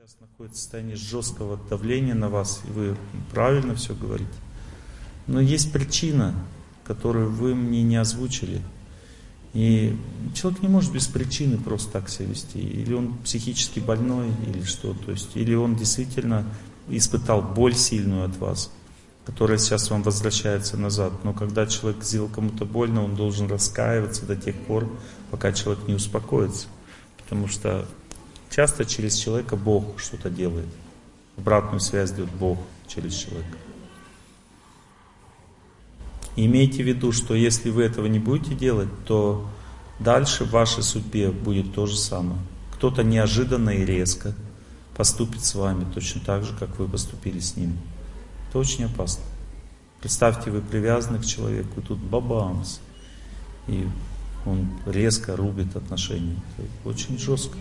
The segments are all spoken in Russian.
сейчас находится в состоянии жесткого давления на вас, и вы правильно все говорите. Но есть причина, которую вы мне не озвучили. И человек не может без причины просто так себя вести. Или он психически больной, или что. То есть, или он действительно испытал боль сильную от вас, которая сейчас вам возвращается назад. Но когда человек сделал кому-то больно, он должен раскаиваться до тех пор, пока человек не успокоится. Потому что часто через человека Бог что-то делает. Обратную связь дает Бог через человека. Имейте в виду, что если вы этого не будете делать, то дальше в вашей судьбе будет то же самое. Кто-то неожиданно и резко поступит с вами точно так же, как вы поступили с ним. Это очень опасно. Представьте, вы привязаны к человеку, и тут бабамс, и он резко рубит отношения. Это очень жестко.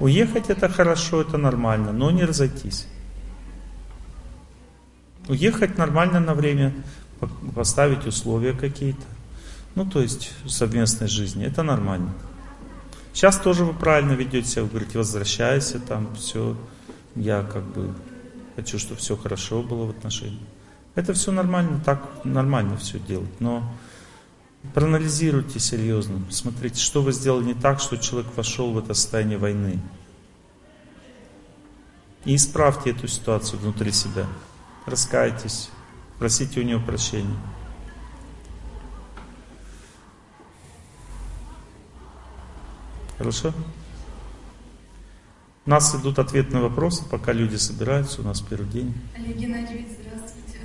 Уехать это хорошо, это нормально, но не разойтись. Уехать нормально на время, поставить условия какие-то. Ну, то есть совместной жизни, это нормально. Сейчас тоже вы правильно ведете себя, вы говорите, возвращайся, там все, я как бы хочу, чтобы все хорошо было в отношениях. Это все нормально, так нормально все делать, но Проанализируйте серьезно, смотрите, что вы сделали не так, что человек вошел в это состояние войны. И исправьте эту ситуацию внутри себя. Раскайтесь, просите у него прощения. Хорошо? У нас идут ответы на вопросы, пока люди собираются, у нас первый день. Олег Геннадьевич, здравствуйте.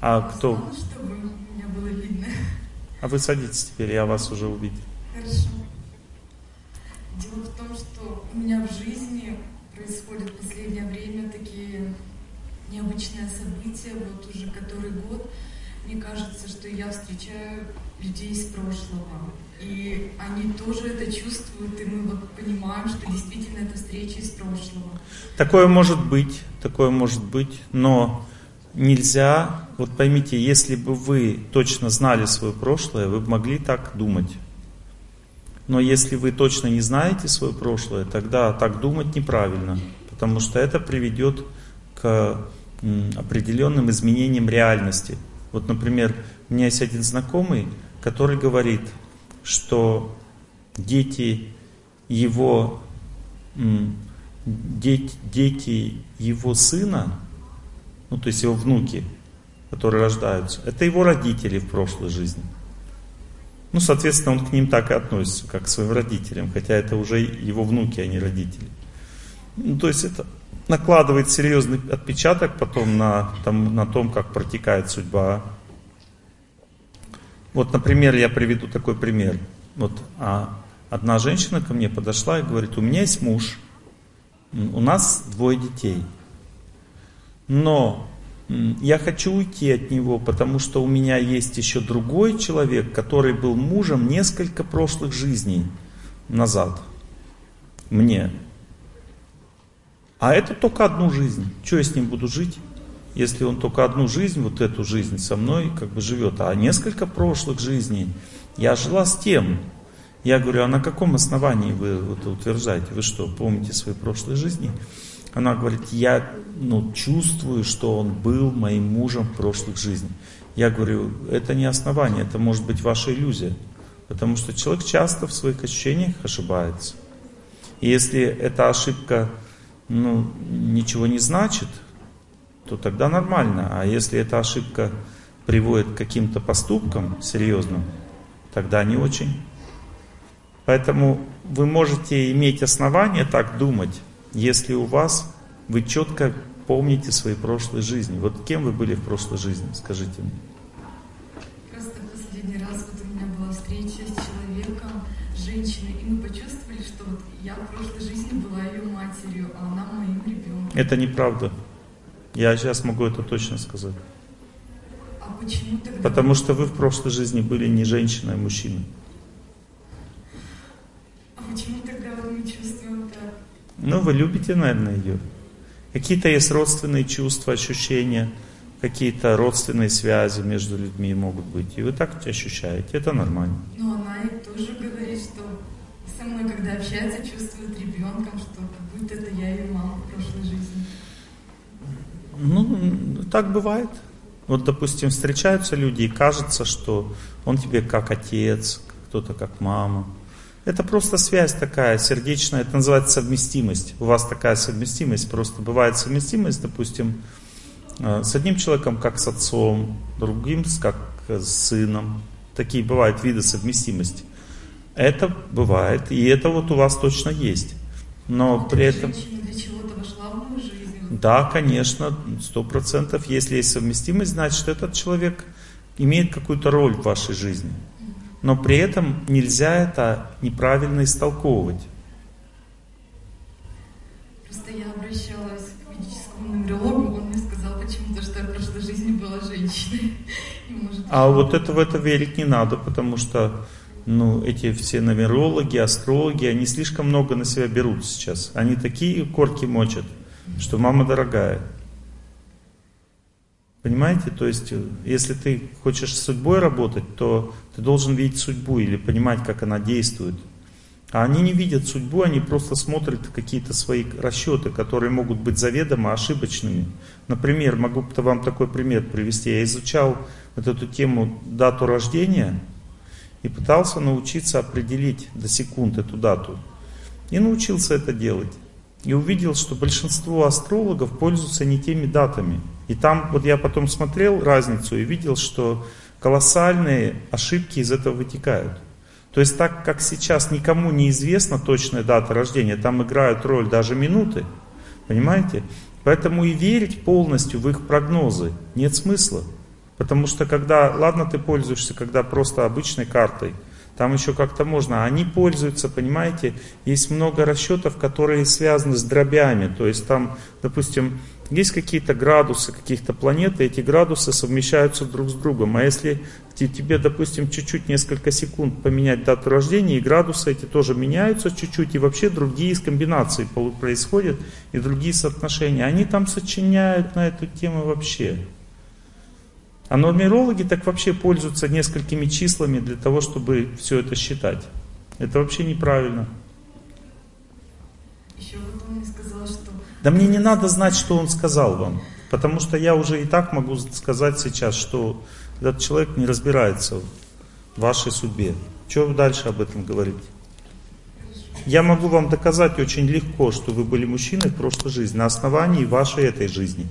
А кто? Чтобы меня было видно. А вы садитесь теперь, я вас уже увидел. Хорошо. Дело в том, что у меня в жизни происходят в последнее время такие необычные события, вот уже который год. Мне кажется, что я встречаю людей из прошлого. И они тоже это чувствуют, и мы вот понимаем, что действительно это встреча из прошлого. Такое может быть, такое может быть, но нельзя, вот поймите, если бы вы точно знали свое прошлое, вы бы могли так думать. Но если вы точно не знаете свое прошлое, тогда так думать неправильно, потому что это приведет к определенным изменениям реальности. Вот, например, у меня есть один знакомый, который говорит, что дети его, дети, дети его сына, ну то есть его внуки, которые рождаются, это его родители в прошлой жизни. Ну, соответственно, он к ним так и относится, как к своим родителям, хотя это уже его внуки, а не родители. Ну, то есть это накладывает серьезный отпечаток потом на, там, на том, как протекает судьба. Вот, например, я приведу такой пример. Вот а, одна женщина ко мне подошла и говорит, у меня есть муж, у нас двое детей – но я хочу уйти от него, потому что у меня есть еще другой человек, который был мужем несколько прошлых жизней назад. Мне. А это только одну жизнь. Что я с ним буду жить? Если он только одну жизнь, вот эту жизнь со мной как бы живет, а несколько прошлых жизней я жила с тем. Я говорю, а на каком основании вы это утверждаете? Вы что, помните свои прошлые жизни? Она говорит, я ну, чувствую, что он был моим мужем в прошлых жизнях. Я говорю, это не основание, это может быть ваша иллюзия. Потому что человек часто в своих ощущениях ошибается. И если эта ошибка ну, ничего не значит, то тогда нормально. А если эта ошибка приводит к каким-то поступкам серьезным, тогда не очень. Поэтому вы можете иметь основания так думать, если у вас, вы четко помните свои прошлые жизни. Вот кем вы были в прошлой жизни, скажите мне. Просто последний раз вот у меня была встреча с человеком, женщиной, и мы почувствовали, что вот я в прошлой жизни была ее матерью, а она моим ребенком. Это неправда. Я сейчас могу это точно сказать. А почему тогда? Потому что вы в прошлой жизни были не женщиной, а мужчиной. А почему тогда мы чувствуем так? Ну, вы любите, наверное, ее. Какие-то есть родственные чувства, ощущения, какие-то родственные связи между людьми могут быть. И вы так ощущаете, это нормально. Но она и тоже говорит, что со мной, когда общается, чувствует ребенком, что как будто это я ее мама в прошлой жизни. Ну, так бывает. Вот, допустим, встречаются люди, и кажется, что он тебе как отец, кто-то как мама. Это просто связь такая сердечная, это называется совместимость. У вас такая совместимость, просто бывает совместимость, допустим, э, с одним человеком как с отцом, другим как с сыном. Такие бывают виды совместимости. Это бывает, и это вот у вас точно есть. Но а при этом... Да, конечно, сто процентов. Если есть совместимость, значит, этот человек имеет какую-то роль в вашей жизни. Но при этом нельзя это неправильно истолковывать. Просто я обращалась к ведическому нумерологу, он мне сказал почему-то, что я в прошлой жизни была женщиной. Может, а вот это в это верить не надо, потому что ну, эти все нумерологи, астрологи, они слишком много на себя берут сейчас. Они такие корки мочат, что мама дорогая. Понимаете? То есть, если ты хочешь с судьбой работать, то ты должен видеть судьбу или понимать, как она действует. А они не видят судьбу, они просто смотрят какие-то свои расчеты, которые могут быть заведомо ошибочными. Например, могу вам такой пример привести. Я изучал вот эту тему дату рождения и пытался научиться определить до секунд эту дату. И научился это делать. И увидел, что большинство астрологов пользуются не теми датами. И там вот я потом смотрел разницу и видел, что колоссальные ошибки из этого вытекают. То есть так как сейчас никому не известна точная дата рождения, там играют роль даже минуты, понимаете? Поэтому и верить полностью в их прогнозы нет смысла. Потому что когда, ладно ты пользуешься, когда просто обычной картой, там еще как-то можно. Они пользуются, понимаете, есть много расчетов, которые связаны с дробями. То есть там, допустим, есть какие-то градусы каких-то планет, и эти градусы совмещаются друг с другом. А если тебе, допустим, чуть-чуть, несколько секунд поменять дату рождения, и градусы эти тоже меняются чуть-чуть, и вообще другие комбинации происходят, и другие соотношения. Они там сочиняют на эту тему вообще. А нумерологи так вообще пользуются несколькими числами для того, чтобы все это считать. Это вообще неправильно. Еще мне сказал, что... Да мне не надо знать, что он сказал вам. Потому что я уже и так могу сказать сейчас, что этот человек не разбирается в вашей судьбе. Что вы дальше об этом говорите? Я могу вам доказать очень легко, что вы были мужчиной в прошлой жизни, на основании вашей этой жизни.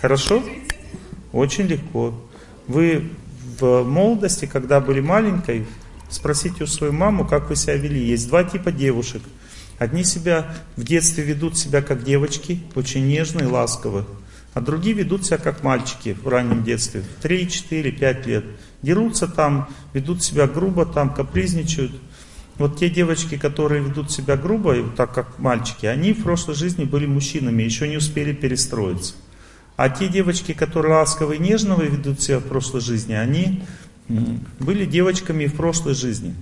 Хорошо. Хорошо? Очень легко. Вы в молодости, когда были маленькой, спросите у свою маму, как вы себя вели. Есть два типа девушек. Одни себя в детстве ведут себя как девочки, очень нежные, ласковые. А другие ведут себя как мальчики в раннем детстве, в 3, 4, 5 лет. Дерутся там, ведут себя грубо, там капризничают. Вот те девочки, которые ведут себя грубо, так как мальчики, они в прошлой жизни были мужчинами, еще не успели перестроиться. А те девочки, которые ласковые и нежные ведут себя в прошлой жизни, они были девочками в прошлой жизни.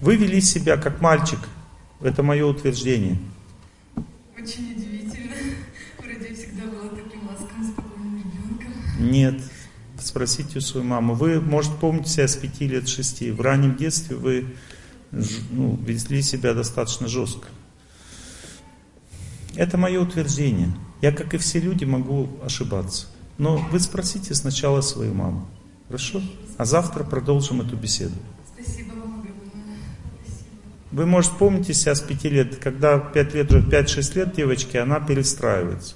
Вы вели себя как мальчик. Это мое утверждение. Очень удивительно. Вроде я всегда была таким ласковым, спокойным ребенком. Нет. Спросите у своей мамы. Вы, может, помните себя с пяти лет, шести. В раннем детстве вы ну, вели себя достаточно жестко. Это мое утверждение. Я, как и все люди, могу ошибаться. Но вы спросите сначала свою маму. Хорошо? А завтра продолжим эту беседу. Спасибо вам Вы, может, помните себя с пяти лет, когда 5 лет, 5-6 лет девочки, она перестраивается.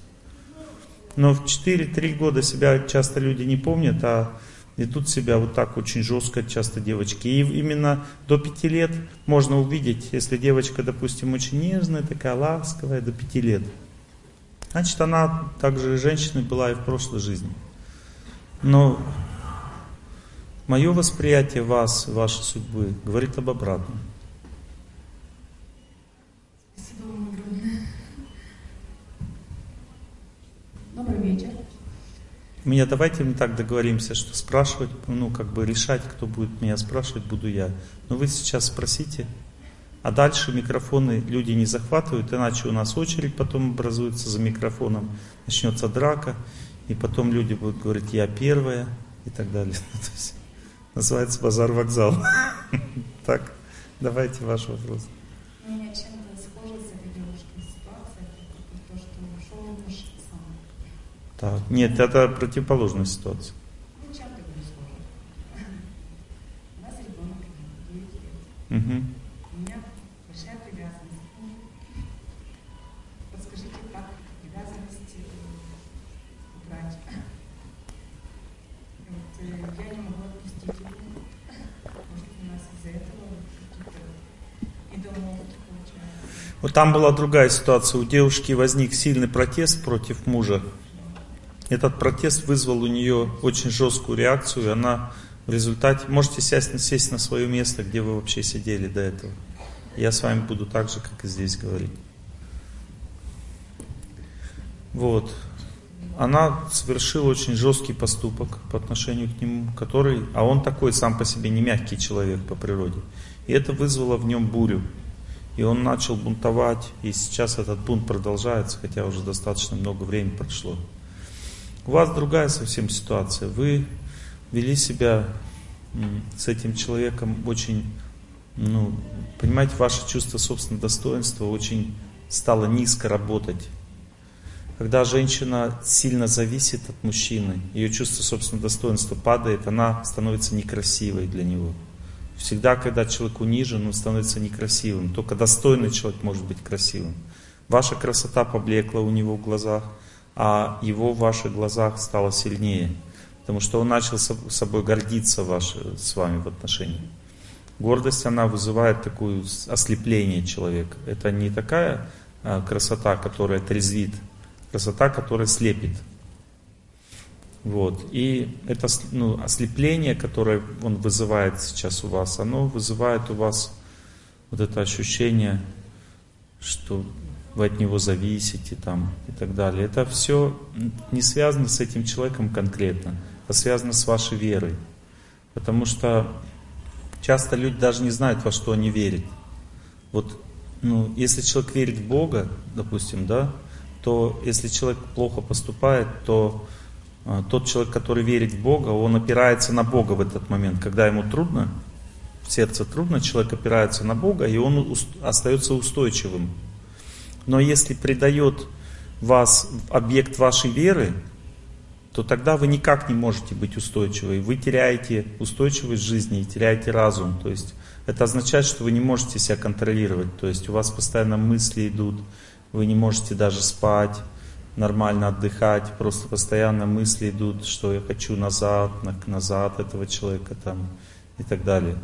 Но в 4-3 года себя часто люди не помнят, а ведут себя вот так очень жестко часто девочки. И именно до 5 лет можно увидеть, если девочка, допустим, очень нежная, такая ласковая, до 5 лет – Значит, она также женщиной была и в прошлой жизни. Но мое восприятие вас, вашей судьбы, говорит об обратном. Спасибо вам огромное. Добрый вечер. Меня давайте мы так договоримся, что спрашивать, ну как бы решать, кто будет меня спрашивать, буду я. Но вы сейчас спросите, а дальше микрофоны люди не захватывают, иначе у нас очередь потом образуется за микрофоном, начнется драка, и потом люди будут говорить, я первая, и так далее. Есть, называется базар-вокзал. Так, давайте ваш вопрос. У меня чем-то схожа с этой девушкой ситуация, то, что ушел муж сам. Так, нет, это противоположная ситуация. Ну, чем-то говорю схожа. У нас ребенок 9 лет. Угу. У меня большая привязанность к мужу. Подскажите, как привязанность э, убрать? Вот, э, я не могу отпустить его. Может, у нас из-за этого какие-то недомолвки получаются. Вот там была другая ситуация. У девушки возник сильный протест против мужа. Этот протест вызвал у нее очень жесткую реакцию, и она в результате... Можете сесть, сесть на свое место, где вы вообще сидели до этого. Я с вами буду так же, как и здесь говорить. Вот. Она совершила очень жесткий поступок по отношению к нему, который, а он такой сам по себе не мягкий человек по природе. И это вызвало в нем бурю. И он начал бунтовать, и сейчас этот бунт продолжается, хотя уже достаточно много времени прошло. У вас другая совсем ситуация. Вы вели себя с этим человеком очень, ну, понимаете, ваше чувство собственного достоинства очень стало низко работать. Когда женщина сильно зависит от мужчины, ее чувство собственного достоинства падает, она становится некрасивой для него. Всегда, когда человек унижен, он становится некрасивым. Только достойный человек может быть красивым. Ваша красота поблекла у него в глазах, а его в ваших глазах стало сильнее. Потому что он начал собой гордиться ваш, с вами в отношениях. Гордость, она вызывает такое ослепление человека. Это не такая а, красота, которая трезвит, красота, которая слепит. Вот. И это ну, ослепление, которое он вызывает сейчас у вас, оно вызывает у вас вот это ощущение, что вы от него зависите там и так далее. Это все не связано с этим человеком конкретно, а связано с вашей верой. Потому что часто люди даже не знают, во что они верят. Вот, ну, если человек верит в Бога, допустим, да, то если человек плохо поступает, то тот человек, который верит в Бога, он опирается на Бога в этот момент, когда ему трудно, в сердце трудно, человек опирается на Бога, и он уст, остается устойчивым. Но если предает вас объект вашей веры, то тогда вы никак не можете быть устойчивой. Вы теряете устойчивость жизни и теряете разум. То есть это означает, что вы не можете себя контролировать. То есть у вас постоянно мысли идут, вы не можете даже спать, нормально отдыхать, просто постоянно мысли идут, что я хочу назад, назад этого человека там и так далее.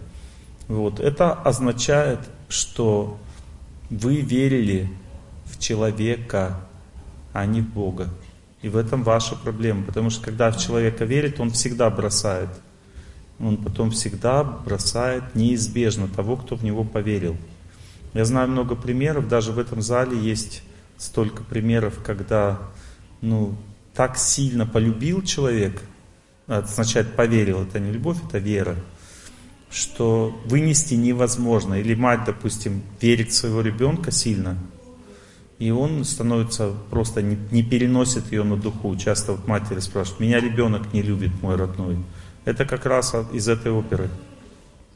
Вот. Это означает, что вы верили в человека, а не в Бога. И в этом ваша проблема, потому что когда в человека верит, он всегда бросает. Он потом всегда бросает неизбежно того, кто в него поверил. Я знаю много примеров, даже в этом зале есть столько примеров, когда ну, так сильно полюбил человек, это означает поверил, это не любовь, это вера, что вынести невозможно. Или мать, допустим, верит в своего ребенка сильно, и он становится просто не, не переносит ее на духу. Часто вот матери спрашивают, меня ребенок не любит, мой родной. Это как раз из этой оперы.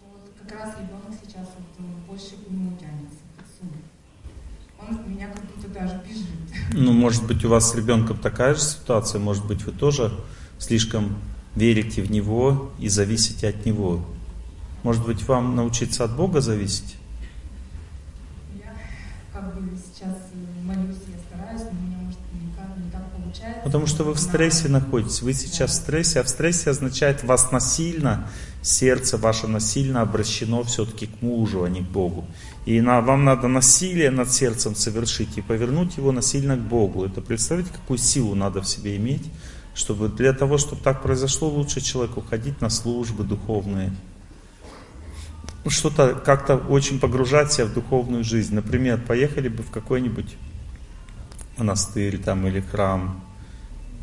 Вот как раз ребенок сейчас вот больше к нему тянется, к Он меня как будто даже бежит. Ну, может быть, у вас с ребенком такая же ситуация, может быть, вы тоже слишком верите в него и зависите от него. Может быть, вам научиться от Бога зависеть? Я как бы сейчас молюсь, я стараюсь, но у меня, может, никак, не так получается. Потому что вы в стрессе находитесь, вы сейчас в стрессе, а в стрессе означает вас насильно, сердце ваше насильно обращено все-таки к мужу, а не к Богу. И на, вам надо насилие над сердцем совершить и повернуть его насильно к Богу. Это представьте, какую силу надо в себе иметь, чтобы для того, чтобы так произошло, лучше человеку ходить на службы духовные. Что-то как-то очень погружать себя в духовную жизнь. Например, поехали бы в какой-нибудь монастырь там или храм,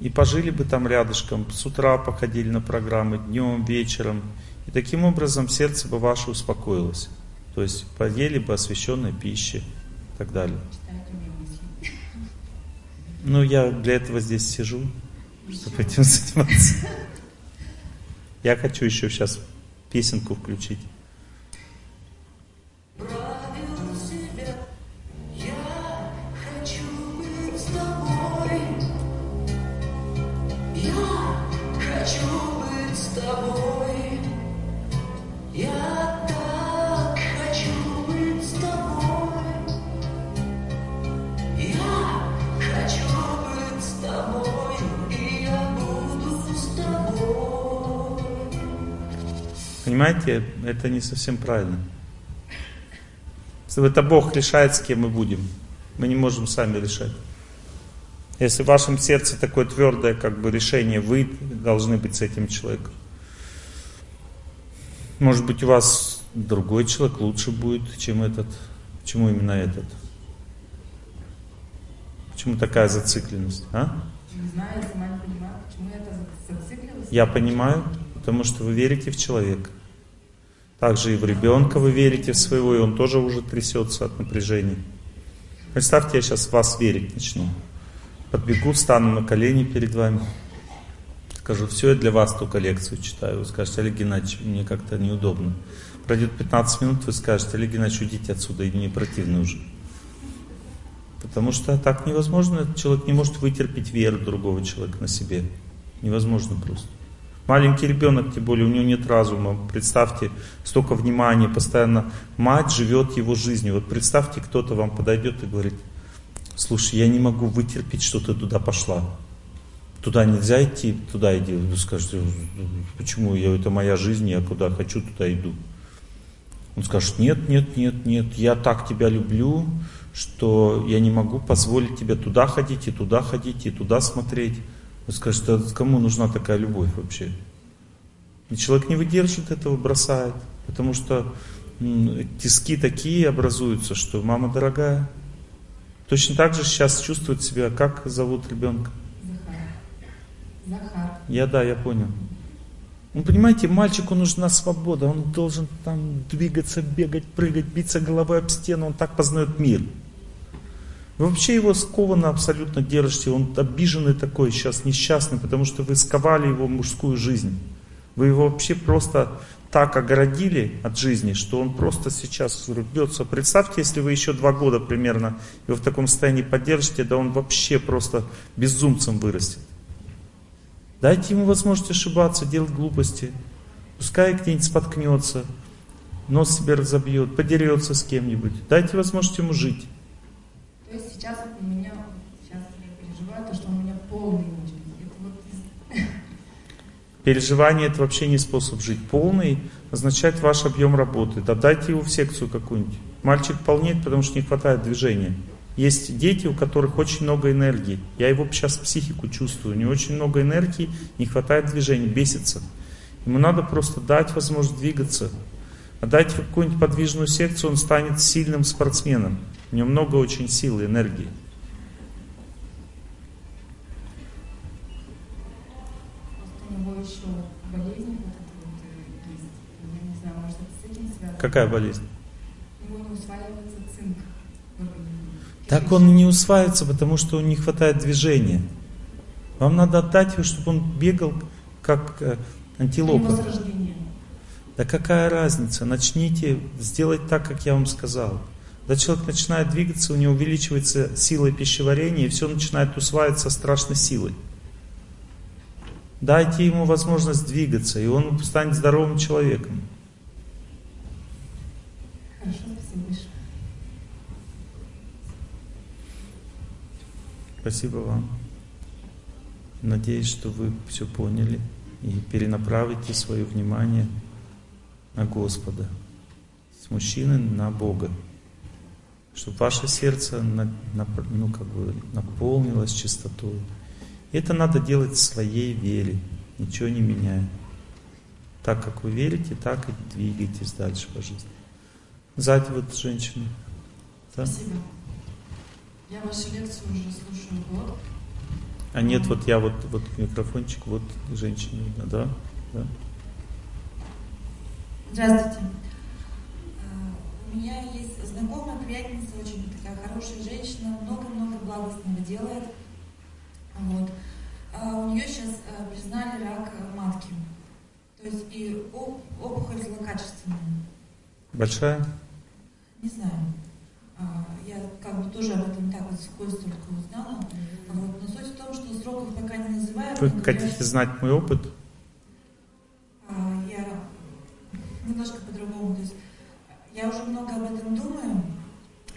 и пожили бы там рядышком, с утра походили на программы, днем, вечером. И таким образом сердце бы ваше успокоилось. То есть поели бы освященной пищи и так далее. Ну, я для этого здесь сижу, чтобы этим заниматься. Я хочу еще сейчас песенку включить. Понимаете, это не совсем правильно. Если это Бог решает, с кем мы будем. Мы не можем сами решать. Если в вашем сердце такое твердое как бы решение, вы должны быть с этим человеком. Может быть у вас другой человек лучше будет, чем этот. Почему именно этот? Почему такая зацикленность? А? Не знаю, я сама не понимаю, почему я так зациклилась. Я понимаю, потому что вы верите в человека. Также и в ребенка вы верите в своего, и он тоже уже трясется от напряжения. Представьте, я сейчас в вас верить начну. Подбегу, встану на колени перед вами. Скажу, все, я для вас только лекцию читаю. Вы скажете, Олег Геннадьевич, мне как-то неудобно. Пройдет 15 минут, вы скажете, Олег Геннадьевич, уйдите отсюда, и мне противно уже. Потому что так невозможно, человек не может вытерпеть веру другого человека на себе. Невозможно просто. Маленький ребенок, тем более, у него нет разума. Представьте, столько внимания, постоянно мать живет его жизнью. Вот представьте, кто-то вам подойдет и говорит, слушай, я не могу вытерпеть, что ты туда пошла. Туда нельзя идти, туда иди. Вы скажете, почему? Я, это моя жизнь, я куда хочу, туда иду. Он скажет, нет, нет, нет, нет, я так тебя люблю, что я не могу позволить тебе туда ходить, и туда ходить, и туда смотреть. Вы скажете, а кому нужна такая любовь вообще? И человек не выдержит этого, бросает. Потому что тиски такие образуются, что мама дорогая. Точно так же сейчас чувствует себя, как зовут ребенка? Захар. Захар. Я да, я понял. Ну, понимаете, мальчику нужна свобода, он должен там двигаться, бегать, прыгать, биться головой об стену, он так познает мир. Вообще его скованно абсолютно держите, он обиженный такой сейчас, несчастный, потому что вы сковали его мужскую жизнь. Вы его вообще просто так огородили от жизни, что он просто сейчас рвется. Представьте, если вы еще два года примерно его в таком состоянии поддержите, да он вообще просто безумцем вырастет. Дайте ему возможность ошибаться, делать глупости. Пускай где-нибудь споткнется, нос себе разобьет, подерется с кем-нибудь. Дайте возможность ему жить. То есть сейчас у меня, сейчас я переживаю то, что у меня полный. Переживание это вообще не способ жить. Полный означает ваш объем работы. Да дайте его в секцию какую-нибудь. Мальчик полнеет, потому что не хватает движения. Есть дети, у которых очень много энергии. Я его сейчас психику чувствую. У него очень много энергии, не хватает движения, бесится. Ему надо просто дать возможность двигаться. А дать какую-нибудь подвижную секцию, он станет сильным спортсменом. У него много очень силы, энергии. Какая болезнь? Так он не усваивается, потому что не хватает движения. Вам надо отдать его, чтобы он бегал как э, антилопа. Да какая разница? Начните сделать так, как я вам сказал. Когда человек начинает двигаться, у него увеличивается сила пищеварения, и все начинает усваиваться страшной силой. Дайте ему возможность двигаться, и он станет здоровым человеком. Хорошо, спасибо. Спасибо вам. Надеюсь, что вы все поняли и перенаправите свое внимание на Господа, с мужчины на Бога, чтобы ваше сердце на, на, ну, как бы наполнилось чистотой. И это надо делать в своей вере, ничего не меняя. Так как вы верите, так и двигайтесь дальше по жизни. Сзади вот женщина. Да? Спасибо. Я вашу лекцию уже слушаю год. А нет, вот я вот, вот микрофончик, вот женщине видно, да? да? Здравствуйте. А, у меня есть знакомая приятельница, очень такая хорошая женщина, много-много благостного делает. Вот. А у нее сейчас а, признали рак матки. То есть и опухоль злокачественная. Большая? Не знаю. А, я как бы тоже об этом так вот вскользь только узнала. Вот. Но суть в том, что сроков пока не называют. Вы хотите знать мой опыт? А, я немножко по-другому. То есть я уже много об этом думаю,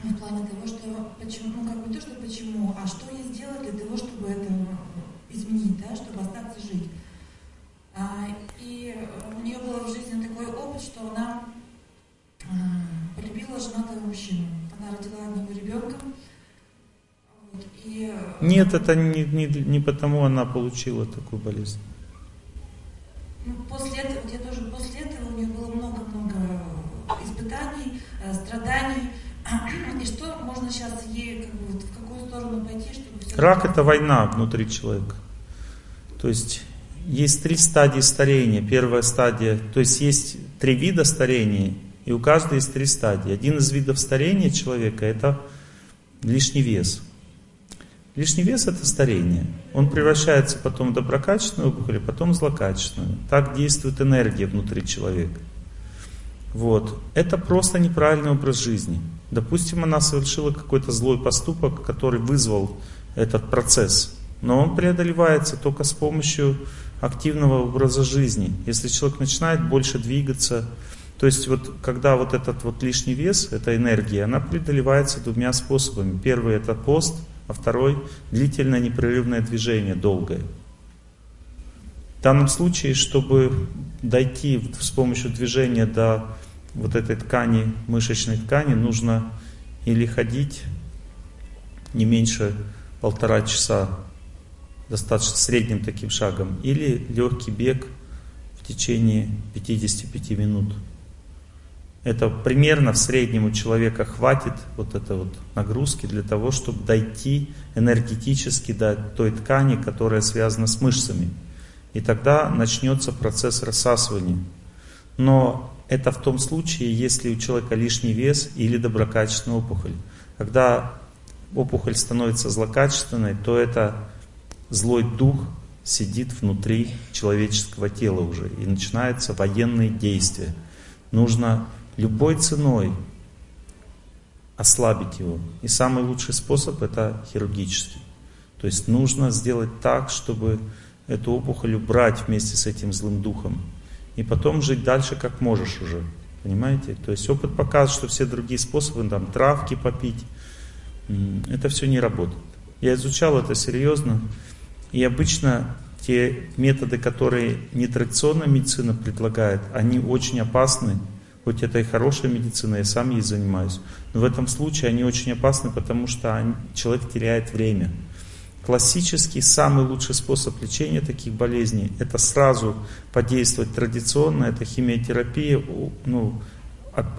в плане того, что почему, ну как бы то, что почему, а что я сделала для того, чтобы это изменить, да, чтобы остаться жить. А, и у нее был в жизни такой опыт, что она полюбила женатого мужчину. Она родила от него ребенка. Вот, и... Нет, это не, не, не потому она получила такую болезнь. Ну, после этого, я тоже после этого у нее было много-много испытаний, э, страданий. И что можно сейчас ей, как бы, в какую сторону пойти, чтобы все... Рак это война внутри человека. То есть есть три стадии старения. Первая стадия, то есть есть три вида старения, и у каждой есть три стадии. Один из видов старения человека это лишний вес. Лишний вес это старение. Он превращается потом в доброкачественную опухоль, а потом в злокачественную. Так действует энергия внутри человека. Вот. Это просто неправильный образ жизни. Допустим, она совершила какой-то злой поступок, который вызвал этот процесс. Но он преодолевается только с помощью активного образа жизни. Если человек начинает больше двигаться, то есть вот когда вот этот вот лишний вес, эта энергия, она преодолевается двумя способами. Первый это пост, а второй длительное непрерывное движение, долгое. В данном случае, чтобы дойти с помощью движения до вот этой ткани, мышечной ткани, нужно или ходить не меньше полтора часа, достаточно средним таким шагом, или легкий бег в течение 55 минут. Это примерно в среднем у человека хватит вот этой вот нагрузки для того, чтобы дойти энергетически до той ткани, которая связана с мышцами. И тогда начнется процесс рассасывания. Но это в том случае, если у человека лишний вес или доброкачественная опухоль. Когда опухоль становится злокачественной, то это злой дух сидит внутри человеческого тела уже. И начинаются военные действия. Нужно любой ценой ослабить его. И самый лучший способ это хирургический. То есть нужно сделать так, чтобы эту опухоль убрать вместе с этим злым духом и потом жить дальше как можешь уже. Понимаете? То есть опыт показывает, что все другие способы, там, травки попить, это все не работает. Я изучал это серьезно, и обычно те методы, которые нетрадиционная медицина предлагает, они очень опасны, хоть это и хорошая медицина, я сам ей занимаюсь, но в этом случае они очень опасны, потому что человек теряет время. Классический, самый лучший способ лечения таких болезней – это сразу подействовать традиционно, это химиотерапия, ну,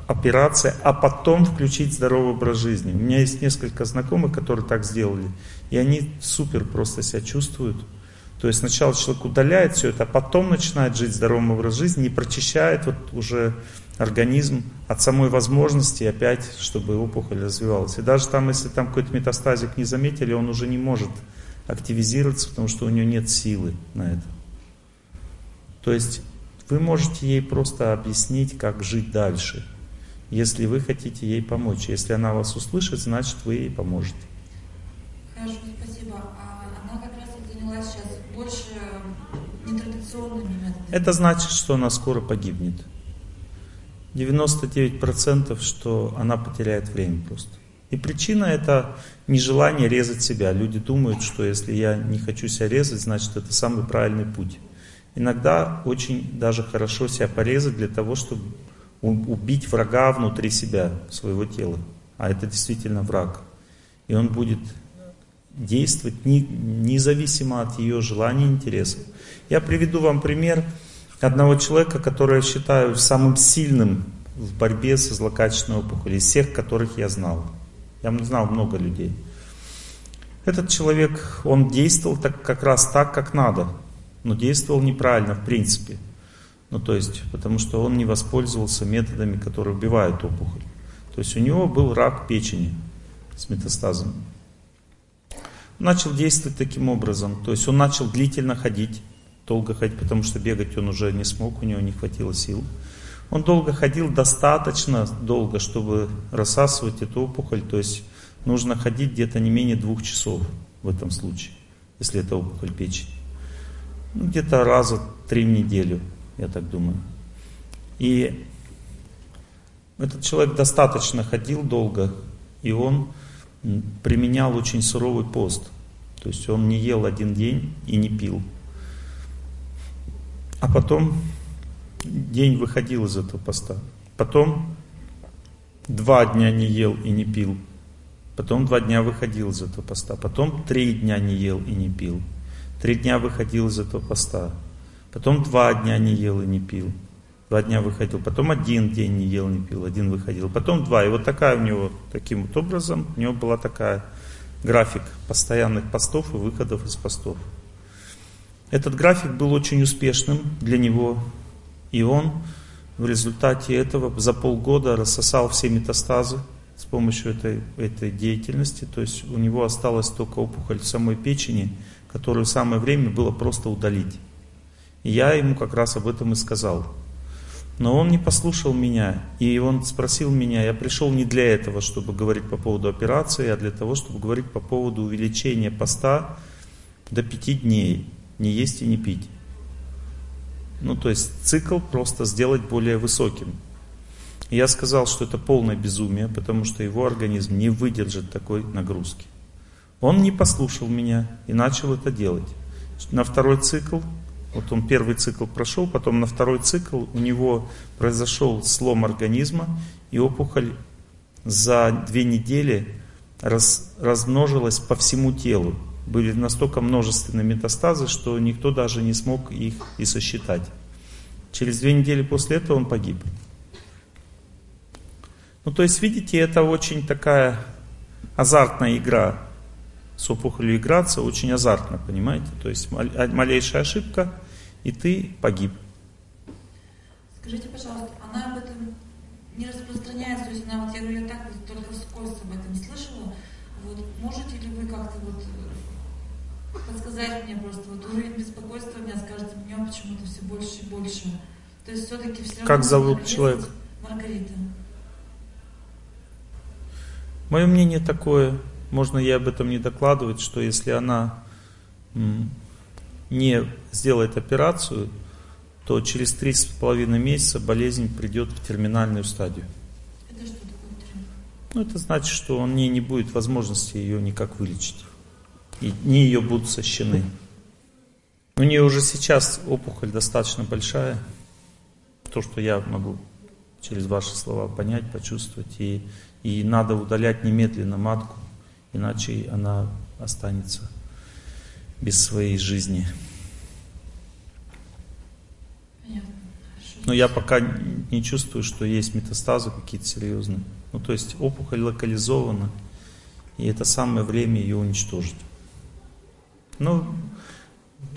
операция, а потом включить здоровый образ жизни. У меня есть несколько знакомых, которые так сделали, и они супер просто себя чувствуют. То есть сначала человек удаляет все это, а потом начинает жить здоровым образом жизни и прочищает вот уже организм от самой возможности опять, чтобы опухоль развивалась. И даже там, если там какой-то метастазик не заметили, он уже не может активизироваться, потому что у нее нет силы на это. То есть вы можете ей просто объяснить, как жить дальше, если вы хотите ей помочь. Если она вас услышит, значит вы ей поможете. Хорошо, спасибо. А она как раз занялась сейчас больше нетрадиционными методами. Это значит, что она скоро погибнет. 99% что она потеряет время просто. И причина это нежелание резать себя. Люди думают, что если я не хочу себя резать, значит это самый правильный путь. Иногда очень даже хорошо себя порезать для того, чтобы убить врага внутри себя, своего тела. А это действительно враг. И он будет действовать независимо от ее желаний и интересов. Я приведу вам пример одного человека, который я считаю самым сильным в борьбе со злокачественной опухолью, из всех, которых я знал. Я знал много людей. Этот человек, он действовал так, как раз так, как надо, но действовал неправильно в принципе. Ну, то есть, потому что он не воспользовался методами, которые убивают опухоль. То есть у него был рак печени с метастазом. Начал действовать таким образом. То есть он начал длительно ходить, долго ходить, потому что бегать он уже не смог, у него не хватило сил. Он долго ходил, достаточно долго, чтобы рассасывать эту опухоль. То есть нужно ходить где-то не менее двух часов в этом случае, если это опухоль печени. Ну, где-то раза три в неделю, я так думаю. И этот человек достаточно ходил долго, и он применял очень суровый пост. То есть он не ел один день и не пил. А потом день выходил из этого поста. Потом два дня не ел и не пил. Потом два дня выходил из этого поста. Потом три дня не ел и не пил. Три дня выходил из этого поста. Потом два дня не ел и не пил. Два дня выходил. Потом один день не ел, не пил. Один выходил. Потом два. И вот такая у него, таким вот образом, у него была такая график постоянных постов и выходов из постов. Этот график был очень успешным для него. И он в результате этого за полгода рассосал все метастазы с помощью этой, этой деятельности. То есть у него осталась только опухоль в самой печени, которую самое время было просто удалить. И я ему как раз об этом и сказал. Но он не послушал меня, и он спросил меня, я пришел не для этого, чтобы говорить по поводу операции, а для того, чтобы говорить по поводу увеличения поста до пяти дней, не есть и не пить. Ну, то есть цикл просто сделать более высоким. Я сказал, что это полное безумие, потому что его организм не выдержит такой нагрузки. Он не послушал меня и начал это делать. На второй цикл, вот он первый цикл прошел, потом на второй цикл у него произошел слом организма, и опухоль за две недели раз, размножилась по всему телу. Были настолько множественные метастазы, что никто даже не смог их и сосчитать. Через две недели после этого он погиб. Ну, то есть, видите, это очень такая азартная игра с опухолью играться очень азартно, понимаете? То есть а, малейшая ошибка, и ты погиб. Скажите, пожалуйста, она об этом не распространяется, то есть она, вот я говорю, я так вот только вскользь об этом слышала. Вот можете ли вы как-то вот э, подсказать мне просто, вот уровень беспокойства у меня с каждым днем почему-то все больше и больше. То есть все-таки все равно... Как зовут человека? Маргарита. Мое мнение такое, можно ей об этом не докладывать, что если она не сделает операцию, то через три с половиной месяца болезнь придет в терминальную стадию. Это что такое Ну, это значит, что у нее не будет возможности ее никак вылечить. И дни ее будут сощены. У нее уже сейчас опухоль достаточно большая. То, что я могу через ваши слова понять, почувствовать. И, и надо удалять немедленно матку иначе она останется без своей жизни. Но я пока не чувствую, что есть метастазы какие-то серьезные. Ну, то есть опухоль локализована, и это самое время ее уничтожить. Но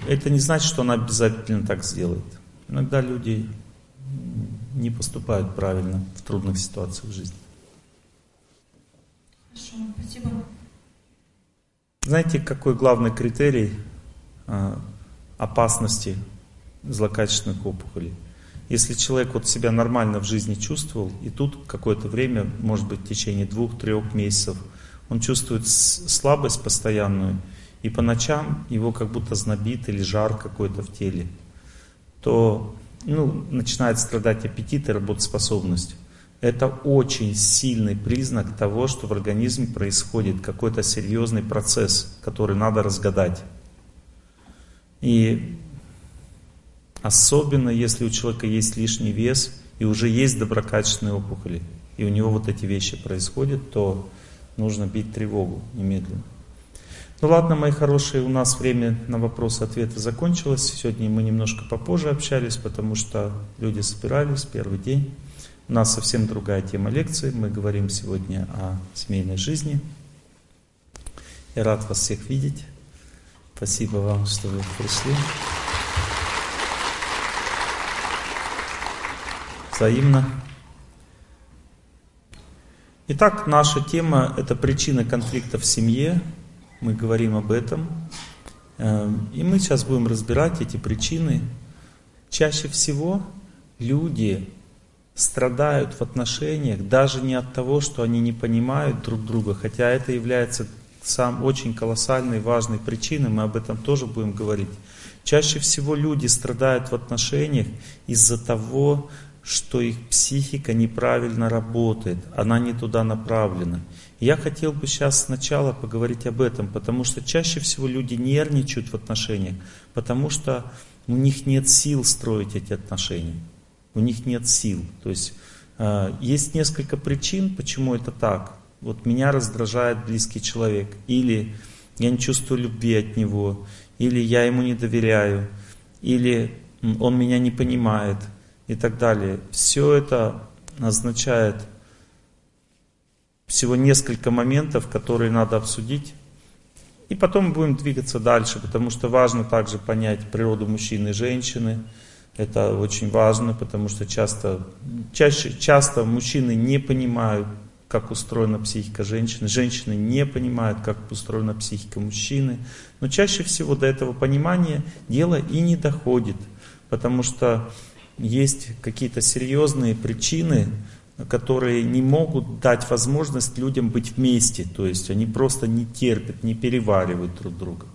это не значит, что она обязательно так сделает. Иногда люди не поступают правильно в трудных ситуациях в жизни. Хорошо, спасибо. Знаете, какой главный критерий а, опасности злокачественных опухолей? Если человек вот себя нормально в жизни чувствовал, и тут какое-то время, может быть в течение двух-трех месяцев, он чувствует слабость постоянную, и по ночам его как будто знобит или жар какой-то в теле, то ну, начинает страдать аппетит и работоспособность это очень сильный признак того, что в организме происходит какой-то серьезный процесс, который надо разгадать. И особенно если у человека есть лишний вес и уже есть доброкачественные опухоли, и у него вот эти вещи происходят, то нужно бить тревогу немедленно. Ну ладно, мои хорошие, у нас время на вопросы-ответы закончилось. Сегодня мы немножко попозже общались, потому что люди собирались, первый день. У нас совсем другая тема лекции. Мы говорим сегодня о семейной жизни. Я рад вас всех видеть. Спасибо вам, что вы пришли. Взаимно. Итак, наша тема – это причины конфликта в семье. Мы говорим об этом. Эм, и мы сейчас будем разбирать эти причины. Чаще всего люди страдают в отношениях даже не от того, что они не понимают друг друга, хотя это является сам очень колоссальной, важной причиной, мы об этом тоже будем говорить. Чаще всего люди страдают в отношениях из-за того, что их психика неправильно работает, она не туда направлена. Я хотел бы сейчас сначала поговорить об этом, потому что чаще всего люди нервничают в отношениях, потому что у них нет сил строить эти отношения. У них нет сил. То есть э, есть несколько причин, почему это так. Вот меня раздражает близкий человек. Или я не чувствую любви от него. Или я ему не доверяю. Или он меня не понимает. И так далее. Все это означает всего несколько моментов, которые надо обсудить и потом будем двигаться дальше, потому что важно также понять природу мужчины и женщины. Это очень важно, потому что часто, чаще, часто мужчины не понимают, как устроена психика женщины, женщины не понимают, как устроена психика мужчины. Но чаще всего до этого понимания дело и не доходит, потому что есть какие-то серьезные причины, которые не могут дать возможность людям быть вместе, то есть они просто не терпят, не переваривают друг друга.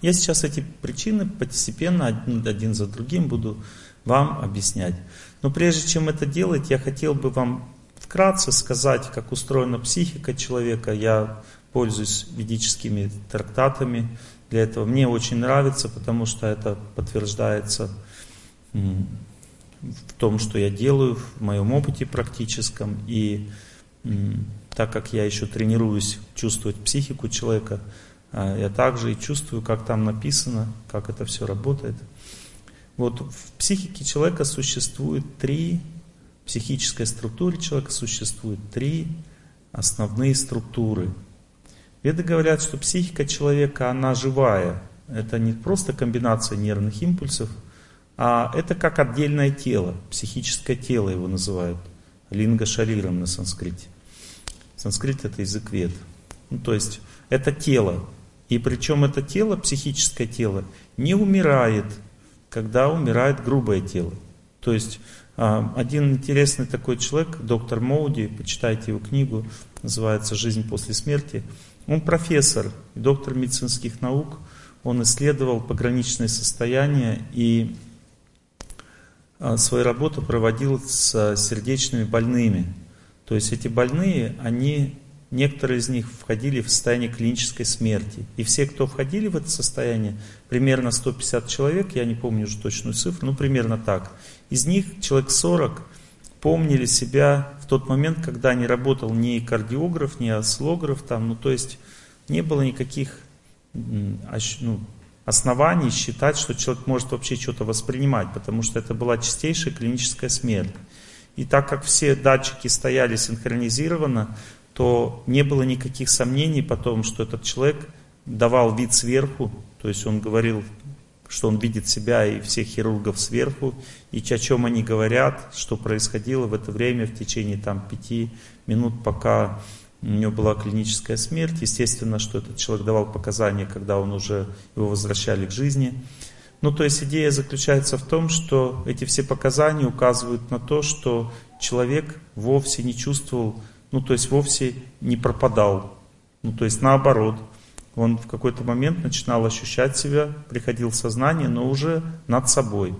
Я сейчас эти причины постепенно один, один за другим буду вам объяснять. Но прежде чем это делать, я хотел бы вам вкратце сказать, как устроена психика человека. Я пользуюсь ведическими трактатами для этого. Мне очень нравится, потому что это подтверждается в том, что я делаю, в моем опыте практическом. И так как я еще тренируюсь чувствовать психику человека, а, я также и чувствую, как там написано, как это все работает. Вот в психике человека существует три, в психической структуре человека существует три основные структуры. Веды говорят, что психика человека, она живая. Это не просто комбинация нервных импульсов – а это как отдельное тело, психическое тело его называют, линга шариром на санскрите. Санскрит это язык вед. Ну, то есть это тело. И причем это тело, психическое тело, не умирает, когда умирает грубое тело. То есть а, один интересный такой человек, доктор Моуди, почитайте его книгу, называется «Жизнь после смерти». Он профессор, доктор медицинских наук, он исследовал пограничное состояние и свою работу проводил с сердечными больными. То есть эти больные, они, некоторые из них входили в состояние клинической смерти. И все, кто входили в это состояние, примерно 150 человек, я не помню уже точную цифру, ну примерно так. Из них человек 40 помнили себя в тот момент, когда не работал ни кардиограф, ни осциллограф, там, ну то есть не было никаких ну, оснований считать, что человек может вообще что-то воспринимать, потому что это была чистейшая клиническая смерть. И так как все датчики стояли синхронизированно, то не было никаких сомнений потом, что этот человек давал вид сверху, то есть он говорил, что он видит себя и всех хирургов сверху, и о чем они говорят, что происходило в это время в течение там пяти минут, пока у него была клиническая смерть. Естественно, что этот человек давал показания, когда он уже его возвращали к жизни. Ну, то есть идея заключается в том, что эти все показания указывают на то, что человек вовсе не чувствовал, ну, то есть вовсе не пропадал. Ну, то есть наоборот, он в какой-то момент начинал ощущать себя, приходил в сознание, но уже над собой.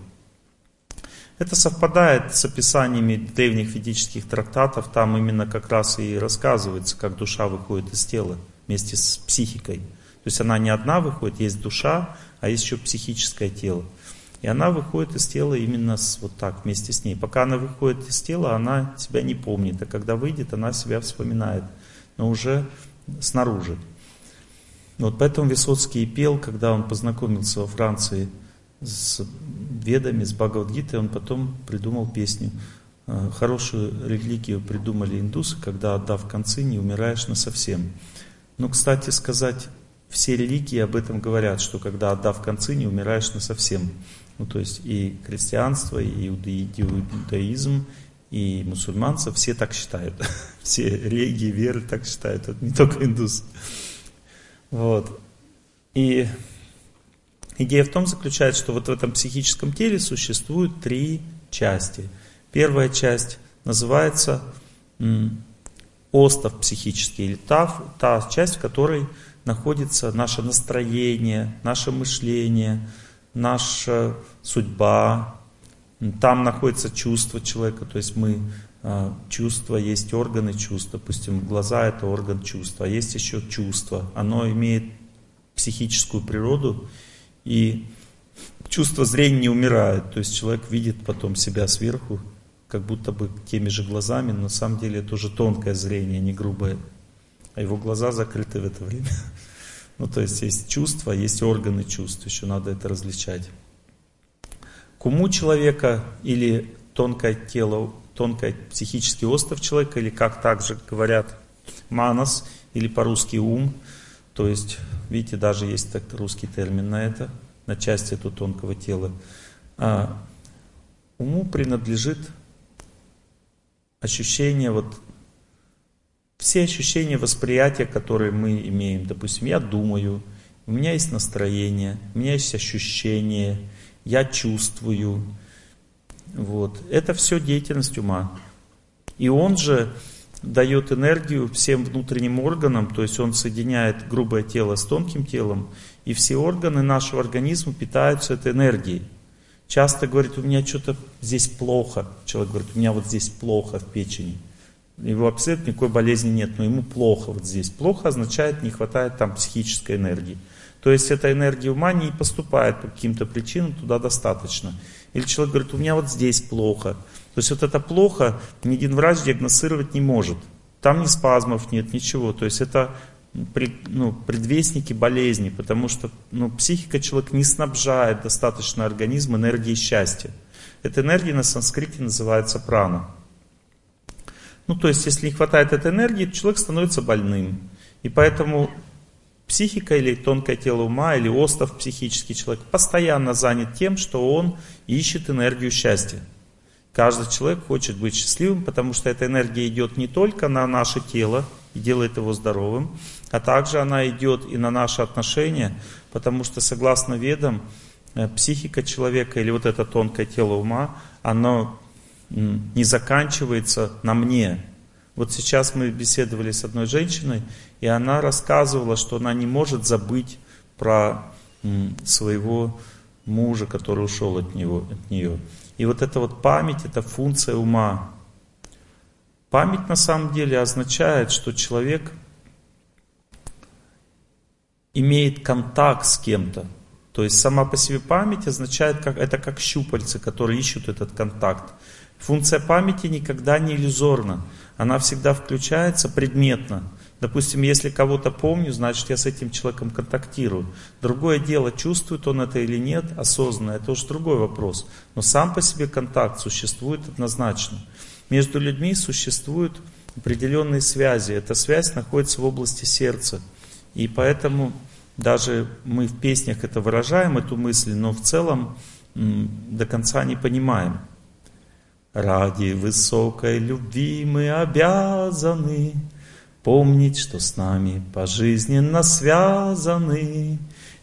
Это совпадает с описаниями древних ведических трактатов, там именно как раз и рассказывается, как душа выходит из тела вместе с психикой. То есть она не одна выходит, есть душа, а есть еще психическое тело. И она выходит из тела именно с, вот так, вместе с ней. Пока она выходит из тела, она себя не помнит, а когда выйдет, она себя вспоминает, но уже снаружи. Вот поэтому Высоцкий пел, когда он познакомился во Франции с ведами, с Бхагавадгитой, он потом придумал песню. «Э, хорошую религию придумали индусы, когда отдав концы, не умираешь на совсем. Но, кстати сказать, все религии об этом говорят, что когда отдав концы, не умираешь на совсем. Ну, то есть и христианство, и иудаизм, и мусульманцы все так считают. Все религии, веры так считают, это не только индусы. Вот. И Идея в том заключается, что вот в этом психическом теле существуют три части. Первая часть называется остов психический, или та, та часть, в которой находится наше настроение, наше мышление, наша судьба. Там находится чувство человека, то есть мы а, чувства, есть органы чувств, допустим, глаза это орган чувства, а есть еще чувство, оно имеет психическую природу, и чувство зрения не умирает. То есть человек видит потом себя сверху, как будто бы теми же глазами, но на самом деле это уже тонкое зрение, не грубое. А его глаза закрыты в это время. Ну, то есть есть чувства, есть органы чувств, еще надо это различать. К уму человека или тонкое тело, тонкое психический остров человека, или как также говорят, манас, или по-русски ум, то есть, видите, даже есть так русский термин на это, на части этого тонкого тела. А уму принадлежит ощущение вот все ощущения восприятия, которые мы имеем. Допустим, я думаю, у меня есть настроение, у меня есть ощущение, я чувствую. Вот. Это все деятельность ума. И он же дает энергию всем внутренним органам, то есть он соединяет грубое тело с тонким телом, и все органы нашего организма питаются этой энергией. Часто говорит, у меня что-то здесь плохо. Человек говорит, у меня вот здесь плохо в печени. Его абсолютно никакой болезни нет, но ему плохо вот здесь. Плохо означает, не хватает там психической энергии. То есть эта энергия ума не поступает по каким-то причинам туда достаточно. Или человек говорит, у меня вот здесь плохо. То есть вот это плохо ни один врач диагностировать не может. Там ни спазмов нет, ничего. То есть это ну, предвестники болезни, потому что ну, психика человек не снабжает достаточно организм энергией счастья. Эта энергия на санскрите называется прана. Ну, то есть, если не хватает этой энергии, человек становится больным. И поэтому психика или тонкое тело ума, или остров психический человек постоянно занят тем, что он ищет энергию счастья. Каждый человек хочет быть счастливым, потому что эта энергия идет не только на наше тело и делает его здоровым, а также она идет и на наши отношения, потому что согласно ведам, э, психика человека или вот это тонкое тело ума, оно не заканчивается на мне. Вот сейчас мы беседовали с одной женщиной, и она рассказывала, что она не может забыть про своего мужа, который ушел от, него, от нее. И вот эта вот память, это функция ума. Память на самом деле означает, что человек имеет контакт с кем-то. То есть сама по себе память означает, как, это как щупальцы, которые ищут этот контакт. Функция памяти никогда не иллюзорна. Она всегда включается предметно. Допустим, если кого-то помню, значит я с этим человеком контактирую. Другое дело, чувствует он это или нет, осознанно, это уже другой вопрос. Но сам по себе контакт существует однозначно. Между людьми существуют определенные связи. Эта связь находится в области сердца. И поэтому даже мы в песнях это выражаем, эту мысль, но в целом до конца не понимаем. Ради высокой любви мы обязаны Помнить, что с нами пожизненно связаны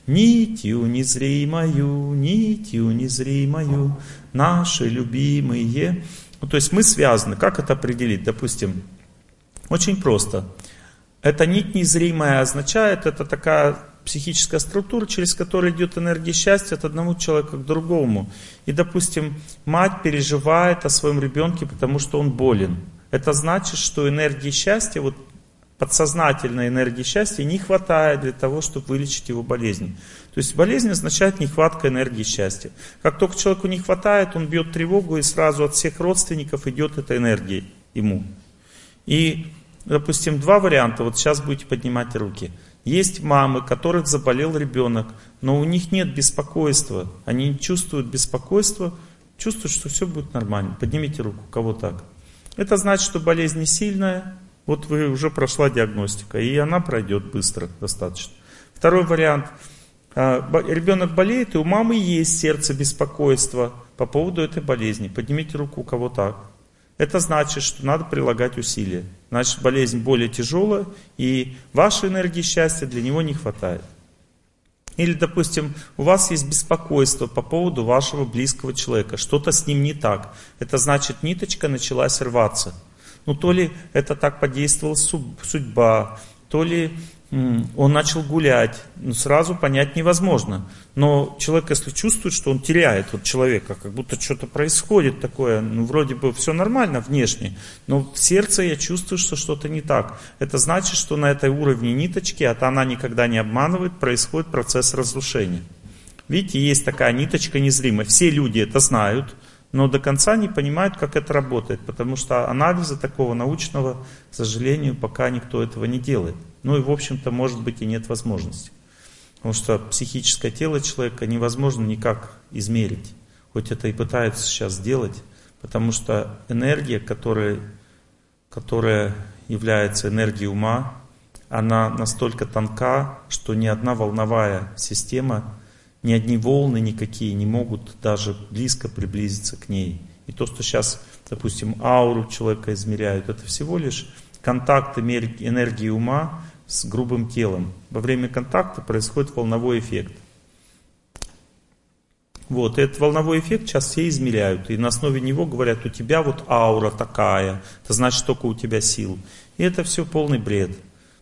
Нитью незримою, нитью незримою Наши любимые ну, То есть мы связаны. Как это определить? Допустим, очень просто. Эта нить незримая означает, это такая психическая структура, через которую идет энергия счастья от одного человека к другому. И, допустим, мать переживает о своем ребенке, потому что он болен. Это значит, что энергии счастья, вот подсознательной энергии счастья не хватает для того, чтобы вылечить его болезнь. То есть болезнь означает нехватка энергии счастья. Как только человеку не хватает, он бьет тревогу, и сразу от всех родственников идет эта энергия ему. И, допустим, два варианта. Вот сейчас будете поднимать руки – есть мамы, которых заболел ребенок, но у них нет беспокойства. Они не чувствуют беспокойства, чувствуют, что все будет нормально. Поднимите руку, кого так. Это значит, что болезнь не сильная, вот вы уже прошла диагностика, и она пройдет быстро достаточно. Второй вариант. А, ребенок болеет, и у мамы есть сердце беспокойства по поводу этой болезни. Поднимите руку, у кого так. Это значит, что надо прилагать усилия. Значит, болезнь более тяжелая, и вашей энергии счастья для него не хватает. Или, допустим, у вас есть беспокойство по поводу вашего близкого человека, что-то с ним не так. Это значит, ниточка началась рваться. Ну, то ли это так подействовала судьба, то ли он начал гулять, ну, сразу понять невозможно. Но человек, если чувствует, что он теряет вот человека, как будто что-то происходит такое, ну, вроде бы все нормально внешне, но в сердце я чувствую, что что-то не так. Это значит, что на этой уровне ниточки, а она никогда не обманывает, происходит процесс разрушения. видите, есть такая ниточка незримая. Все люди это знают, но до конца не понимают, как это работает, потому что анализа такого научного, к сожалению, пока никто этого не делает. Ну и, в общем-то, может быть и нет возможности. Потому что психическое тело человека невозможно никак измерить. Хоть это и пытаются сейчас сделать, потому что энергия, которая, которая является энергией ума, она настолько тонка, что ни одна волновая система, ни одни волны никакие не могут даже близко приблизиться к ней. И то, что сейчас, допустим, ауру человека измеряют, это всего лишь контакт энергии ума с грубым телом. Во время контакта происходит волновой эффект. Вот, и этот волновой эффект сейчас все измеряют. И на основе него говорят, у тебя вот аура такая, это значит только у тебя сил. И это все полный бред.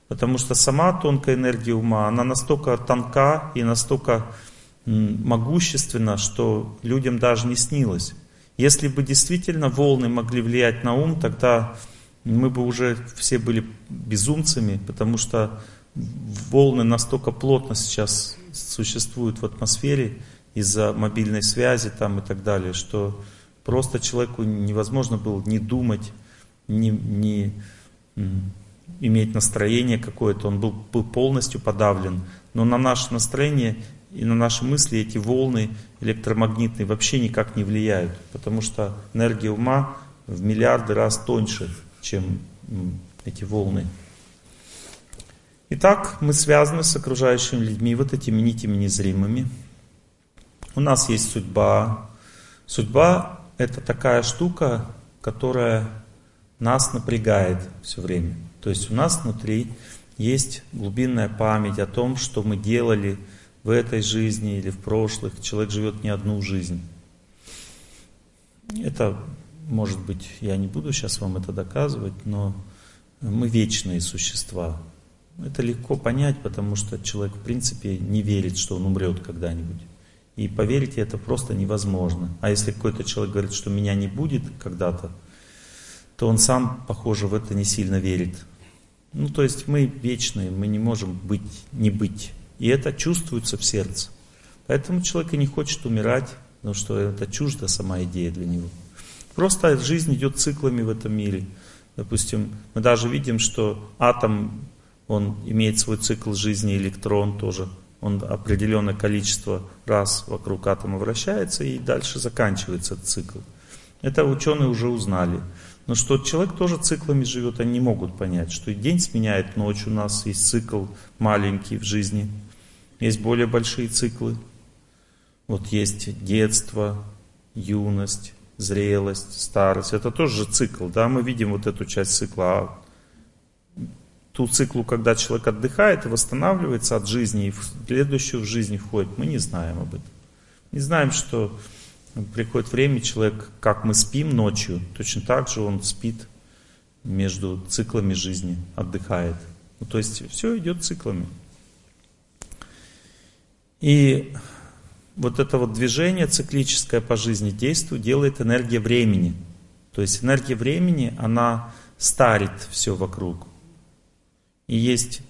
Потому что сама тонкая энергия ума, она настолько тонка и настолько могущественна, что людям даже не снилось. Если бы действительно волны могли влиять на ум, тогда мы бы уже все были безумцами, потому что волны настолько плотно сейчас существуют в атмосфере из-за мобильной связи там и так далее, что просто человеку невозможно было не думать, не, не иметь настроение какое-то, он был, был полностью подавлен. Но на наше настроение и на наши мысли эти волны электромагнитные вообще никак не влияют, потому что энергия ума в миллиарды раз тоньше, чем эти волны. Итак, мы связаны с окружающими людьми, вот этими нитями незримыми. У нас есть судьба. Судьба – это такая штука, которая нас напрягает все время. То есть у нас внутри есть глубинная память о том, что мы делали в этой жизни или в прошлых. Человек живет не одну жизнь. Это, может быть, я не буду сейчас вам это доказывать, но мы вечные существа. Это легко понять, потому что человек, в принципе, не верит, что он умрет когда-нибудь. И поверить это просто невозможно. А если какой-то человек говорит, что меня не будет когда-то, то он сам, похоже, в это не сильно верит. Ну, то есть мы вечные, мы не можем быть, не быть. И это чувствуется в сердце. Поэтому человек и не хочет умирать, потому что это чужда сама идея для него. Просто жизнь идет циклами в этом мире. Допустим, мы даже видим, что атом, он имеет свой цикл жизни, электрон тоже. Он определенное количество раз вокруг атома вращается и дальше заканчивается этот цикл. Это ученые уже узнали. Но что человек тоже циклами живет, они не могут понять, что и день сменяет ночь, у нас есть цикл маленький в жизни, есть более большие циклы. Вот есть детство, юность, зрелость, старость. Это тоже же цикл, да, мы видим вот эту часть цикла. А ту циклу, когда человек отдыхает и восстанавливается от жизни, и в следующую в жизни входит, мы не знаем об этом. Не знаем, что приходит время, человек, как мы спим ночью, точно так же он спит между циклами жизни, отдыхает. Ну, то есть все идет циклами. И вот это вот движение циклическое по жизни действует, делает энергия времени. То есть энергия времени, она старит все вокруг. И есть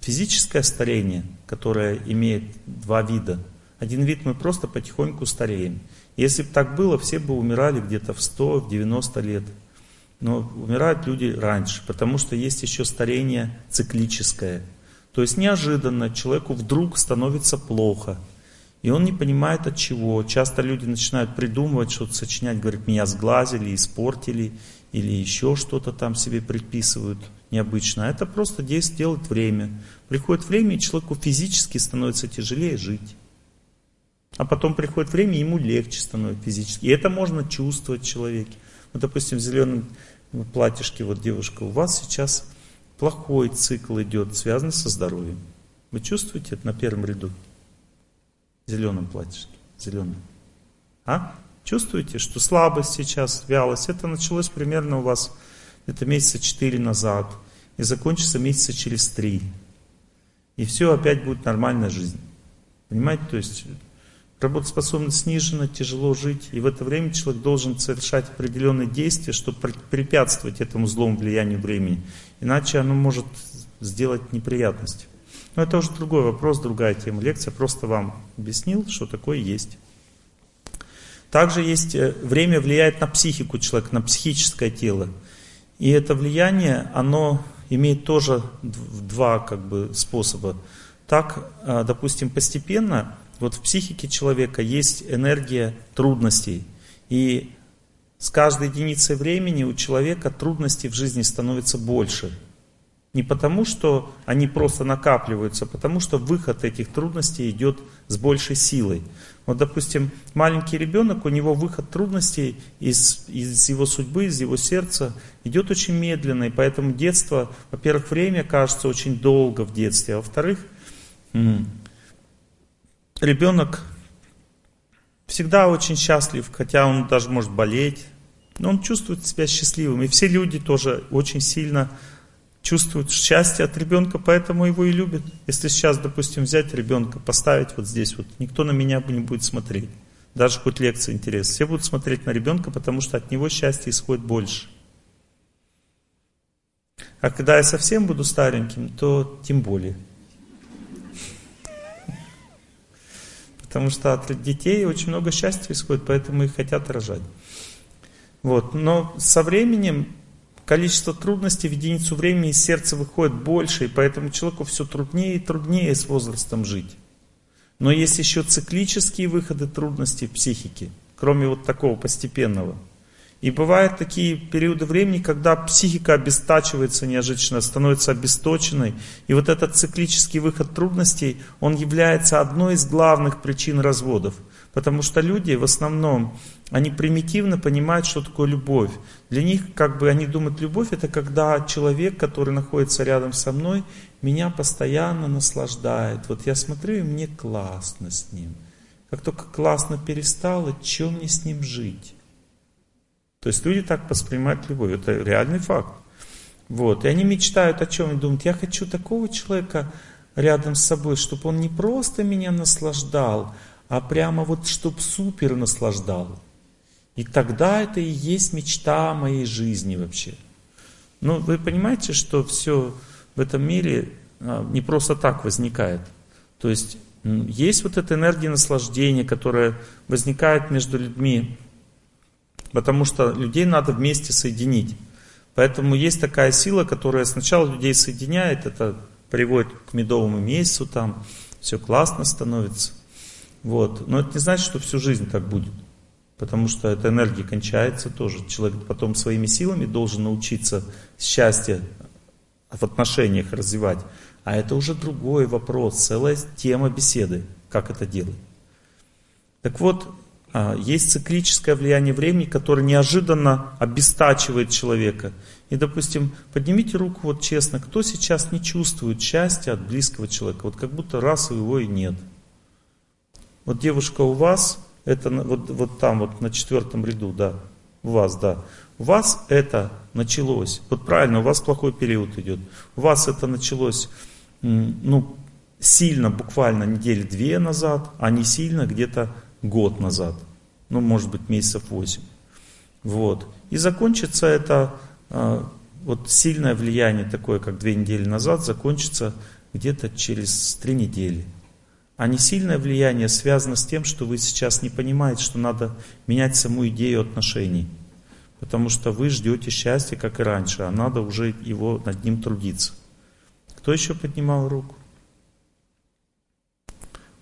физическое старение, которое имеет два вида. Один вид мы просто потихоньку стареем. Если бы так было, все бы умирали где-то в 100, в 90 лет. Но умирают люди раньше, потому что есть еще старение циклическое. То есть неожиданно человеку вдруг становится плохо. И он не понимает от чего. Часто люди начинают придумывать, что-то сочинять, говорят, меня сглазили, испортили, или еще что-то там себе предписывают необычно. А это просто делает время. Приходит время, и человеку физически становится тяжелее жить. А потом приходит время, ему легче становится физически. И это можно чувствовать в человеке. Вот, допустим, в зеленом платьишке, вот девушка, у вас сейчас плохой цикл идет, связанный со здоровьем. Вы чувствуете это на первом ряду? В зеленом платьишке, зеленом. А? Чувствуете, что слабость сейчас, вялость, это началось примерно у вас где-то месяца четыре назад и закончится месяца через три. И все, опять будет нормальная жизнь. Понимаете, то есть работоспособность снижена, тяжело жить, и в это время человек должен совершать определенные действия, чтобы препятствовать этому злому влиянию времени. Иначе оно может сделать неприятности. Но это уже другой вопрос, другая тема. Лекция просто вам объяснил, что такое есть. Также есть э, время влияет на психику человека, на психическое тело. И это влияние, оно имеет тоже два как бы, способа. Так, э, допустим, постепенно вот в психике человека есть энергия трудностей. И с каждой единицей времени у человека трудностей в жизни становится больше. Не потому, что они просто накапливаются, а потому что выход этих трудностей идет с большей силой. Вот, допустим, маленький ребенок, у него выход трудностей из, из его судьбы, из его сердца идет очень медленно, и поэтому детство, во-первых, время кажется очень долго в детстве, а во-вторых, ребенок всегда очень счастлив, хотя он даже может болеть, но он чувствует себя счастливым. И все люди тоже очень сильно чувствуют счастье от ребенка, поэтому его и любят. Если сейчас, допустим, взять ребенка, поставить вот здесь вот, никто на меня не будет смотреть. Даже хоть лекция интересна. Все будут смотреть на ребенка, потому что от него счастье исходит больше. А когда я совсем буду стареньким, то тем более. Потому что от детей очень много счастья исходит, поэтому их хотят рожать. Вот. Но со временем количество трудностей в единицу времени из сердца выходит больше, и поэтому человеку все труднее и труднее с возрастом жить. Но есть еще циклические выходы трудностей в психике, кроме вот такого постепенного. И бывают такие периоды времени, когда психика обестачивается неожиданно, становится обесточенной. И вот этот циклический выход трудностей, он является одной из главных причин разводов. Потому что люди в основном, они примитивно понимают, что такое любовь. Для них, как бы они думают, любовь это когда человек, который находится рядом со мной, меня постоянно наслаждает. Вот я смотрю, и мне классно с ним. Как только классно перестало, чем мне с ним жить? То есть люди так воспринимают любовь. Это реальный факт. Вот. И они мечтают о чем? И думают, я хочу такого человека рядом с собой, чтобы он не просто меня наслаждал, а прямо вот чтоб супер наслаждал. И тогда это и есть мечта моей жизни вообще. Но ну, вы понимаете, что все в этом мире а, не просто так возникает. То есть есть вот эта энергия наслаждения, которая возникает между людьми, потому что людей надо вместе соединить. Поэтому есть такая сила, которая сначала людей соединяет, это приводит к медовому месяцу, там все классно становится. Вот. Но это не значит, что всю жизнь так будет. Потому что эта энергия кончается тоже. Человек потом своими силами должен научиться счастье в отношениях развивать. А это уже другой вопрос, целая тема беседы, как это делать. Так вот, есть циклическое влияние времени, которое неожиданно обестачивает человека. И, допустим, поднимите руку вот честно, кто сейчас не чувствует счастья от близкого человека, вот как будто раз его и нет – вот девушка у вас, это вот, вот там вот на четвертом ряду, да, у вас, да. У вас это началось, вот правильно, у вас плохой период идет. У вас это началось, ну, сильно, буквально недели две назад, а не сильно где-то год назад. Ну, может быть, месяцев восемь. Вот. И закончится это, а, вот сильное влияние такое, как две недели назад, закончится где-то через три недели а не сильное влияние связано с тем, что вы сейчас не понимаете, что надо менять саму идею отношений. Потому что вы ждете счастья, как и раньше, а надо уже его над ним трудиться. Кто еще поднимал руку?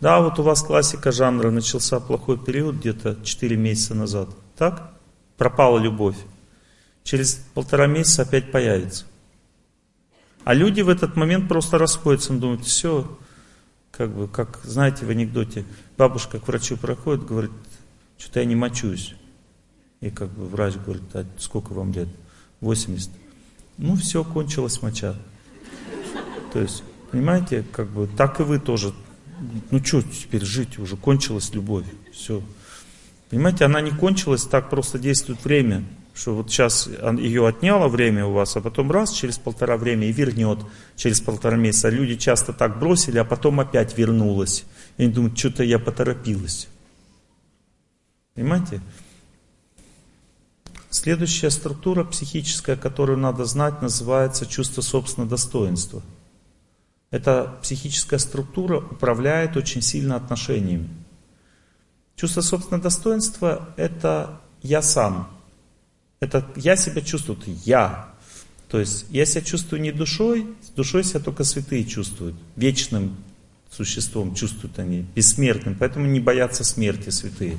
Да, вот у вас классика жанра, начался плохой период где-то 4 месяца назад. Так? Пропала любовь. Через полтора месяца опять появится. А люди в этот момент просто расходятся, думают, все, как бы, как, знаете, в анекдоте, бабушка к врачу проходит, говорит, что-то я не мочусь. И как бы врач говорит, а сколько вам лет? 80. Ну, все, кончилась моча. То есть, понимаете, как бы, так и вы тоже. Ну, что теперь жить уже, кончилась любовь, все. Понимаете, она не кончилась, так просто действует время что вот сейчас ее отняло время у вас, а потом раз через полтора время и вернет через полтора месяца. Люди часто так бросили, а потом опять вернулось. И они думают, что-то я поторопилась. Понимаете? Следующая структура психическая, которую надо знать, называется чувство собственного достоинства. Эта психическая структура управляет очень сильно отношениями. Чувство собственного достоинства – это я сам. Это я себя чувствую, это я. То есть я себя чувствую не душой, с душой себя только святые чувствуют. Вечным существом чувствуют они, бессмертным, поэтому не боятся смерти святые.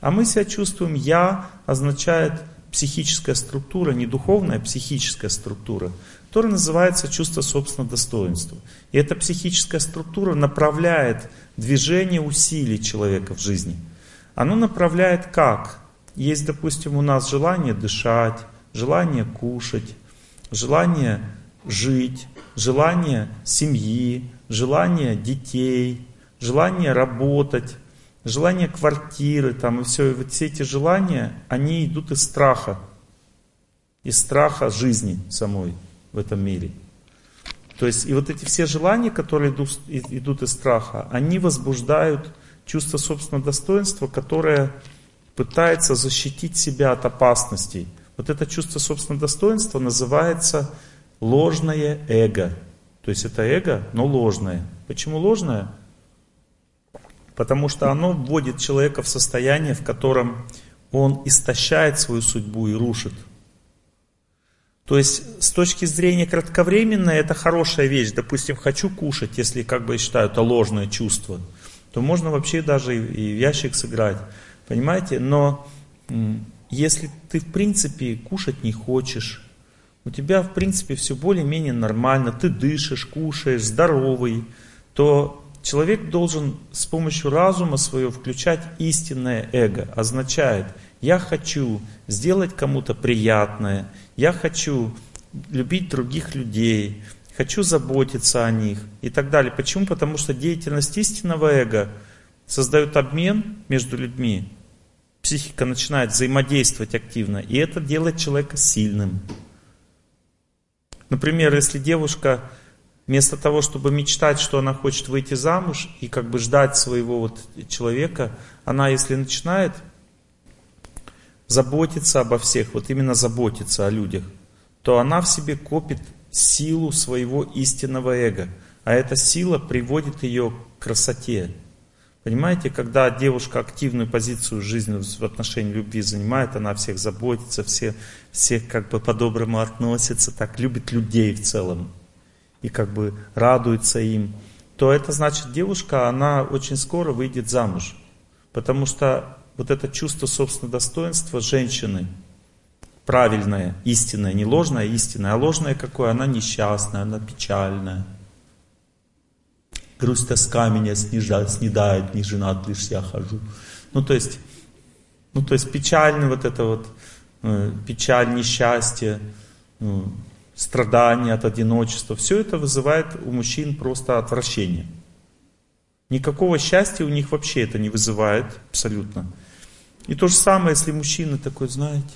А мы себя чувствуем «я» означает психическая структура, не духовная, а психическая структура, которая называется чувство собственного достоинства. И эта психическая структура направляет движение усилий человека в жизни. Оно направляет как? Есть, допустим, у нас желание дышать, желание кушать, желание жить, желание семьи, желание детей, желание работать, желание квартиры, там и все, и вот все эти желания, они идут из страха, из страха жизни самой в этом мире. То есть и вот эти все желания, которые идут, идут из страха, они возбуждают чувство собственного достоинства, которое пытается защитить себя от опасностей. Вот это чувство собственного достоинства называется ложное эго. То есть это эго, но ложное. Почему ложное? Потому что оно вводит человека в состояние, в котором он истощает свою судьбу и рушит. То есть с точки зрения кратковременной это хорошая вещь. Допустим, хочу кушать, если как бы считаю это ложное чувство, то можно вообще даже и в ящик сыграть. Понимаете? Но если ты в принципе кушать не хочешь, у тебя в принципе все более-менее нормально, ты дышишь, кушаешь, здоровый, то человек должен с помощью разума своего включать истинное эго. Означает, я хочу сделать кому-то приятное, я хочу любить других людей, хочу заботиться о них и так далее. Почему? Потому что деятельность истинного эго создает обмен между людьми. Психика начинает взаимодействовать активно, и это делает человека сильным. Например, если девушка вместо того, чтобы мечтать, что она хочет выйти замуж и как бы ждать своего вот человека, она если начинает заботиться обо всех, вот именно заботиться о людях, то она в себе копит силу своего истинного эго. А эта сила приводит ее к красоте. Понимаете, когда девушка активную позицию в жизни в отношении любви занимает, она всех заботится, все, всех как бы по-доброму относится, так любит людей в целом и как бы радуется им, то это значит девушка, она очень скоро выйдет замуж. Потому что вот это чувство собственного достоинства женщины, правильное, истинное, не ложное, а истинное, а ложное какое? Она несчастная, она печальная – грусть тоска меня снижает, снедает, не женат лишь я хожу. Ну, то есть, ну, то есть печальный вот это вот, э, печаль, несчастье, э, страдания от одиночества, все это вызывает у мужчин просто отвращение. Никакого счастья у них вообще это не вызывает абсолютно. И то же самое, если мужчина такой, знаете,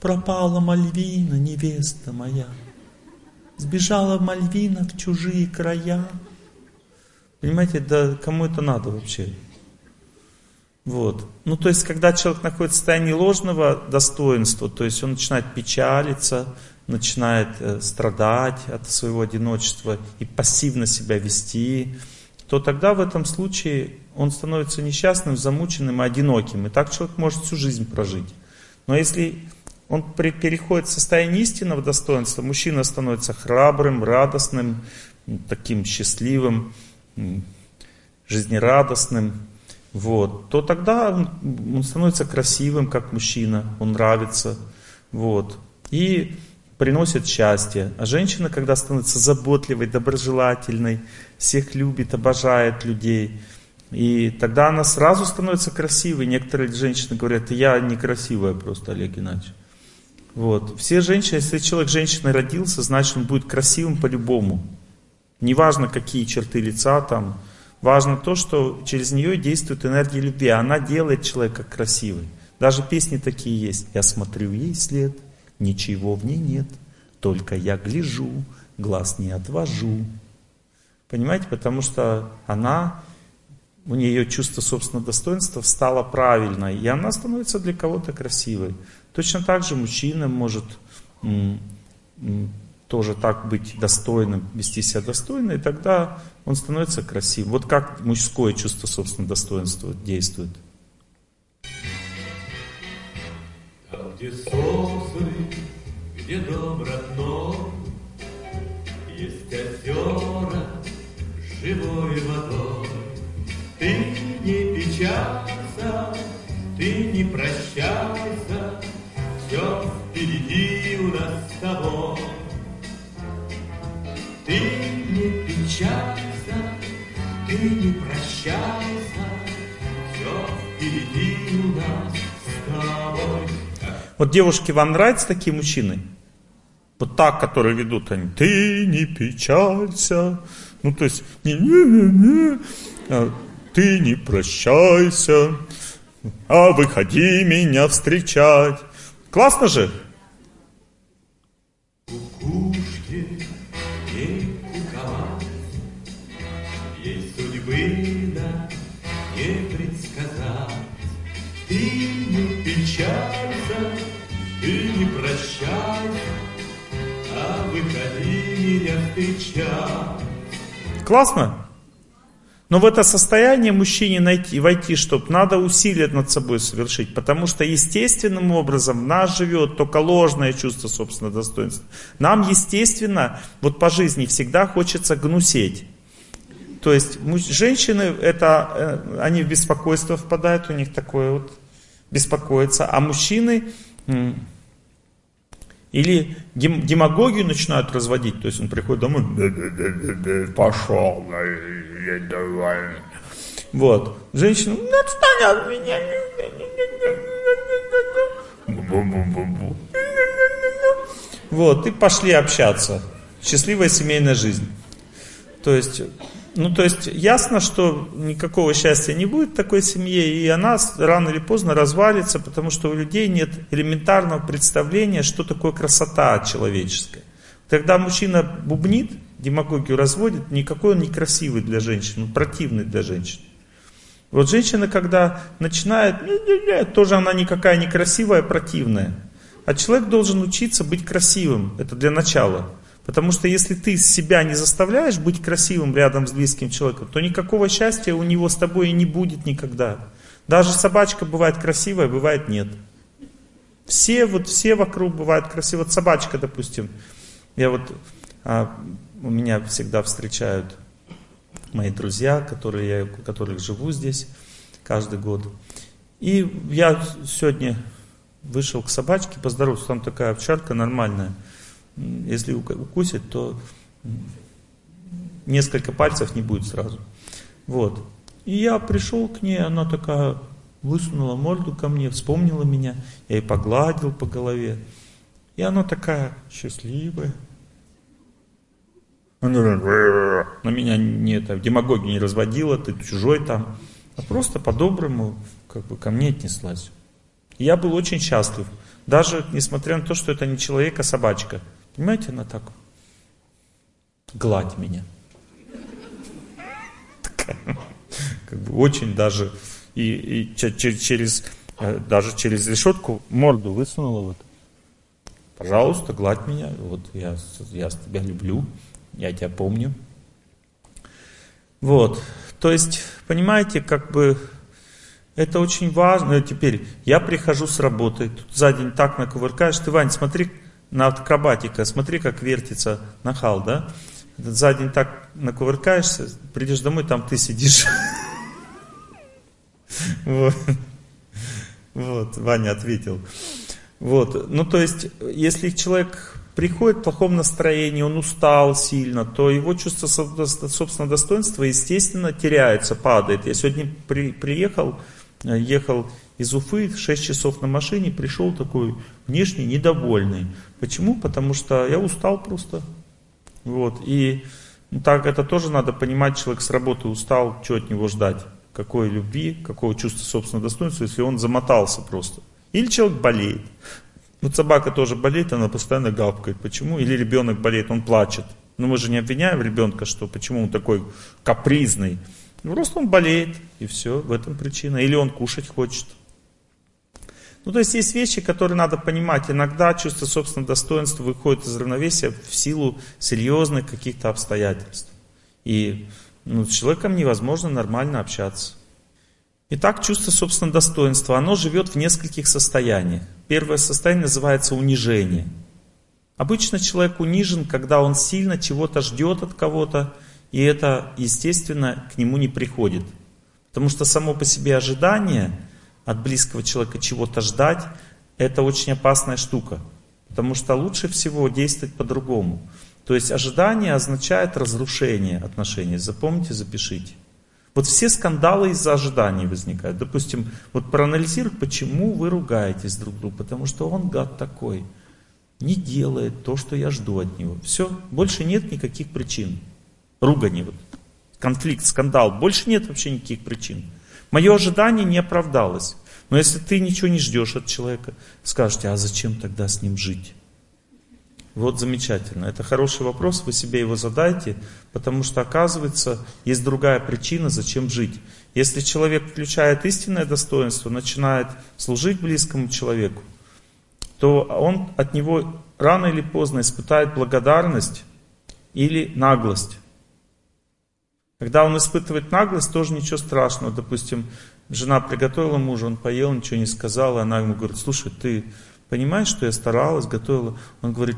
пропала Мальвина, невеста моя. Сбежала Мальвина в чужие края. Понимаете, да кому это надо вообще? Вот. Ну, то есть, когда человек находится в состоянии ложного достоинства, то есть он начинает печалиться, начинает э, страдать от своего одиночества и пассивно себя вести, то тогда в этом случае он становится несчастным, замученным и одиноким. И так человек может всю жизнь прожить. Но если он переходит в состояние истинного достоинства, мужчина становится храбрым, радостным, таким счастливым, жизнерадостным, вот, то тогда он, он становится красивым, как мужчина, он нравится, вот, и приносит счастье. А женщина, когда становится заботливой, доброжелательной, всех любит, обожает людей, и тогда она сразу становится красивой. Некоторые женщины говорят, я некрасивая просто, Олег Геннадьевич. Вот. Все женщины, если человек женщиной родился, значит он будет красивым по-любому. Неважно, какие черты лица там. Важно то, что через нее действует энергия любви. Она делает человека красивым. Даже песни такие есть. Я смотрю ей след, ничего в ней нет. Только я гляжу, глаз не отвожу. Понимаете, потому что она, у нее чувство собственного достоинства стало правильно, и она становится для кого-то красивой. Точно так же мужчина может тоже так быть достойным, вести себя достойно, и тогда он становится красивым. Вот как мужское чувство собственного достоинства действует. Там, где сосны, где дом родной, Есть озера живой водой. Ты не печалься, ты не прощайся, Все впереди у нас с тобой. Ты не печалься, ты не прощайся, Все впереди у нас с тобой. Вот девушки, вам нравятся такие мужчины? Вот так, которые ведут они. Ты не печалься. Ну, то есть, не, не, не, не. Ты не прощайся, а выходи меня встречать. Классно же? А. Классно? Но в это состояние мужчине найти, войти, чтобы надо усилия над собой совершить, потому что естественным образом в нас живет только ложное чувство собственного достоинства. Нам, естественно, вот по жизни всегда хочется гнусеть. То есть женщины, это, э, они в беспокойство впадают, у них такое вот беспокоится, а мужчины или демагогию начинают разводить, то есть он приходит домой, пошел, давай. Вот. Женщина, ну отстань от меня. Вот, и пошли общаться. Счастливая семейная жизнь. То есть ну, то есть ясно, что никакого счастья не будет в такой семье, и она рано или поздно развалится, потому что у людей нет элементарного представления, что такое красота человеческая. Когда мужчина бубнит, демагогию разводит, никакой он не красивый для женщин, он противный для женщин. Вот женщина, когда начинает, тоже она никакая не красивая, а противная. А человек должен учиться быть красивым, это для начала. Потому что если ты себя не заставляешь быть красивым рядом с близким человеком, то никакого счастья у него с тобой и не будет никогда. Даже собачка бывает красивая, бывает нет. Все, вот, все вокруг бывают красивые. Вот собачка, допустим. Я вот, а, у меня всегда встречают мои друзья, которые я, которых живу здесь каждый год. И я сегодня вышел к собачке поздороваться, там такая овчарка нормальная – если укусит, то несколько пальцев не будет сразу. Вот. И я пришел к ней, она такая высунула морду ко мне, вспомнила меня, я ей погладил по голове. И она такая счастливая. Она на меня не это, демагогию не разводила, ты чужой там, а просто по-доброму как бы ко мне отнеслась. Я был очень счастлив, даже несмотря на то, что это не человек, а собачка. Понимаете, она так, гладь меня. как бы очень даже, и, и через, э, даже через решетку морду высунула вот. Пожалуйста, гладь меня, вот я, я тебя люблю, я тебя помню. Вот, то есть, понимаете, как бы это очень важно. Теперь я прихожу с работы, тут за день так накувыркаешь, ты, Вань, смотри, на акробатика, смотри, как вертится нахал, да? За день так накувыркаешься, придешь домой, там ты сидишь. Вот. вот, Ваня ответил. Вот, ну то есть, если человек приходит в плохом настроении, он устал сильно, то его чувство собственного достоинства, естественно, теряется, падает. Я сегодня при, приехал, ехал из Уфы, 6 часов на машине, пришел такой внешне недовольный. Почему? Потому что я устал просто. Вот. И так это тоже надо понимать, человек с работы устал, что от него ждать? Какой любви, какого чувства собственного достоинства, если он замотался просто. Или человек болеет. Вот собака тоже болеет, она постоянно гавкает. Почему? Или ребенок болеет, он плачет. Но мы же не обвиняем ребенка, что почему он такой капризный. Ну, просто он болеет, и все, в этом причина. Или он кушать хочет. Ну, то есть есть вещи, которые надо понимать. Иногда чувство собственного достоинства выходит из равновесия в силу серьезных каких-то обстоятельств. И ну, с человеком невозможно нормально общаться. Итак, чувство собственного достоинства, оно живет в нескольких состояниях. Первое состояние называется унижение. Обычно человек унижен, когда он сильно чего-то ждет от кого-то, и это, естественно, к нему не приходит. Потому что само по себе ожидание от близкого человека чего-то ждать, это очень опасная штука. Потому что лучше всего действовать по-другому. То есть ожидание означает разрушение отношений. Запомните, запишите. Вот все скандалы из-за ожиданий возникают. Допустим, вот проанализировать, почему вы ругаетесь друг другу. Потому что он гад такой. Не делает то, что я жду от него. Все, больше нет никаких причин. Ругани, вот, конфликт, скандал. Больше нет вообще никаких причин. Мое ожидание не оправдалось. Но если ты ничего не ждешь от человека, скажете, а зачем тогда с ним жить? Вот замечательно. Это хороший вопрос, вы себе его задайте, потому что оказывается, есть другая причина, зачем жить. Если человек включает истинное достоинство, начинает служить близкому человеку, то он от него рано или поздно испытает благодарность или наглость. Когда он испытывает наглость, тоже ничего страшного. Допустим, жена приготовила мужу, он поел, ничего не сказал, и она ему говорит, слушай, ты понимаешь, что я старалась, готовила? Он говорит,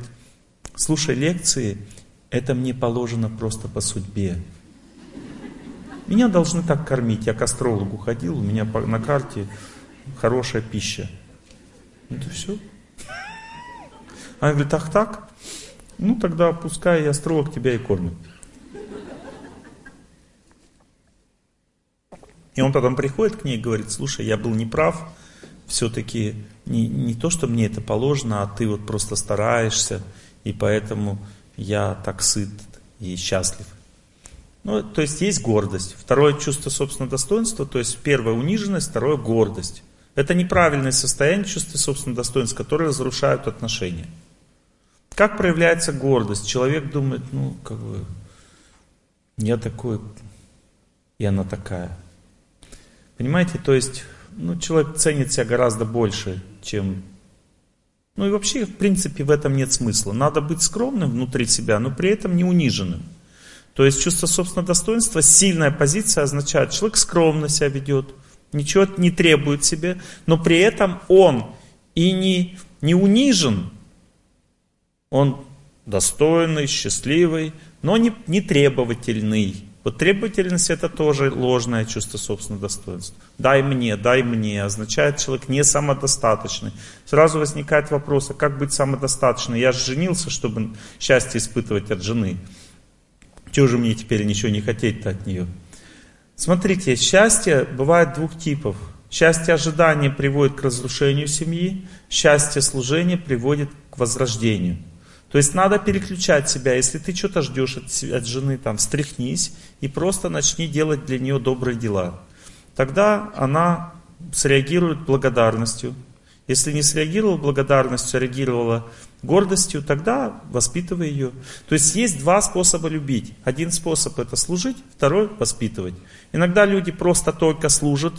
слушай лекции, это мне положено просто по судьбе. Меня должны так кормить. Я к астрологу ходил, у меня на карте хорошая пища. Это все. Она говорит, ах так? Ну тогда пускай и астролог тебя и кормит. И он потом приходит к ней и говорит, слушай, я был неправ, все-таки не, не то, что мне это положено, а ты вот просто стараешься, и поэтому я так сыт и счастлив. Ну, то есть есть гордость. Второе чувство собственного достоинства, то есть первое униженность, второе гордость. Это неправильное состояние чувства собственного достоинства, которые разрушают отношения. Как проявляется гордость? Человек думает, ну, как бы, я такой, и она такая. Понимаете, то есть, ну, человек ценит себя гораздо больше, чем ну и вообще, в принципе, в этом нет смысла. Надо быть скромным внутри себя, но при этом не униженным. То есть чувство собственного достоинства, сильная позиция означает, человек скромно себя ведет, ничего не требует себе, но при этом он и не, не унижен, он достойный, счастливый, но не, не требовательный. Вот требовательность это тоже ложное чувство собственного достоинства. Дай мне, дай мне, означает человек не самодостаточный. Сразу возникает вопрос, а как быть самодостаточным? Я же женился, чтобы счастье испытывать от жены. Чего же мне теперь ничего не хотеть-то от нее? Смотрите, счастье бывает двух типов. Счастье ожидания приводит к разрушению семьи, счастье служения приводит к возрождению. То есть надо переключать себя. Если ты что-то ждешь от, от жены, там, встряхнись и просто начни делать для нее добрые дела. Тогда она среагирует благодарностью. Если не среагировала благодарностью, а реагировала гордостью, тогда воспитывай ее. То есть есть два способа любить. Один способ это служить, второй воспитывать. Иногда люди просто только служат,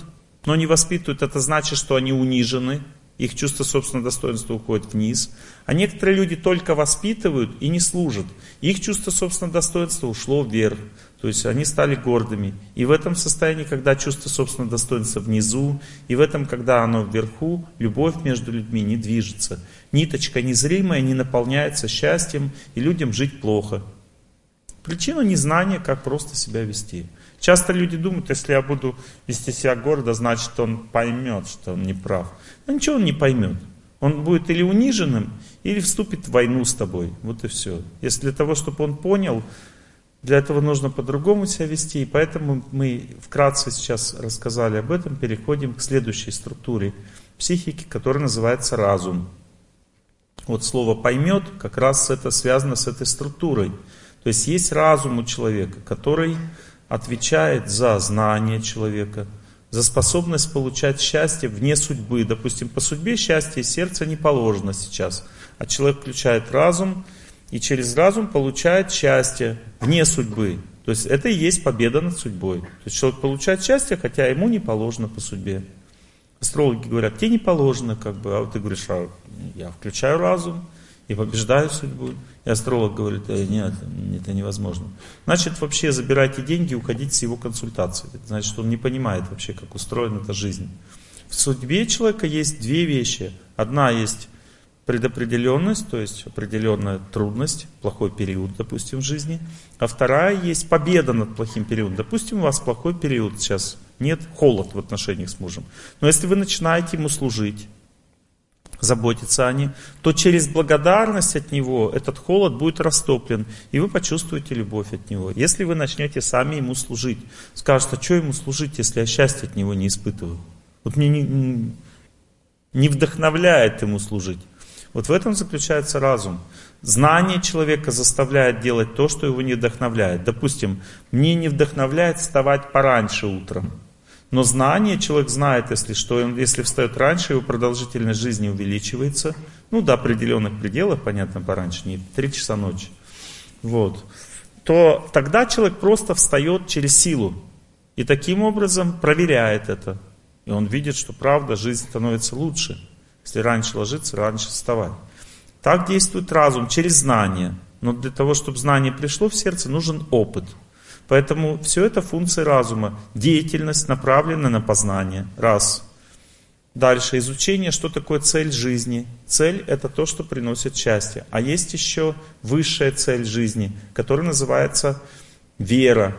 но не воспитывают. Это значит, что они унижены, их чувство собственного достоинства уходит вниз. А некоторые люди только воспитывают и не служат. Их чувство собственного достоинства ушло вверх. То есть они стали гордыми. И в этом состоянии, когда чувство собственного достоинства внизу, и в этом, когда оно вверху, любовь между людьми не движется. Ниточка незримая не наполняется счастьем, и людям жить плохо. Причина незнания, как просто себя вести. Часто люди думают, если я буду вести себя гордо, значит он поймет, что он не прав. Но ничего он не поймет. Он будет или униженным, или вступит в войну с тобой. Вот и все. Если для того, чтобы он понял, для этого нужно по-другому себя вести. И поэтому мы вкратце сейчас рассказали об этом. Переходим к следующей структуре психики, которая называется разум. Вот слово «поймет» как раз это связано с этой структурой. То есть есть разум у человека, который отвечает за знание человека, за способность получать счастье вне судьбы. Допустим, по судьбе счастье сердца не положено сейчас, а человек включает разум и через разум получает счастье вне судьбы. То есть это и есть победа над судьбой. То есть человек получает счастье, хотя ему не положено по судьбе. Астрологи говорят, тебе не положено, как бы, а вот ты говоришь, а я включаю разум и побеждаю судьбу. И астролог говорит, э, нет, это невозможно. Значит, вообще забирайте деньги и уходите с его консультации. Значит, что он не понимает вообще, как устроена эта жизнь. В судьбе человека есть две вещи. Одна есть предопределенность, то есть определенная трудность, плохой период, допустим, в жизни. А вторая есть победа над плохим периодом. Допустим, у вас плохой период сейчас, нет холод в отношениях с мужем. Но если вы начинаете ему служить, заботиться о ней, то через благодарность от него этот холод будет растоплен, и вы почувствуете любовь от него. Если вы начнете сами ему служить, скажете, а что ему служить, если я счастья от него не испытываю? Вот мне не, не вдохновляет ему служить. Вот в этом заключается разум. Знание человека заставляет делать то, что его не вдохновляет. Допустим, мне не вдохновляет вставать пораньше утром. Но знание, человек знает, если что, он, если встает раньше, его продолжительность жизни увеличивается. Ну, до определенных пределов, понятно, пораньше, не 3 часа ночи. Вот. То тогда человек просто встает через силу. И таким образом проверяет это. И он видит, что правда, жизнь становится лучше. Если раньше ложиться, раньше вставать. Так действует разум через знание. Но для того, чтобы знание пришло в сердце, нужен опыт. Поэтому все это функции разума. Деятельность направлена на познание. Раз. Дальше изучение, что такое цель жизни. Цель это то, что приносит счастье. А есть еще высшая цель жизни, которая называется вера.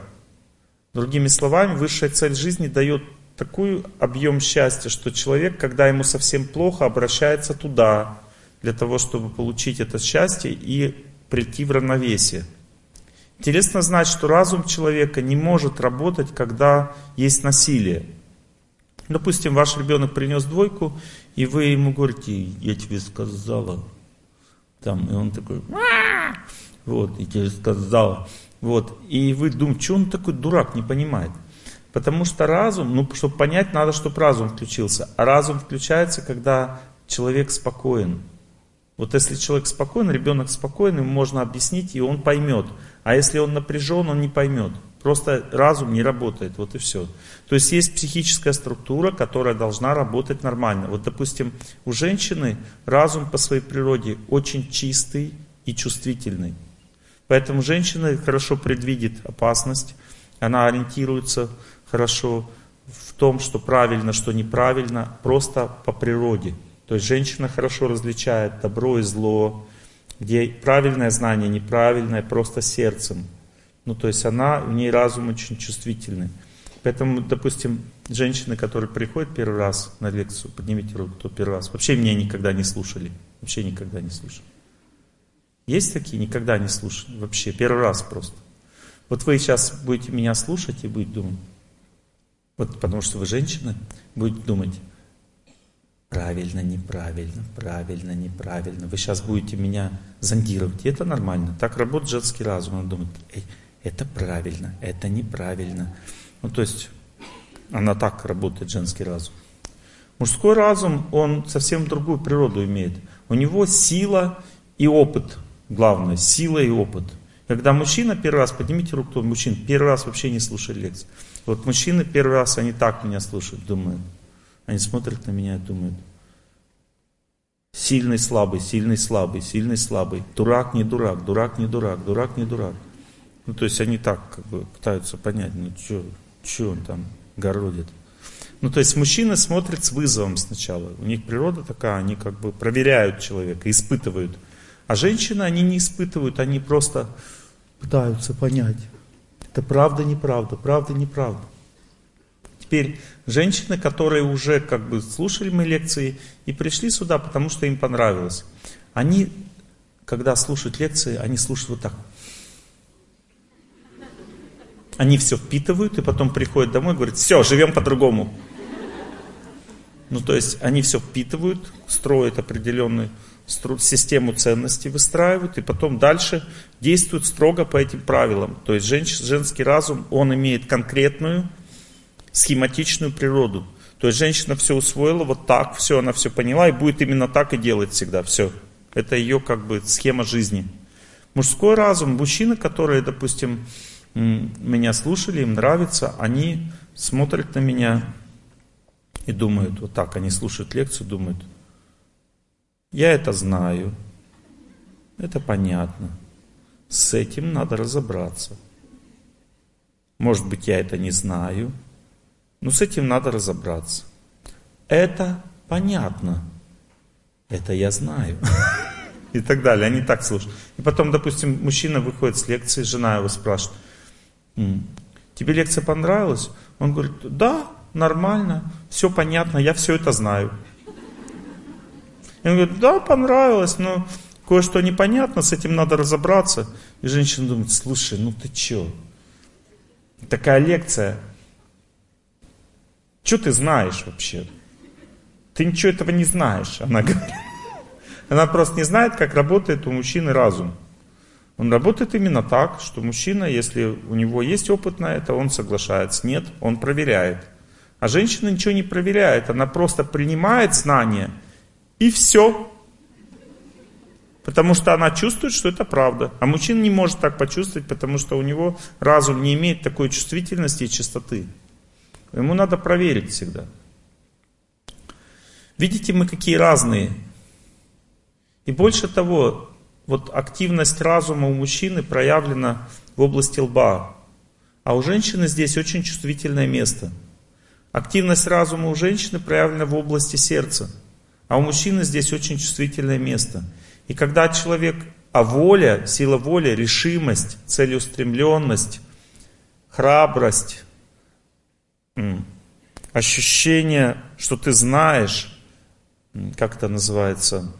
Другими словами, высшая цель жизни дает такой объем счастья, что человек, когда ему совсем плохо, обращается туда, для того, чтобы получить это счастье и прийти в равновесие. Интересно знать, что разум человека не может работать, когда есть насилие. Допустим, ваш ребенок принес двойку, и вы ему говорите, я тебе сказала. Там, и он такой, вот, я тебе сказала. Вот, и вы думаете, что он такой дурак, не понимает. Потому что разум, ну, чтобы понять, надо, чтобы разум включился. А разум включается, когда человек спокоен. Вот если человек спокоен, ребенок спокоен, ему можно объяснить, и он поймет. А если он напряжен, он не поймет. Просто разум не работает, вот и все. То есть есть психическая структура, которая должна работать нормально. Вот, допустим, у женщины разум по своей природе очень чистый и чувствительный. Поэтому женщина хорошо предвидит опасность, она ориентируется хорошо в том, что правильно, что неправильно, просто по природе. То есть женщина хорошо различает добро и зло, где правильное знание, неправильное, просто сердцем. Ну, то есть она, в ней разум очень чувствительный. Поэтому, допустим, женщины, которые приходят первый раз на лекцию, поднимите руку, кто первый раз, вообще меня никогда не слушали. Вообще никогда не слушали. Есть такие? Никогда не слушали. Вообще, первый раз просто. Вот вы сейчас будете меня слушать и будете думать, вот потому что вы женщина, будете думать, правильно, неправильно, правильно, неправильно. Вы сейчас будете меня зондировать, и это нормально. Так работает женский разум. Он думает, Эй, это правильно, это неправильно. Ну, то есть, она так работает, женский разум. Мужской разум, он совсем другую природу имеет. У него сила и опыт. Главное, сила и опыт. Когда мужчина первый раз, поднимите руку, кто мужчин первый раз вообще не слушает лекции. Вот мужчины первый раз, они так меня слушают, думают. Они смотрят на меня и думают. Сильный, слабый, сильный, слабый, сильный, слабый. Дурак, не дурак, дурак, не дурак, дурак, не дурак. Ну, то есть они так как бы пытаются понять, ну, что он там городит. Ну, то есть мужчины смотрят с вызовом сначала. У них природа такая, они как бы проверяют человека, испытывают. А женщины, они не испытывают, они просто пытаются понять. Это правда, неправда, правда, неправда. Теперь женщины, которые уже как бы слушали мои лекции и пришли сюда, потому что им понравилось, они, когда слушают лекции, они слушают вот так. Они все впитывают и потом приходят домой и говорят, все, живем по-другому. Ну, то есть они все впитывают, строят определенную систему ценностей выстраивают, и потом дальше действуют строго по этим правилам. То есть женский разум, он имеет конкретную схематичную природу. То есть женщина все усвоила вот так, все, она все поняла и будет именно так и делать всегда, все. Это ее как бы схема жизни. Мужской разум, мужчины, которые, допустим, меня слушали, им нравится, они смотрят на меня И думают, вот так, они слушают лекцию, думают, я это знаю, это понятно, с этим надо разобраться. Может быть, я это не знаю, но с этим надо разобраться. Это понятно, это я знаю. И так далее. Они так слушают. И потом, допустим, мужчина выходит с лекции, жена его спрашивает, тебе лекция понравилась? Он говорит, да, нормально, все понятно, я все это знаю. И он говорит, да, понравилось, но кое-что непонятно, с этим надо разобраться. И женщина думает, слушай, ну ты че? Такая лекция. Что ты знаешь вообще? Ты ничего этого не знаешь, она говорит. Она просто не знает, как работает у мужчины разум. Он работает именно так, что мужчина, если у него есть опыт на это, он соглашается. Нет, он проверяет. А женщина ничего не проверяет, она просто принимает знания и все. Потому что она чувствует, что это правда. А мужчина не может так почувствовать, потому что у него разум не имеет такой чувствительности и чистоты. Ему надо проверить всегда. Видите, мы какие разные. И больше того, вот активность разума у мужчины проявлена в области лба. А у женщины здесь очень чувствительное место – Активность разума у женщины проявлена в области сердца, а у мужчины здесь очень чувствительное место. И когда человек, а воля, сила воли, решимость, целеустремленность, храбрость, ощущение, что ты знаешь, как это называется,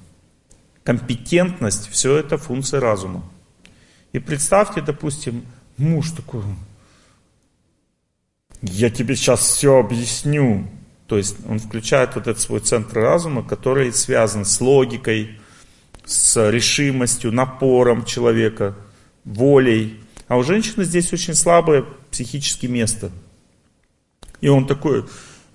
компетентность, все это функция разума. И представьте, допустим, муж такой, я тебе сейчас все объясню. То есть он включает вот этот свой центр разума, который связан с логикой, с решимостью, напором человека, волей. А у женщины здесь очень слабое психическое место. И он такой,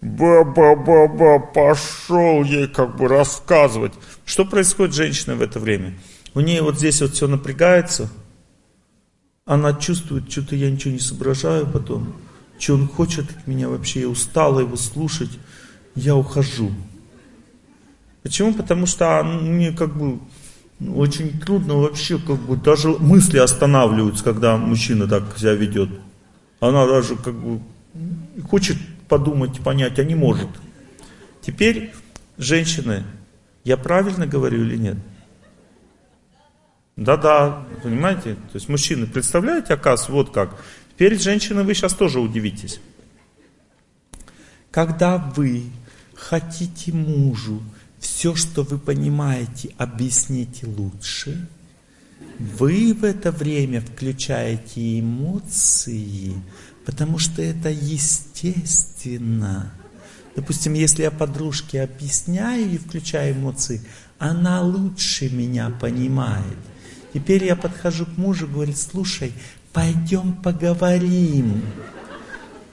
ба-ба-ба-ба, пошел ей как бы рассказывать. Что происходит с женщиной в это время? У нее вот здесь вот все напрягается, она чувствует, что-то я ничего не соображаю потом что он хочет от меня вообще, я устала его слушать, я ухожу. Почему? Потому что мне как бы очень трудно вообще, как бы даже мысли останавливаются, когда мужчина так себя ведет. Она даже как бы хочет подумать, понять, а не может. Теперь, женщины, я правильно говорю или нет? Да-да, понимаете? То есть мужчины, представляете, оказывается, вот как. Теперь, женщины, вы сейчас тоже удивитесь. Когда вы хотите мужу все, что вы понимаете, объясните лучше, вы в это время включаете эмоции, потому что это естественно. Допустим, если я подружке объясняю и включаю эмоции, она лучше меня понимает. Теперь я подхожу к мужу и говорю, слушай, пойдем поговорим.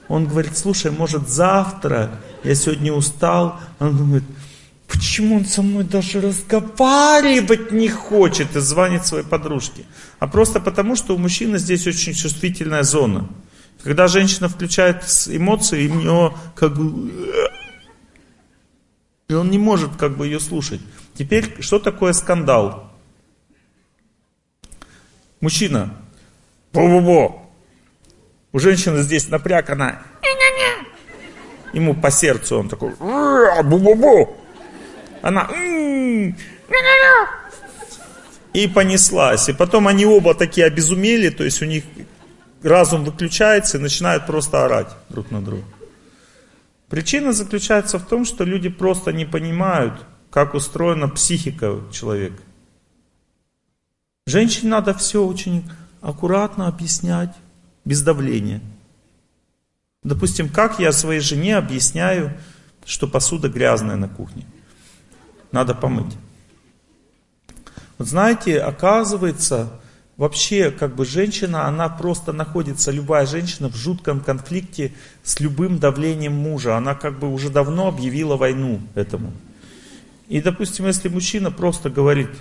Он говорит, слушай, может завтра, я сегодня устал. Он говорит, почему он со мной даже разговаривать не хочет и звонит своей подружке? А просто потому, что у мужчины здесь очень чувствительная зона. Когда женщина включает эмоции, у него как бы... И он не может как бы ее слушать. Теперь, что такое скандал? Мужчина, Бу-бу-бу. У женщины здесь напряг, она ему по сердцу, он такой бу-бу-бу. Она и понеслась. И потом они оба такие обезумели, то есть у них разум выключается и начинают просто орать друг на друга. Причина заключается в том, что люди просто не понимают, как устроена психика человека. Женщине надо все очень аккуратно объяснять, без давления. Допустим, как я своей жене объясняю, что посуда грязная на кухне. Надо помыть. Вот знаете, оказывается, вообще как бы женщина, она просто находится, любая женщина в жутком конфликте с любым давлением мужа. Она как бы уже давно объявила войну этому. И, допустим, если мужчина просто говорит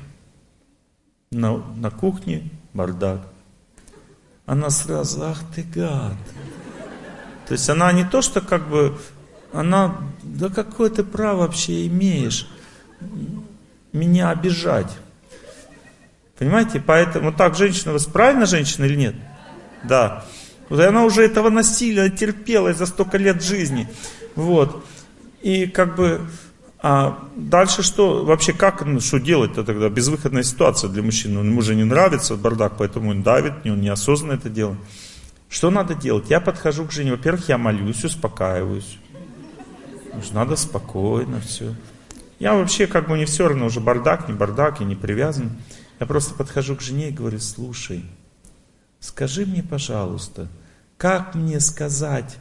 на, на кухне бардак, она сразу, ах ты гад. То есть она не то, что как бы она, да какое ты право вообще имеешь меня обижать? Понимаете? Поэтому так женщина, правильно женщина или нет? Да. Вот она уже этого насилия терпела за столько лет жизни. Вот. И как бы а дальше что? Вообще как, ну, что делать-то тогда? Безвыходная ситуация для мужчины. Ему же не нравится бардак, поэтому он давит, он неосознанно это делает. Что надо делать? Я подхожу к жене. Во-первых, я молюсь, успокаиваюсь. Надо спокойно все. Я вообще как бы не все равно, уже бардак, не бардак, я не привязан. Я просто подхожу к жене и говорю, слушай, скажи мне, пожалуйста, как мне сказать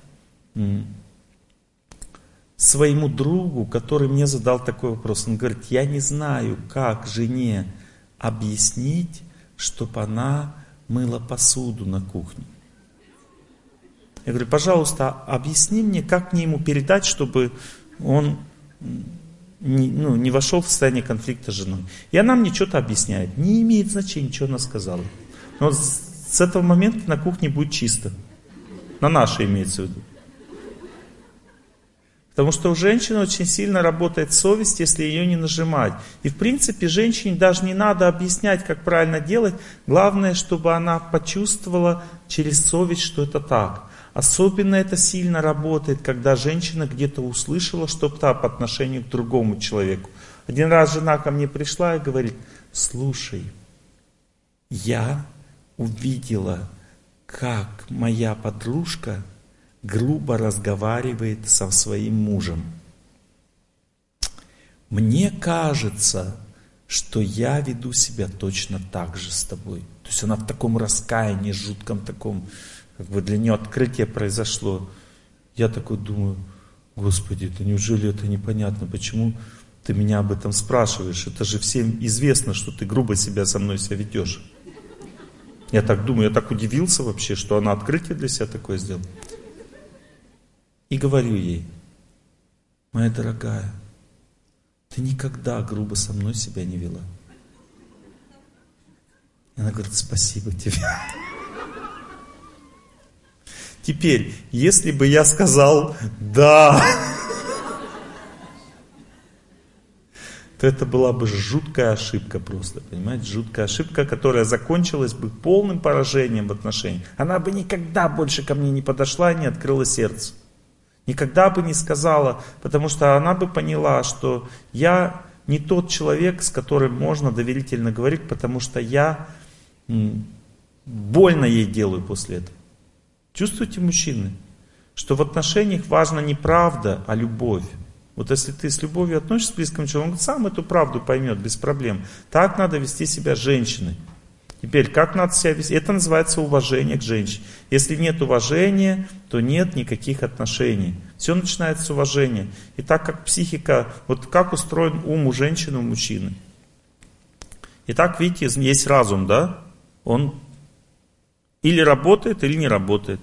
своему другу, который мне задал такой вопрос. Он говорит, я не знаю, как жене объяснить, чтобы она мыла посуду на кухне. Я говорю, пожалуйста, объясни мне, как мне ему передать, чтобы он не, ну, не вошел в состояние конфликта с женой. И она мне что-то объясняет. Не имеет значения, что она сказала. Но с этого момента на кухне будет чисто. На нашей имеется в виду. Потому что у женщины очень сильно работает совесть, если ее не нажимать. И в принципе женщине даже не надо объяснять, как правильно делать. Главное, чтобы она почувствовала через совесть, что это так. Особенно это сильно работает, когда женщина где-то услышала что-то по отношению к другому человеку. Один раз жена ко мне пришла и говорит, слушай, я увидела, как моя подружка грубо разговаривает со своим мужем. Мне кажется, что я веду себя точно так же с тобой. То есть она в таком раскаянии, жутком таком, как бы для нее открытие произошло. Я такой думаю, Господи, это неужели это непонятно, почему ты меня об этом спрашиваешь? Это же всем известно, что ты грубо себя со мной себя ведешь. Я так думаю, я так удивился вообще, что она открытие для себя такое сделала. И говорю ей, моя дорогая, ты никогда грубо со мной себя не вела. И она говорит, спасибо тебе. Теперь, если бы я сказал «да», то это была бы жуткая ошибка просто, понимаете, жуткая ошибка, которая закончилась бы полным поражением в отношениях. Она бы никогда больше ко мне не подошла и не открыла сердце. Никогда бы не сказала, потому что она бы поняла, что я не тот человек, с которым можно доверительно говорить, потому что я больно ей делаю после этого. Чувствуете, мужчины, что в отношениях важна не правда, а любовь. Вот если ты с любовью относишься к близкому человеку, он сам эту правду поймет без проблем. Так надо вести себя женщиной. Теперь, как надо себя вести? Это называется уважение к женщине. Если нет уважения, то нет никаких отношений. Все начинается с уважения. И так как психика, вот как устроен ум у женщины, у мужчины. Итак, видите, есть разум, да? Он или работает, или не работает.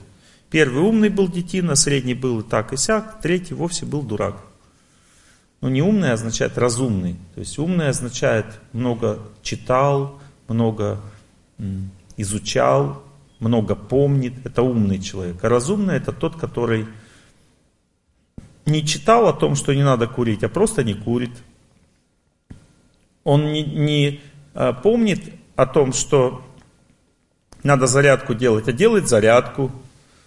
Первый умный был детина, средний был и так и сяк, третий вовсе был дурак. Но не умный означает разумный. То есть умный означает много читал, много изучал, много помнит, это умный человек. А разумный это тот, который не читал о том, что не надо курить, а просто не курит. Он не, не а, помнит о том, что надо зарядку делать, а делает зарядку.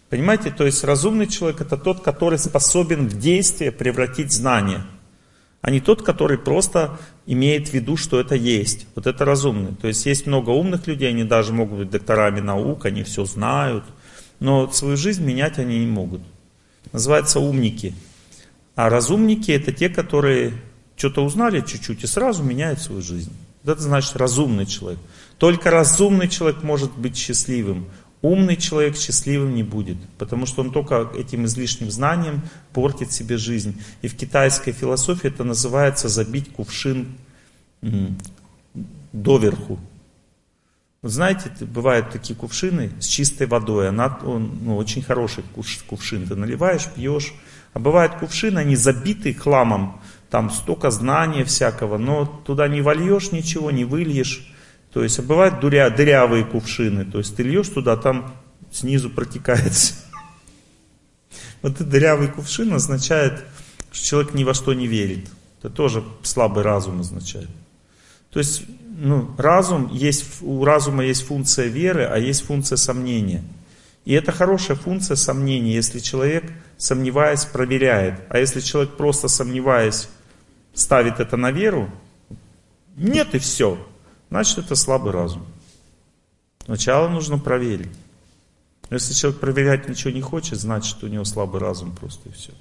Понимаете, то есть разумный человек это тот, который способен в действие превратить знания а не тот, который просто имеет в виду, что это есть. Вот это разумный. То есть есть много умных людей, они даже могут быть докторами наук, они все знают, но свою жизнь менять они не могут. Называются умники. А разумники это те, которые что-то узнали чуть-чуть и сразу меняют свою жизнь. Вот это значит разумный человек. Только разумный человек может быть счастливым. Умный человек счастливым не будет, потому что он только этим излишним знанием портит себе жизнь. И в китайской философии это называется забить кувшин доверху. Вот знаете, бывают такие кувшины с чистой водой, она он, ну, очень хороший кувшин, ты наливаешь, пьешь. А бывают кувшины, они забиты хламом, там столько знания всякого, но туда не вольешь ничего, не выльешь. То есть, а бывают дыря, дырявые кувшины, то есть ты льешь туда, там снизу протекает. Вот этот дырявый кувшин означает, что человек ни во что не верит. Это тоже слабый разум означает. То есть, ну, разум есть, у разума есть функция веры, а есть функция сомнения. И это хорошая функция сомнения, если человек, сомневаясь, проверяет. А если человек просто сомневаясь, ставит это на веру, нет и все, значит это слабый разум. Сначала нужно проверить. Но если человек проверять ничего не хочет, значит у него слабый разум просто и все.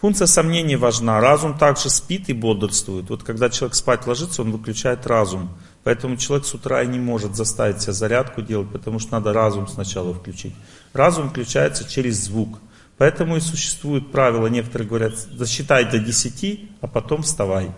Функция сомнений важна. Разум также спит и бодрствует. Вот когда человек спать ложится, он выключает разум. Поэтому человек с утра и не может заставить себя зарядку делать, потому что надо разум сначала включить. Разум включается через звук. Поэтому и существует правило, некоторые говорят, засчитай до 10, а потом вставай.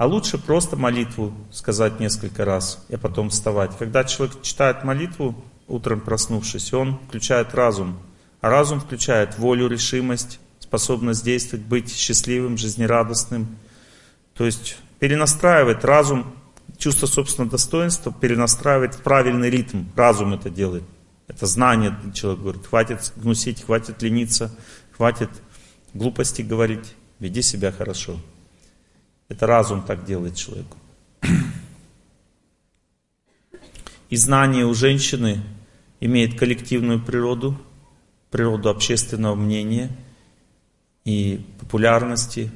А лучше просто молитву сказать несколько раз, и потом вставать. Когда человек читает молитву, утром проснувшись, он включает разум. А разум включает волю, решимость, способность действовать, быть счастливым, жизнерадостным. То есть перенастраивает разум чувство собственного достоинства перенастраивает в правильный ритм. Разум это делает. Это знание, человек говорит, хватит гнусить, хватит лениться, хватит глупости говорить, веди себя хорошо. Это разум так делает человеку. И знание у женщины имеет коллективную природу, природу общественного мнения и популярности,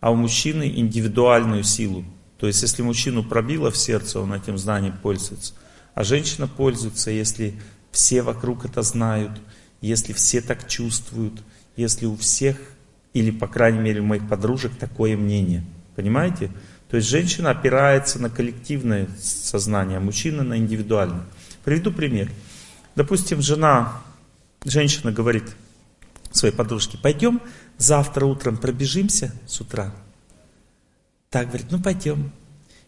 а у мужчины индивидуальную силу, то есть, если мужчину пробило в сердце, он этим знанием пользуется. А женщина пользуется, если все вокруг это знают, если все так чувствуют, если у всех, или, по крайней мере, у моих подружек такое мнение. Понимаете? То есть, женщина опирается на коллективное сознание, а мужчина на индивидуальное. Приведу пример. Допустим, жена, женщина говорит своей подружке, пойдем завтра утром пробежимся с утра. Так, говорит, ну пойдем.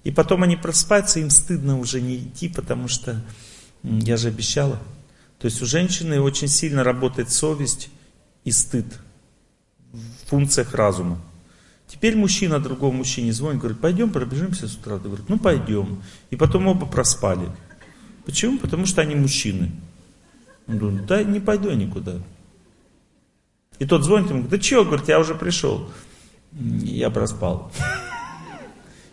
И потом они просыпаются, им стыдно уже не идти, потому что я же обещала. То есть у женщины очень сильно работает совесть и стыд в функциях разума. Теперь мужчина другому мужчине звонит, говорит, пойдем пробежимся с утра. Ты говорит, ну пойдем. И потом оба проспали. Почему? Потому что они мужчины. Он говорит, да не пойду я никуда. И тот звонит ему, да чего, говорит, я уже пришел. Я проспал.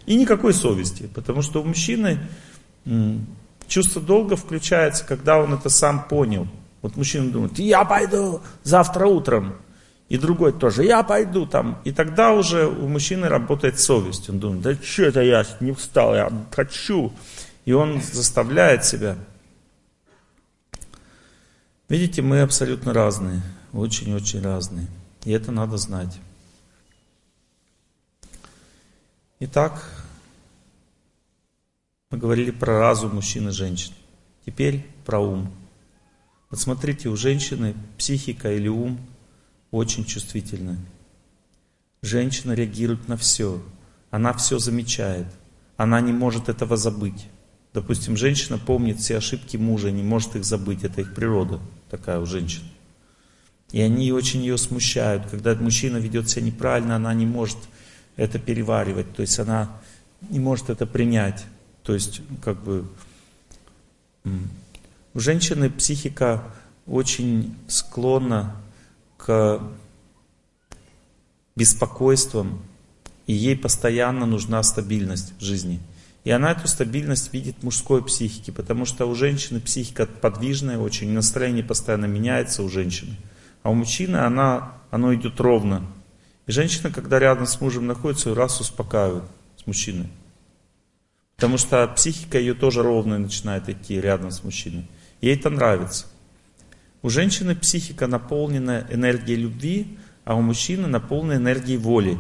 И никакой совести, потому что у мужчины чувство долга включается, когда он это сам понял. Вот мужчина думает, я пойду завтра утром. И другой тоже, я пойду там. И тогда уже у мужчины работает совесть. Он думает, да что это я не встал, я хочу. И он заставляет себя. Видите, мы абсолютно разные, очень-очень разные. И это надо знать. Итак, мы говорили про разум мужчин и женщин. Теперь про ум. Вот смотрите, у женщины психика или ум очень чувствительны. Женщина реагирует на все. Она все замечает. Она не может этого забыть. Допустим, женщина помнит все ошибки мужа, не может их забыть. Это их природа такая у женщин. И они очень ее смущают. Когда мужчина ведет себя неправильно, она не может это переваривать, то есть она не может это принять. То есть, как бы, у женщины психика очень склонна к беспокойствам, и ей постоянно нужна стабильность в жизни. И она эту стабильность видит в мужской психике, потому что у женщины психика подвижная очень, настроение постоянно меняется у женщины. А у мужчины она, оно идет ровно. И женщина, когда рядом с мужем находится, раз успокаивает с мужчиной. Потому что психика ее тоже ровно начинает идти рядом с мужчиной. Ей это нравится. У женщины психика наполнена энергией любви, а у мужчины наполнена энергией воли.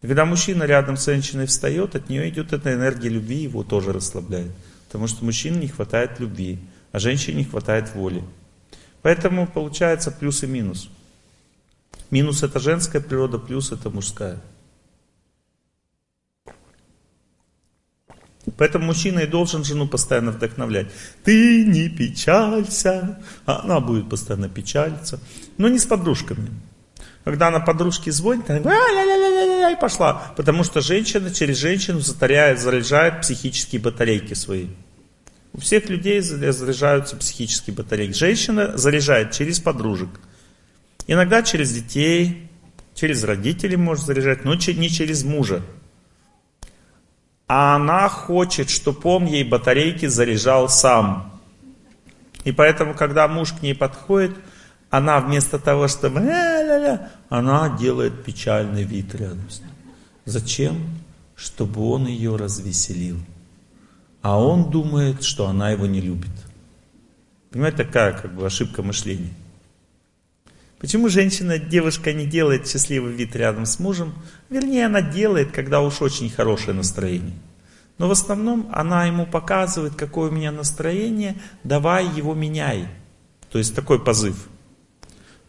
Когда мужчина рядом с женщиной встает, от нее идет эта энергия любви, его тоже расслабляет. Потому что мужчине не хватает любви, а женщине не хватает воли. Поэтому получается плюс и минус. Минус это женская природа, плюс это мужская. Поэтому мужчина и должен жену постоянно вдохновлять. Ты не печалься. А она будет постоянно печалиться. Но не с подружками. Когда она подружке звонит, она и пошла. Потому что женщина через женщину затаряет, заряжает психические батарейки свои. У всех людей заряжаются психические батареи. Женщина заряжает через подружек. Иногда через детей, через родителей может заряжать, но не через мужа. А она хочет, чтобы он ей батарейки заряжал сам. И поэтому, когда муж к ней подходит, она вместо того, чтобы ля-ля-ля, она делает печальный вид рядом с ним. Зачем? Чтобы он ее развеселил а он думает, что она его не любит. Понимаете, такая как бы ошибка мышления. Почему женщина, девушка не делает счастливый вид рядом с мужем? Вернее, она делает, когда уж очень хорошее настроение. Но в основном она ему показывает, какое у меня настроение, давай его меняй. То есть такой позыв.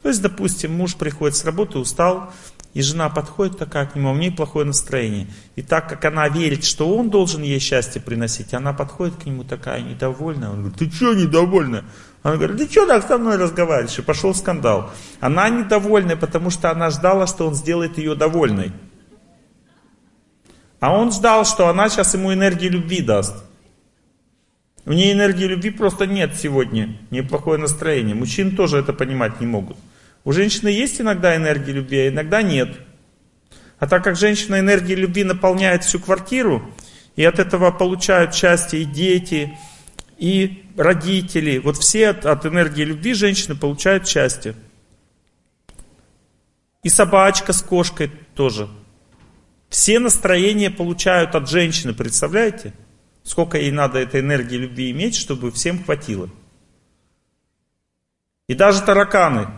То есть, допустим, муж приходит с работы, устал, и жена подходит такая к нему, а у нее плохое настроение. И так как она верит, что он должен ей счастье приносить, она подходит к нему такая недовольная. Он говорит, ты что недовольна? Она говорит, ты что так со мной разговариваешь? И пошел скандал. Она недовольная, потому что она ждала, что он сделает ее довольной. А он ждал, что она сейчас ему энергии любви даст. У нее энергии любви просто нет сегодня. Неплохое настроение. Мужчины тоже это понимать не могут. У женщины есть иногда энергия любви, а иногда нет. А так как женщина энергией любви наполняет всю квартиру, и от этого получают счастье и дети, и родители, вот все от, от энергии любви женщины получают счастье. И собачка с кошкой тоже. Все настроения получают от женщины, представляете? Сколько ей надо этой энергии любви иметь, чтобы всем хватило. И даже тараканы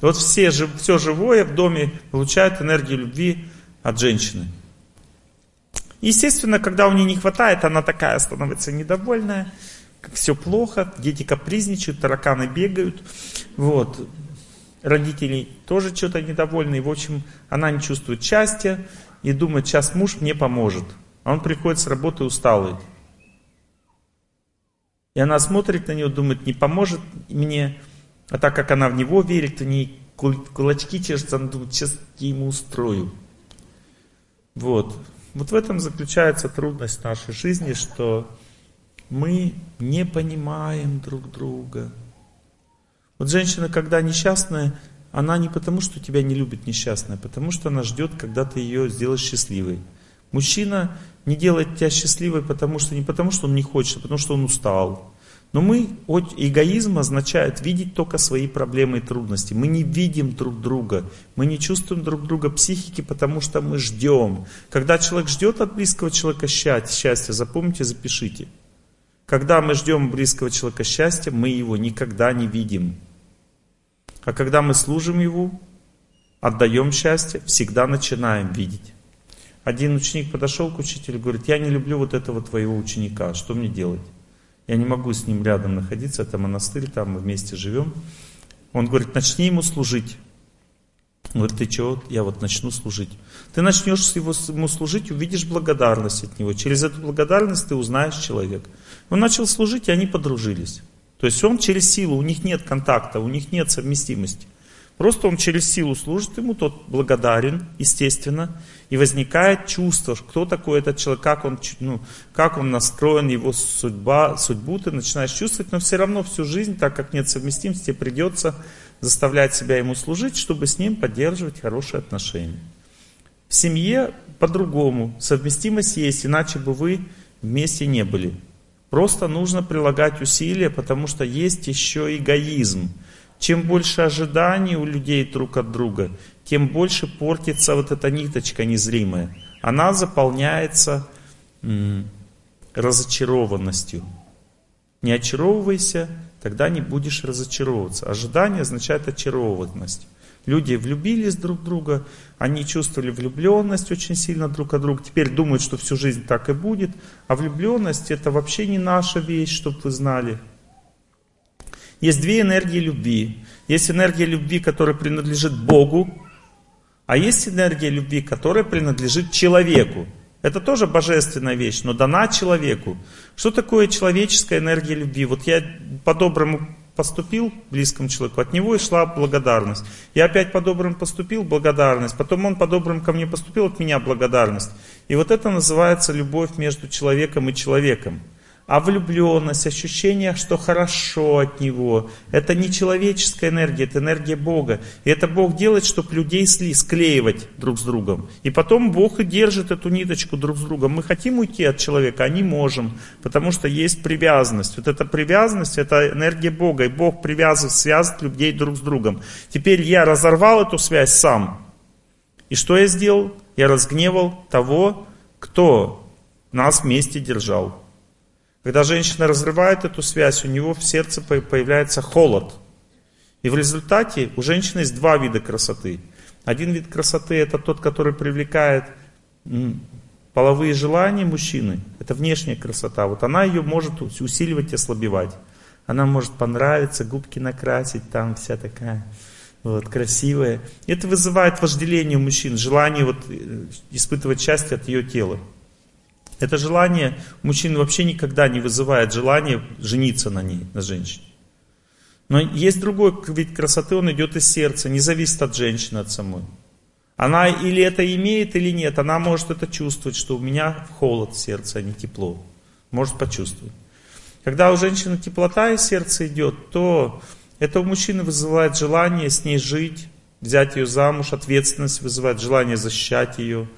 вот все, все живое в доме получает энергию любви от женщины. Естественно, когда у нее не хватает, она такая становится недовольная, как все плохо, дети капризничают, тараканы бегают, вот. Родители тоже что-то недовольны, в общем, она не чувствует счастья и думает, сейчас муж мне поможет. А он приходит с работы усталый. И она смотрит на него, думает, не поможет мне, а так как она в него верит, то не кулачки чешутся, она думает, сейчас я ему устрою. Вот. Вот в этом заключается трудность нашей жизни, что мы не понимаем друг друга. Вот женщина, когда несчастная, она не потому, что тебя не любит несчастная, а потому что она ждет, когда ты ее сделаешь счастливой. Мужчина не делает тебя счастливой, потому что не потому, что он не хочет, а потому что он устал. Но мы, эгоизм означает видеть только свои проблемы и трудности. Мы не видим друг друга, мы не чувствуем друг друга психики, потому что мы ждем. Когда человек ждет от близкого человека счастья, запомните, запишите. Когда мы ждем близкого человека счастья, мы его никогда не видим. А когда мы служим его, отдаем счастье, всегда начинаем видеть. Один ученик подошел к учителю и говорит, я не люблю вот этого твоего ученика, что мне делать? Я не могу с ним рядом находиться, это монастырь, там мы вместе живем. Он говорит, начни ему служить. Он говорит, ты чего? Я вот начну служить. Ты начнешь его, ему служить, увидишь благодарность от него. Через эту благодарность ты узнаешь человека. Он начал служить, и они подружились. То есть он через силу, у них нет контакта, у них нет совместимости. Просто он через силу служит ему, тот благодарен, естественно, и возникает чувство, кто такой этот человек, как он, ну, как он настроен, его судьба, судьбу ты начинаешь чувствовать, но все равно всю жизнь, так как нет совместимости, тебе придется заставлять себя ему служить, чтобы с ним поддерживать хорошие отношения. В семье по-другому, совместимость есть, иначе бы вы вместе не были. Просто нужно прилагать усилия, потому что есть еще эгоизм – чем больше ожиданий у людей друг от друга, тем больше портится вот эта ниточка незримая. Она заполняется м- разочарованностью. Не очаровывайся, тогда не будешь разочаровываться. Ожидание означает очарованность. Люди влюбились друг в друга, они чувствовали влюбленность очень сильно друг от друга, теперь думают, что всю жизнь так и будет, а влюбленность это вообще не наша вещь, чтобы вы знали. Есть две энергии любви. Есть энергия любви, которая принадлежит Богу, а есть энергия любви, которая принадлежит человеку. Это тоже божественная вещь, но дана человеку. Что такое человеческая энергия любви? Вот я по-доброму поступил близкому человеку, от него и шла благодарность. Я опять по-доброму поступил, благодарность. Потом он по-доброму ко мне поступил, от меня благодарность. И вот это называется любовь между человеком и человеком. А влюбленность, ощущение, что хорошо от него. Это не человеческая энергия, это энергия Бога. И это Бог делает, чтобы людей склеивать друг с другом. И потом Бог и держит эту ниточку друг с другом. Мы хотим уйти от человека, а не можем, потому что есть привязанность. Вот эта привязанность, это энергия Бога. И Бог привязывает, связывает людей друг с другом. Теперь я разорвал эту связь сам. И что я сделал? Я разгневал того, кто нас вместе держал. Когда женщина разрывает эту связь, у него в сердце появляется холод. И в результате у женщины есть два вида красоты. Один вид красоты это тот, который привлекает половые желания мужчины. Это внешняя красота. Вот она ее может усиливать и ослабевать. Она может понравиться, губки накрасить, там вся такая вот, красивая. Это вызывает вожделение у мужчин, желание вот, э, испытывать счастье от ее тела. Это желание мужчин вообще никогда не вызывает желание жениться на ней, на женщине. Но есть другой вид красоты, он идет из сердца, не зависит от женщины, от самой. Она или это имеет, или нет, она может это чувствовать, что у меня холод в сердце, а не тепло. Может почувствовать. Когда у женщины теплота из сердца идет, то это у мужчины вызывает желание с ней жить, взять ее замуж, ответственность вызывает желание защищать ее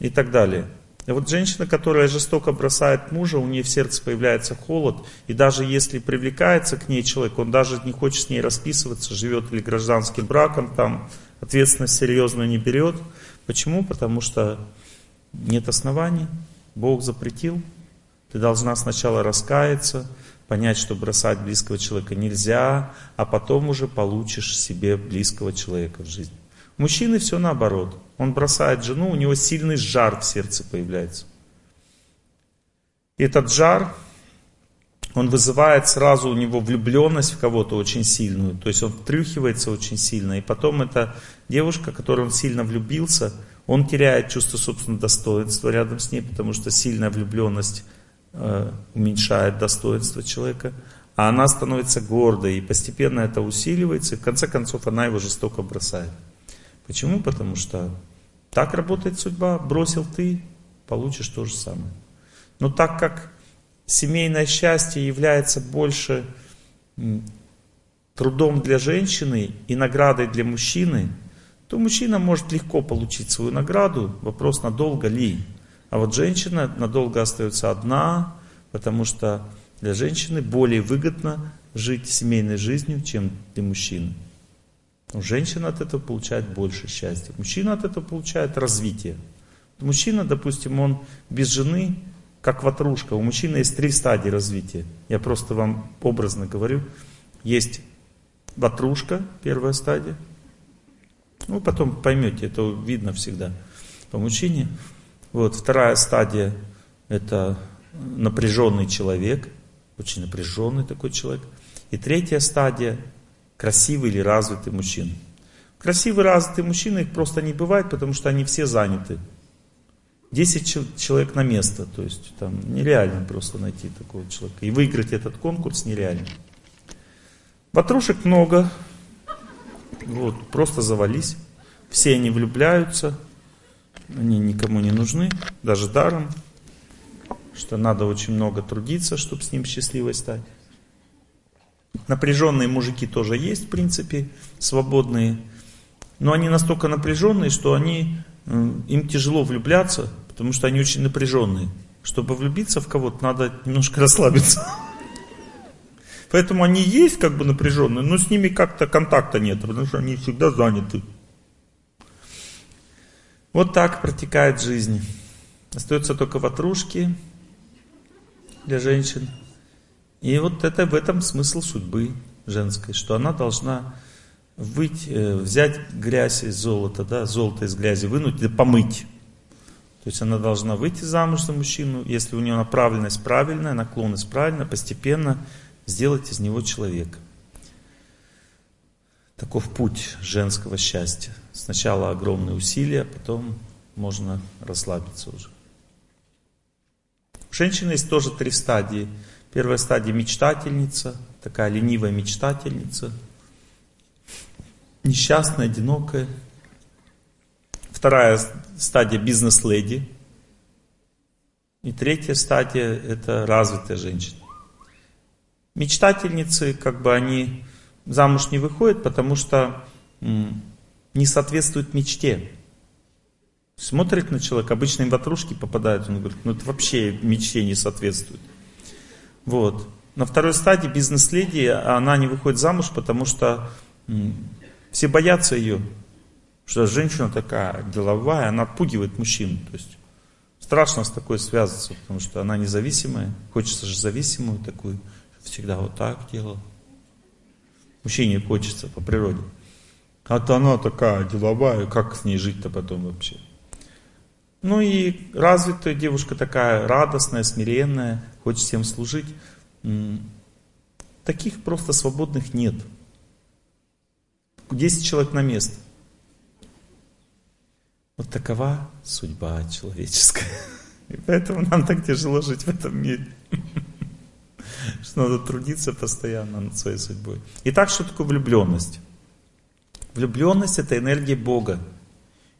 и так далее. Вот женщина, которая жестоко бросает мужа, у нее в сердце появляется холод, и даже если привлекается к ней человек, он даже не хочет с ней расписываться, живет или гражданским браком, там ответственность серьезную не берет. Почему? Потому что нет оснований, Бог запретил. Ты должна сначала раскаяться, понять, что бросать близкого человека нельзя, а потом уже получишь себе близкого человека в жизни. Мужчины все наоборот. Он бросает жену, у него сильный жар в сердце появляется. И этот жар, он вызывает сразу у него влюбленность в кого-то очень сильную. То есть он втрюхивается очень сильно. И потом эта девушка, которой он сильно влюбился, он теряет чувство собственного достоинства рядом с ней, потому что сильная влюбленность э, уменьшает достоинство человека. А она становится гордой, и постепенно это усиливается, и в конце концов она его жестоко бросает. Почему? Потому что так работает судьба. Бросил ты, получишь то же самое. Но так как семейное счастье является больше трудом для женщины и наградой для мужчины, то мужчина может легко получить свою награду. Вопрос, надолго ли. А вот женщина надолго остается одна, потому что для женщины более выгодно жить семейной жизнью, чем для мужчины. Женщина от этого получает больше счастья. Мужчина от этого получает развитие. Мужчина, допустим, он без жены, как ватрушка. У мужчины есть три стадии развития. Я просто вам образно говорю. Есть ватрушка, первая стадия. Ну, потом поймете, это видно всегда по мужчине. Вот, вторая стадия – это напряженный человек, очень напряженный такой человек. И третья стадия красивый или развитый мужчина. Красивый, развитый мужчина, их просто не бывает, потому что они все заняты. 10 человек на место, то есть там нереально просто найти такого человека. И выиграть этот конкурс нереально. Ватрушек много, вот, просто завались. Все они влюбляются, они никому не нужны, даже даром, что надо очень много трудиться, чтобы с ним счастливой стать. Напряженные мужики тоже есть, в принципе, свободные. Но они настолько напряженные, что они, э, им тяжело влюбляться, потому что они очень напряженные. Чтобы влюбиться в кого-то, надо немножко расслабиться. Поэтому они есть как бы напряженные, но с ними как-то контакта нет, потому что они всегда заняты. Вот так протекает жизнь. Остаются только ватрушки для женщин. И вот это в этом смысл судьбы женской, что она должна выть, э, взять грязь из золота, да, золото из грязи вынуть и помыть. То есть она должна выйти замуж за мужчину, если у нее направленность правильная, наклонность правильная, постепенно сделать из него человека. Таков путь женского счастья. Сначала огромные усилия, потом можно расслабиться уже. У женщины есть тоже три стадии – Первая стадия мечтательница, такая ленивая мечтательница, несчастная, одинокая. Вторая стадия бизнес-леди. И третья стадия – это развитая женщина. Мечтательницы, как бы они замуж не выходят, потому что не соответствует мечте. Смотрит на человека, обычно им ватрушки попадают, он говорит, ну это вообще мечте не соответствует. Вот. На второй стадии бизнес-леди, она не выходит замуж, потому что все боятся ее, что женщина такая деловая, она отпугивает мужчин. То есть страшно с такой связываться, потому что она независимая, хочется же зависимую такую, всегда вот так делала. Мужчине хочется по природе. А-то она такая деловая, как с ней жить-то потом вообще? Ну и развитая девушка такая радостная, смиренная, хочет всем служить. Таких просто свободных нет. 10 человек на место. Вот такова судьба человеческая. И поэтому нам так тяжело жить в этом мире. Что надо трудиться постоянно над своей судьбой. Итак, что такое влюбленность? Влюбленность это энергия Бога.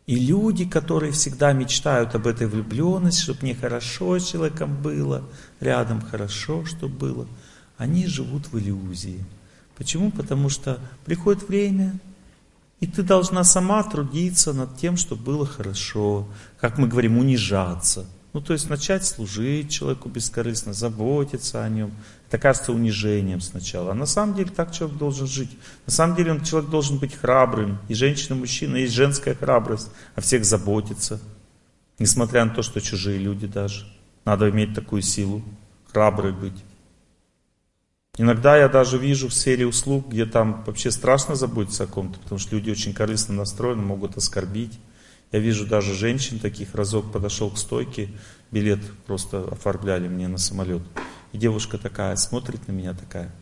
И люди, которые всегда мечтают об этой влюбленности, чтобы мне хорошо с человеком было, рядом хорошо, чтобы было, они живут в иллюзии. Почему? Потому что приходит время, и ты должна сама трудиться над тем, чтобы было хорошо. Как мы говорим, унижаться. Ну, то есть начать служить человеку бескорыстно, заботиться о нем. Это кажется унижением сначала. А на самом деле так человек должен жить. На самом деле он, человек должен быть храбрым. И женщина, и мужчина, есть женская храбрость. О всех заботиться. Несмотря на то, что чужие люди даже. Надо иметь такую силу. Храброй быть. Иногда я даже вижу в сфере услуг, где там вообще страшно заботиться о ком-то, потому что люди очень корыстно настроены, могут оскорбить. Я вижу даже женщин таких, разок подошел к стойке, билет просто оформляли мне на самолет. И девушка такая смотрит на меня такая.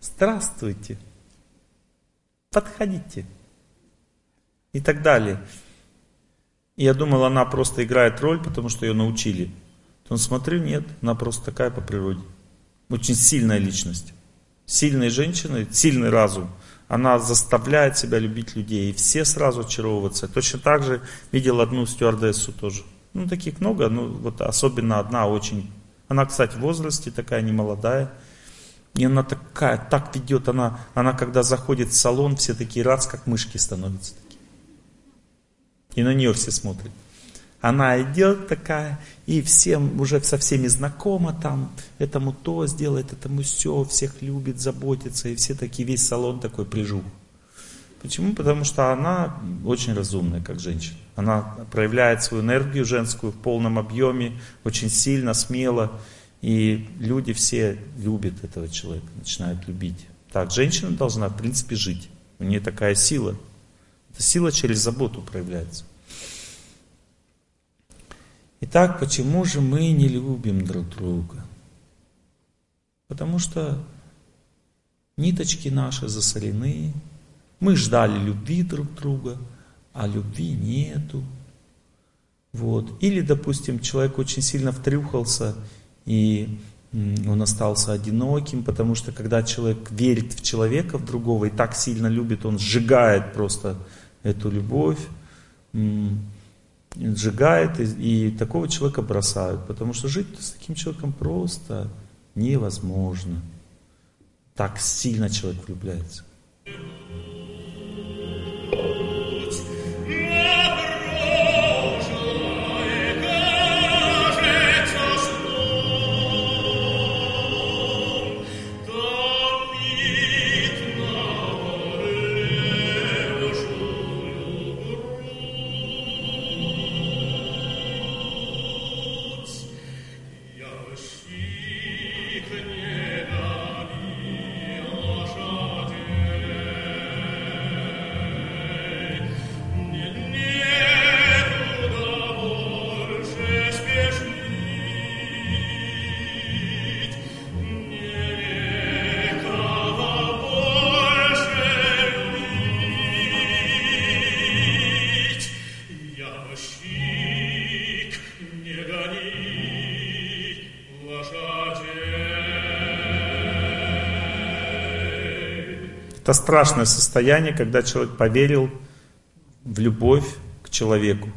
Здравствуйте. Подходите. И так далее. И я думал, она просто играет роль, потому что ее научили. Он смотрю, нет, она просто такая по природе. Очень сильная личность. Сильная женщина, сильный разум. Она заставляет себя любить людей. И все сразу очаровываются. Точно так же видел одну стюардессу тоже. Ну, таких много, ну, вот особенно одна очень. Она, кстати, в возрасте такая немолодая. И она такая, так ведет, она, она когда заходит в салон, все такие раз, как мышки становятся. Такие. И на нее все смотрят. Она идет такая, и всем, уже со всеми знакома там, этому то сделает, этому все, всех любит, заботится, и все такие, весь салон такой прижух. Почему? Потому что она очень разумная, как женщина. Она проявляет свою энергию женскую в полном объеме, очень сильно, смело. И люди все любят этого человека, начинают любить. Так, женщина должна, в принципе, жить. У нее такая сила. Эта сила через заботу проявляется. Итак, почему же мы не любим друг друга? Потому что ниточки наши засорены, мы ждали любви друг друга, а любви нету. Вот. Или, допустим, человек очень сильно втрюхался, и он остался одиноким, потому что когда человек верит в человека, в другого, и так сильно любит, он сжигает просто эту любовь, сжигает, и, и такого человека бросают, потому что жить с таким человеком просто невозможно. Так сильно человек влюбляется. Это страшное состояние, когда человек поверил в любовь к человеку.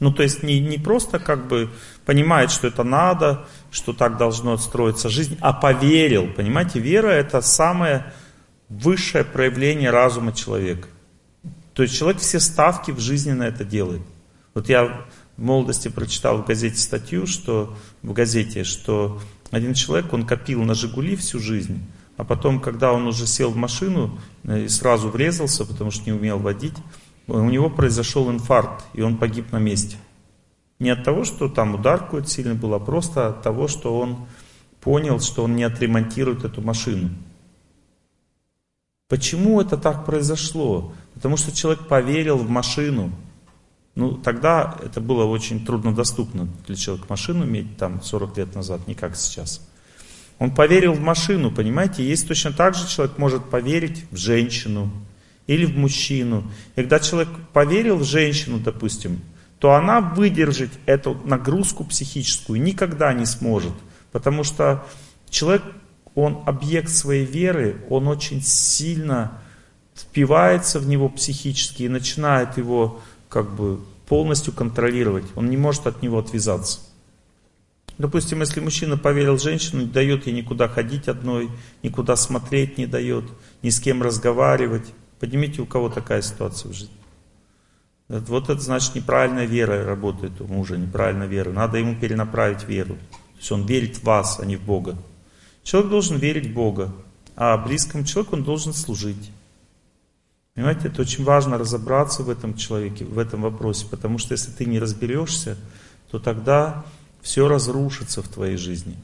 Ну, то есть не, не просто как бы понимает, что это надо, что так должно строиться жизнь, а поверил. Понимаете, вера это самое высшее проявление разума человека. То есть человек все ставки в жизни на это делает. Вот я в молодости прочитал в газете статью, что в газете, что один человек, он копил на Жигули всю жизнь, а потом, когда он уже сел в машину э, и сразу врезался, потому что не умел водить, у него произошел инфаркт, и он погиб на месте. Не от того, что там удар какой-то сильный был, а просто от того, что он понял, что он не отремонтирует эту машину. Почему это так произошло? Потому что человек поверил в машину. Ну, тогда это было очень труднодоступно для человека машину иметь там 40 лет назад, не как сейчас. Он поверил в машину, понимаете? Есть точно так же человек может поверить в женщину или в мужчину. И когда человек поверил в женщину, допустим, то она выдержать эту нагрузку психическую никогда не сможет. Потому что человек, он объект своей веры, он очень сильно впивается в него психически и начинает его как бы полностью контролировать. Он не может от него отвязаться. Допустим, если мужчина поверил женщину, не дает ей никуда ходить одной, никуда смотреть не дает, ни с кем разговаривать. Поднимите, у кого такая ситуация в жизни. Вот это значит неправильная вера работает у мужа, неправильная вера. Надо ему перенаправить веру. То есть он верит в вас, а не в Бога. Человек должен верить в Бога, а близкому человеку он должен служить. Понимаете, это очень важно разобраться в этом человеке, в этом вопросе, потому что если ты не разберешься, то тогда все разрушится в твоей жизни.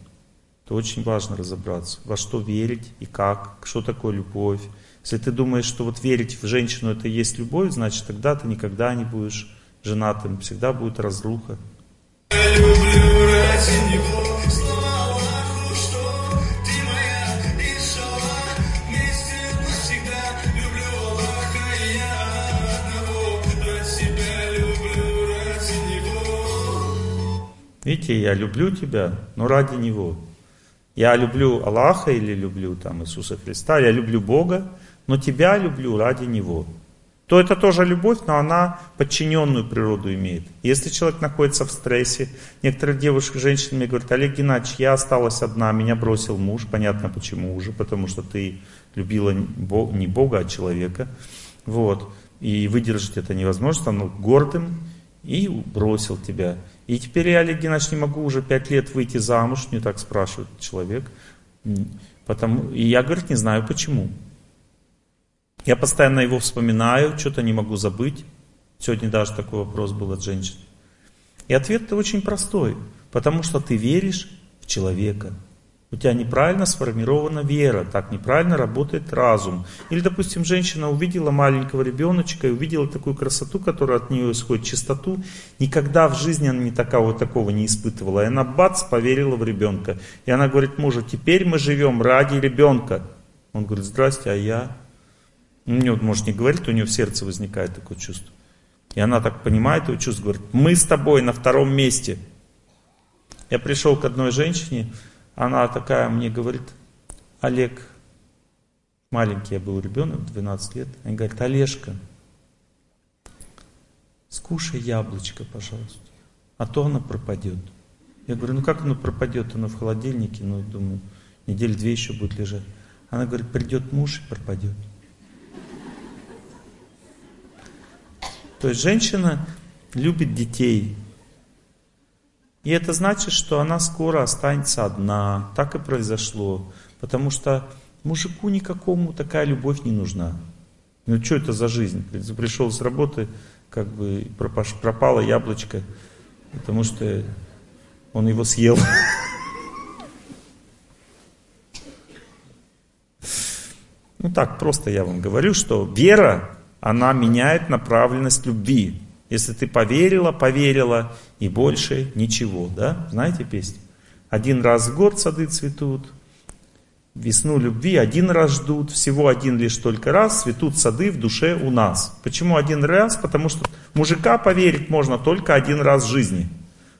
Это очень важно разобраться, во что верить и как, что такое любовь. Если ты думаешь, что вот верить в женщину это и есть любовь, значит тогда ты никогда не будешь женатым, всегда будет разруха. Я люблю ради него. Видите, я люблю тебя, но ради Него. Я люблю Аллаха или люблю там Иисуса Христа, я люблю Бога, но тебя люблю ради Него. То это тоже любовь, но она подчиненную природу имеет. Если человек находится в стрессе, некоторые девушки, женщины мне говорят, Олег Геннадьевич, я осталась одна, меня бросил муж, понятно почему уже, потому что ты любила не Бога, а человека. Вот. И выдержать это невозможно, стал гордым и бросил тебя. И теперь я, Олег Геннадьевич, не могу уже пять лет выйти замуж, мне так спрашивает человек. Потому, и я, говорит, не знаю почему. Я постоянно его вспоминаю, что-то не могу забыть. Сегодня даже такой вопрос был от женщины. И ответ-то очень простой. Потому что ты веришь в человека. У тебя неправильно сформирована вера, так неправильно работает разум. Или, допустим, женщина увидела маленького ребеночка и увидела такую красоту, которая от нее исходит, чистоту. Никогда в жизни она не такого, такого не испытывала. И она бац, поверила в ребенка. И она говорит мужу, теперь мы живем ради ребенка. Он говорит, здрасте, а я? У нее, может, не говорит, у нее в сердце возникает такое чувство. И она так понимает его чувство, говорит, мы с тобой на втором месте. Я пришел к одной женщине, она такая мне говорит, Олег, маленький я был ребенок, 12 лет, она говорит, Олежка, скушай яблочко, пожалуйста, а то оно пропадет. Я говорю, ну как оно пропадет, оно в холодильнике, ну думаю, недель две еще будет лежать. Она говорит, придет муж и пропадет. То есть женщина любит детей, и это значит, что она скоро останется одна. Так и произошло. Потому что мужику никакому такая любовь не нужна. Ну что это за жизнь? Пришел с работы, как бы пропало яблочко, потому что он его съел. Ну так, просто я вам говорю, что вера, она меняет направленность любви. Если ты поверила, поверила, и больше ничего, да? Знаете песню? Один раз в год сады цветут, весну любви один раз ждут, всего один лишь только раз цветут сады в душе у нас. Почему один раз? Потому что мужика поверить можно только один раз в жизни.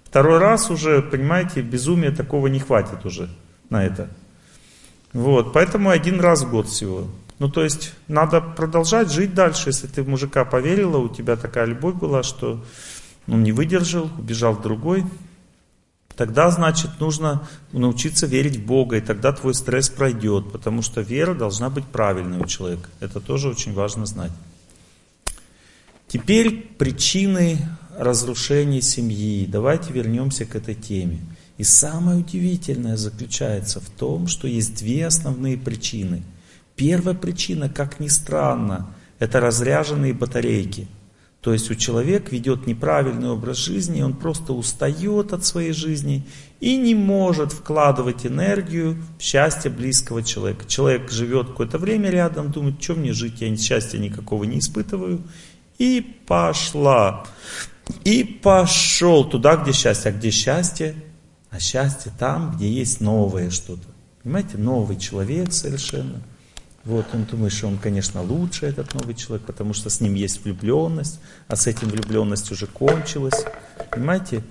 Второй раз уже, понимаете, безумия такого не хватит уже на это. Вот, поэтому один раз в год всего. Ну, то есть, надо продолжать жить дальше. Если ты в мужика поверила, у тебя такая любовь была, что он не выдержал, убежал в другой. Тогда, значит, нужно научиться верить в Бога, и тогда твой стресс пройдет, потому что вера должна быть правильной у человека. Это тоже очень важно знать. Теперь причины разрушения семьи. Давайте вернемся к этой теме. И самое удивительное заключается в том, что есть две основные причины. Первая причина, как ни странно, это разряженные батарейки – то есть у человека ведет неправильный образ жизни, он просто устает от своей жизни и не может вкладывать энергию в счастье близкого человека. Человек живет какое-то время рядом, думает, что мне жить, я счастья никакого не испытываю. И пошла. И пошел туда, где счастье. А где счастье? А счастье там, где есть новое что-то. Понимаете, новый человек совершенно. Вот, он думает, что он, конечно, лучше, этот новый человек, потому что с ним есть влюбленность, а с этим влюбленность уже кончилась. Понимаете?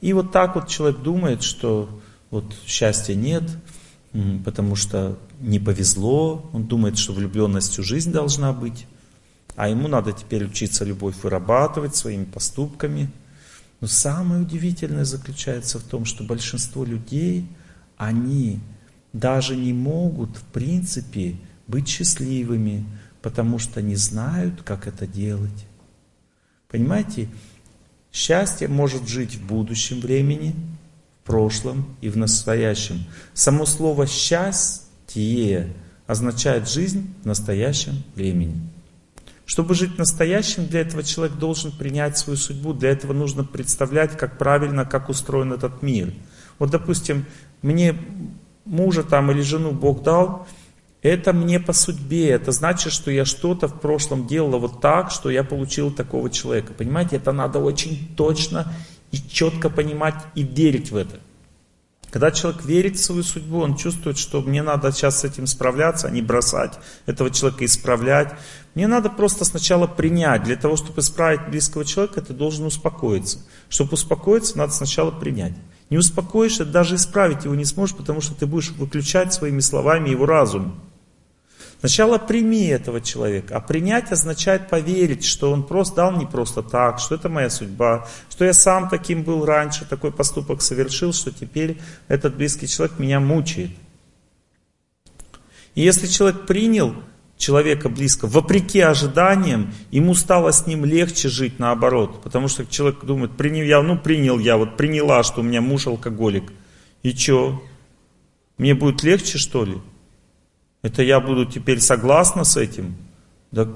И вот так вот человек думает, что вот счастья нет, потому что не повезло, он думает, что влюбленность жизнь должна быть, а ему надо теперь учиться любовь вырабатывать своими поступками. Но самое удивительное заключается в том, что большинство людей, они даже не могут, в принципе, быть счастливыми, потому что не знают, как это делать. Понимаете, счастье может жить в будущем времени, в прошлом и в настоящем. Само слово «счастье» означает жизнь в настоящем времени. Чтобы жить в настоящем, для этого человек должен принять свою судьбу, для этого нужно представлять, как правильно, как устроен этот мир. Вот, допустим, мне мужа там или жену Бог дал – это мне по судьбе, это значит, что я что-то в прошлом делала вот так, что я получил такого человека. Понимаете, это надо очень точно и четко понимать и верить в это. Когда человек верит в свою судьбу, он чувствует, что мне надо сейчас с этим справляться, а не бросать этого человека исправлять. Мне надо просто сначала принять. Для того, чтобы исправить близкого человека, ты должен успокоиться. Чтобы успокоиться, надо сначала принять. Не успокоишься, даже исправить его не сможешь, потому что ты будешь выключать своими словами его разум. Сначала прими этого человека, а принять означает поверить, что он просто дал не просто так, что это моя судьба, что я сам таким был раньше, такой поступок совершил, что теперь этот близкий человек меня мучает. И если человек принял человека близко, вопреки ожиданиям, ему стало с ним легче жить наоборот. Потому что человек думает, принял я, ну принял я, вот приняла, что у меня муж алкоголик. И что? Мне будет легче что ли? Это я буду теперь согласна с этим? Да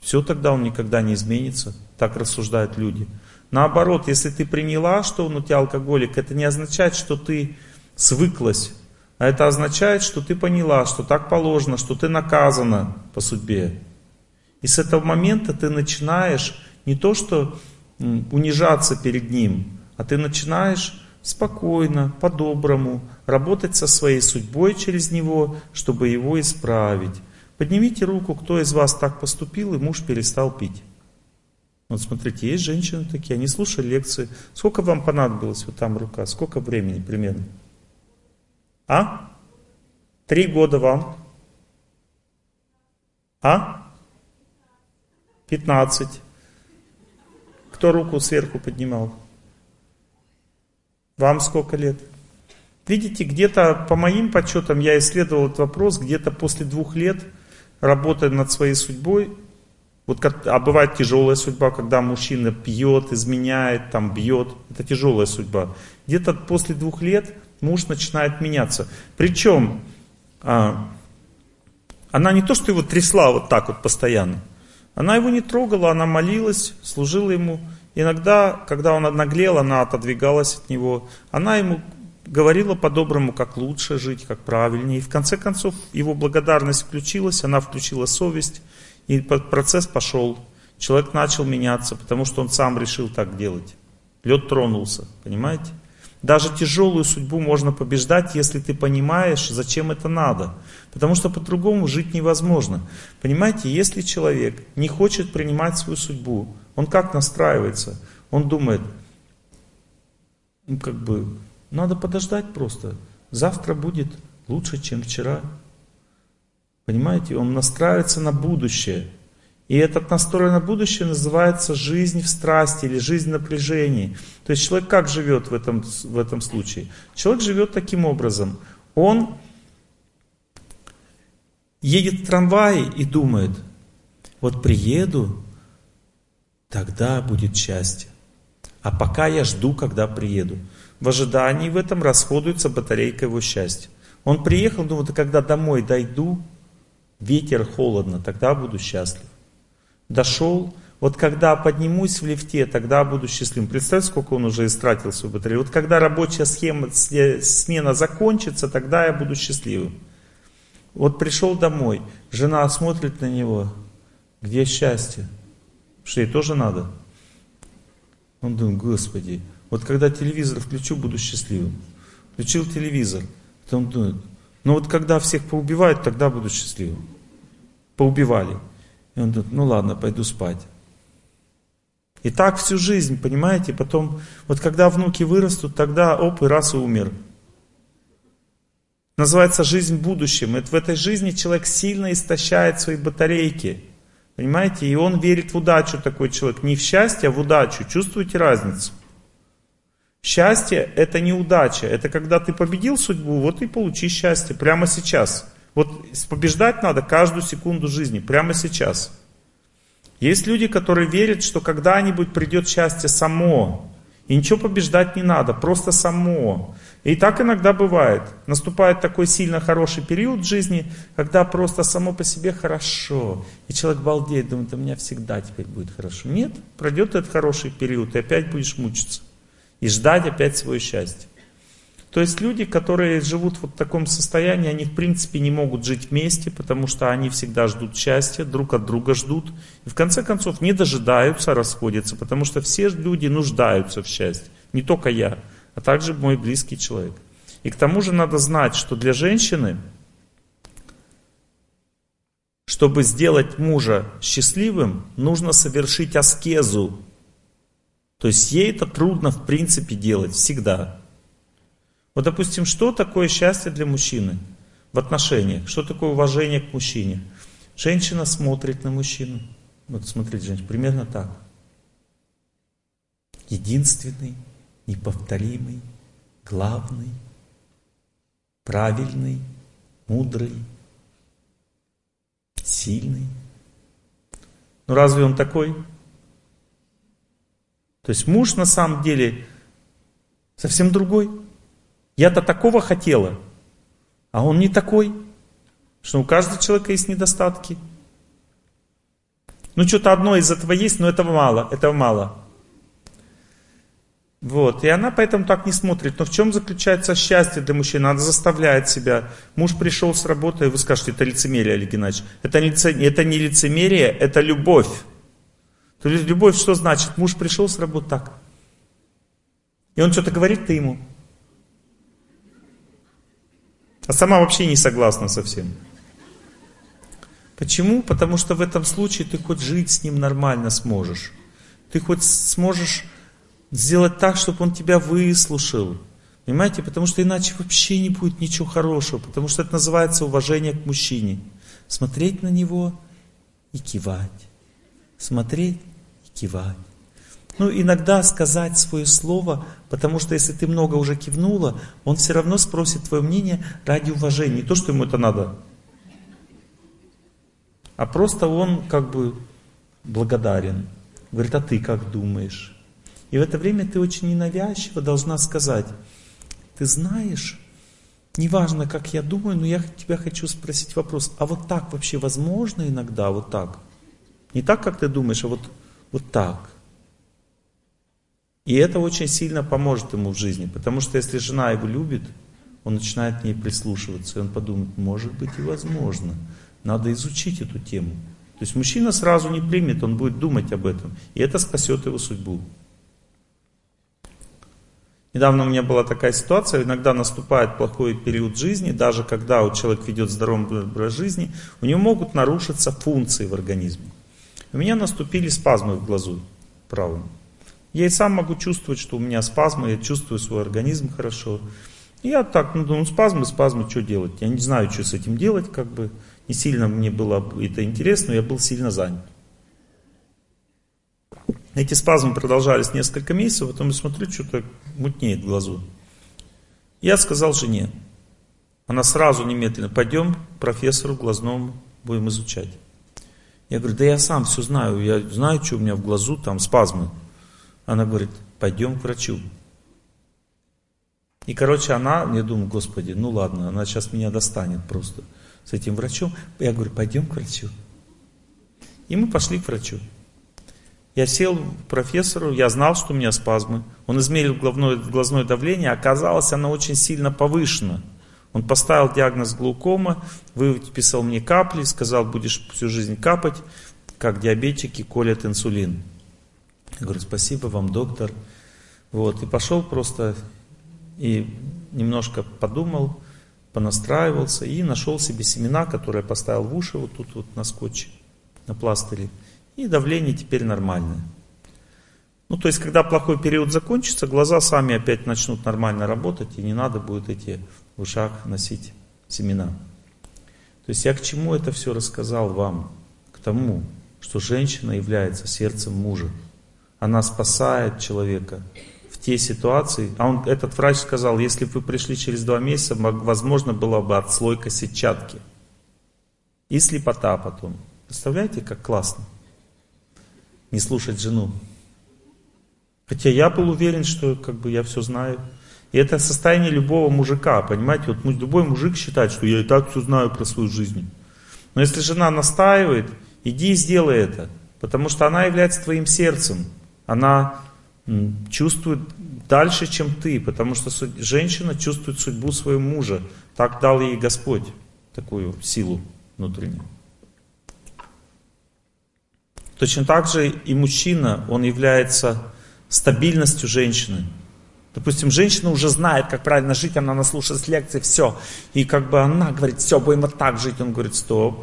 все тогда он никогда не изменится. Так рассуждают люди. Наоборот, если ты приняла, что он у тебя алкоголик, это не означает, что ты свыклась. А это означает, что ты поняла, что так положено, что ты наказана по судьбе. И с этого момента ты начинаешь не то, что унижаться перед ним, а ты начинаешь спокойно, по-доброму, работать со своей судьбой через него, чтобы его исправить. Поднимите руку, кто из вас так поступил, и муж перестал пить. Вот смотрите, есть женщины такие, они слушали лекции. Сколько вам понадобилось, вот там рука, сколько времени примерно? А? Три года вам? А? Пятнадцать. Кто руку сверху поднимал? Вам сколько лет? Видите, где-то по моим подсчетам я исследовал этот вопрос, где-то после двух лет работая над своей судьбой, вот как, а бывает тяжелая судьба, когда мужчина пьет, изменяет, там бьет, это тяжелая судьба. Где-то после двух лет муж начинает меняться. Причем а, она не то, что его трясла вот так вот постоянно, она его не трогала, она молилась, служила ему. Иногда, когда он наглел, она отодвигалась от него. Она ему говорила по-доброму, как лучше жить, как правильнее. И в конце концов его благодарность включилась, она включила совесть, и процесс пошел. Человек начал меняться, потому что он сам решил так делать. Лед тронулся, понимаете? Даже тяжелую судьбу можно побеждать, если ты понимаешь, зачем это надо. Потому что по-другому жить невозможно. Понимаете, если человек не хочет принимать свою судьбу, он как настраивается? Он думает, ну как бы, надо подождать просто. Завтра будет лучше, чем вчера. Понимаете, он настраивается на будущее. И этот настрой на будущее называется жизнь в страсти или жизнь в напряжении. То есть человек как живет в этом, в этом случае? Человек живет таким образом. Он едет в трамвае и думает, вот приеду, тогда будет счастье. А пока я жду, когда приеду. В ожидании в этом расходуется батарейка его счастья. Он приехал, думает, когда домой дойду, ветер холодно, тогда буду счастлив. Дошел, вот когда поднимусь в лифте, тогда буду счастливым. Представьте, сколько он уже истратил свою батарею. Вот когда рабочая схема, смена закончится, тогда я буду счастливым. Вот пришел домой, жена смотрит на него, где счастье? Что ей тоже надо? Он думает, Господи, вот когда телевизор включу, буду счастливым. Включил телевизор, потом думает, ну вот когда всех поубивают, тогда буду счастливым. Поубивали. И он думает, ну ладно, пойду спать. И так всю жизнь, понимаете, потом, вот когда внуки вырастут, тогда оп, и раз и умер. Называется жизнь будущим. Это в этой жизни человек сильно истощает свои батарейки. Понимаете? И он верит в удачу, такой человек. Не в счастье, а в удачу. Чувствуете разницу? Счастье – это не удача. Это когда ты победил судьбу, вот и получи счастье прямо сейчас. Вот побеждать надо каждую секунду жизни, прямо сейчас. Есть люди, которые верят, что когда-нибудь придет счастье само. И ничего побеждать не надо, просто само. И так иногда бывает. Наступает такой сильно хороший период в жизни, когда просто само по себе хорошо. И человек балдеет, думает, у меня всегда теперь будет хорошо. Нет, пройдет этот хороший период, и опять будешь мучиться. И ждать опять свое счастье. То есть люди, которые живут вот в таком состоянии, они в принципе не могут жить вместе, потому что они всегда ждут счастья, друг от друга ждут. И в конце концов не дожидаются, расходятся, потому что все люди нуждаются в счастье. Не только я, а также мой близкий человек. И к тому же надо знать, что для женщины, чтобы сделать мужа счастливым, нужно совершить аскезу. То есть ей это трудно в принципе делать всегда. Вот, допустим, что такое счастье для мужчины в отношениях? Что такое уважение к мужчине? Женщина смотрит на мужчину. Вот смотрите, женщина, примерно так. Единственный, неповторимый, главный, правильный, мудрый, сильный. Ну разве он такой? То есть муж на самом деле совсем другой. Я-то такого хотела, а он не такой. Что у каждого человека есть недостатки. Ну, что-то одно из этого есть, но этого мало, этого мало. Вот, и она поэтому так не смотрит. Но в чем заключается счастье для мужчины? Она заставляет себя. Муж пришел с работы, и вы скажете, это лицемерие, Олег Геннадьевич. Это не, это не лицемерие, это любовь. То есть любовь что значит? Муж пришел с работы так. И он что-то говорит ты ему. А сама вообще не согласна совсем. Почему? Потому что в этом случае ты хоть жить с ним нормально сможешь. Ты хоть сможешь сделать так, чтобы он тебя выслушал. Понимаете? Потому что иначе вообще не будет ничего хорошего. Потому что это называется уважение к мужчине. Смотреть на него и кивать. Смотреть кивать. Ну, иногда сказать свое слово, потому что если ты много уже кивнула, он все равно спросит твое мнение ради уважения. Не то, что ему это надо, а просто он как бы благодарен. Говорит, а ты как думаешь? И в это время ты очень ненавязчиво должна сказать, ты знаешь, неважно, как я думаю, но я тебя хочу спросить вопрос, а вот так вообще возможно иногда, вот так? Не так, как ты думаешь, а вот, вот так. И это очень сильно поможет ему в жизни, потому что если жена его любит, он начинает к ней прислушиваться, и он подумает, может быть и возможно, надо изучить эту тему. То есть мужчина сразу не примет, он будет думать об этом, и это спасет его судьбу. Недавно у меня была такая ситуация, иногда наступает плохой период жизни, даже когда у человека ведет здоровый образ жизни, у него могут нарушиться функции в организме. У меня наступили спазмы в глазу правом. Я и сам могу чувствовать, что у меня спазмы, я чувствую свой организм хорошо. И я так, ну, ну спазмы, спазмы, что делать? Я не знаю, что с этим делать, как бы. Не сильно мне было это интересно, но я был сильно занят. Эти спазмы продолжались несколько месяцев, потом я смотрю, что-то мутнеет в глазу. Я сказал жене, она сразу немедленно, пойдем к профессору глазному, будем изучать. Я говорю, да я сам все знаю, я знаю, что у меня в глазу, там спазмы. Она говорит, пойдем к врачу. И, короче, она, я думаю, господи, ну ладно, она сейчас меня достанет просто с этим врачом. Я говорю, пойдем к врачу. И мы пошли к врачу. Я сел к профессору, я знал, что у меня спазмы. Он измерил глазное, глазное давление, оказалось, оно очень сильно повышено. Он поставил диагноз глаукома, выписал мне капли, сказал, будешь всю жизнь капать, как диабетики колят инсулин. Я говорю, спасибо вам, доктор. Вот, и пошел просто и немножко подумал, понастраивался и нашел себе семена, которые поставил в уши вот тут вот на скотче, на пластыре. И давление теперь нормальное. Ну, то есть, когда плохой период закончится, глаза сами опять начнут нормально работать, и не надо будет эти в ушах носить семена. То есть, я к чему это все рассказал вам? К тому, что женщина является сердцем мужа. Она спасает человека в те ситуации. А он, этот врач сказал, если бы вы пришли через два месяца, возможно, была бы отслойка сетчатки. И слепота потом. Представляете, как классно? Не слушать жену. Хотя я был уверен, что как бы я все знаю. И это состояние любого мужика, понимаете? Вот любой мужик считает, что я и так все знаю про свою жизнь. Но если жена настаивает, иди и сделай это. Потому что она является твоим сердцем. Она чувствует дальше, чем ты. Потому что женщина чувствует судьбу своего мужа. Так дал ей Господь такую силу внутреннюю. Точно так же и мужчина, он является стабильностью женщины. Допустим, женщина уже знает, как правильно жить, она наслушалась лекции, все. И как бы она говорит, все, будем вот так жить. Он говорит, стоп,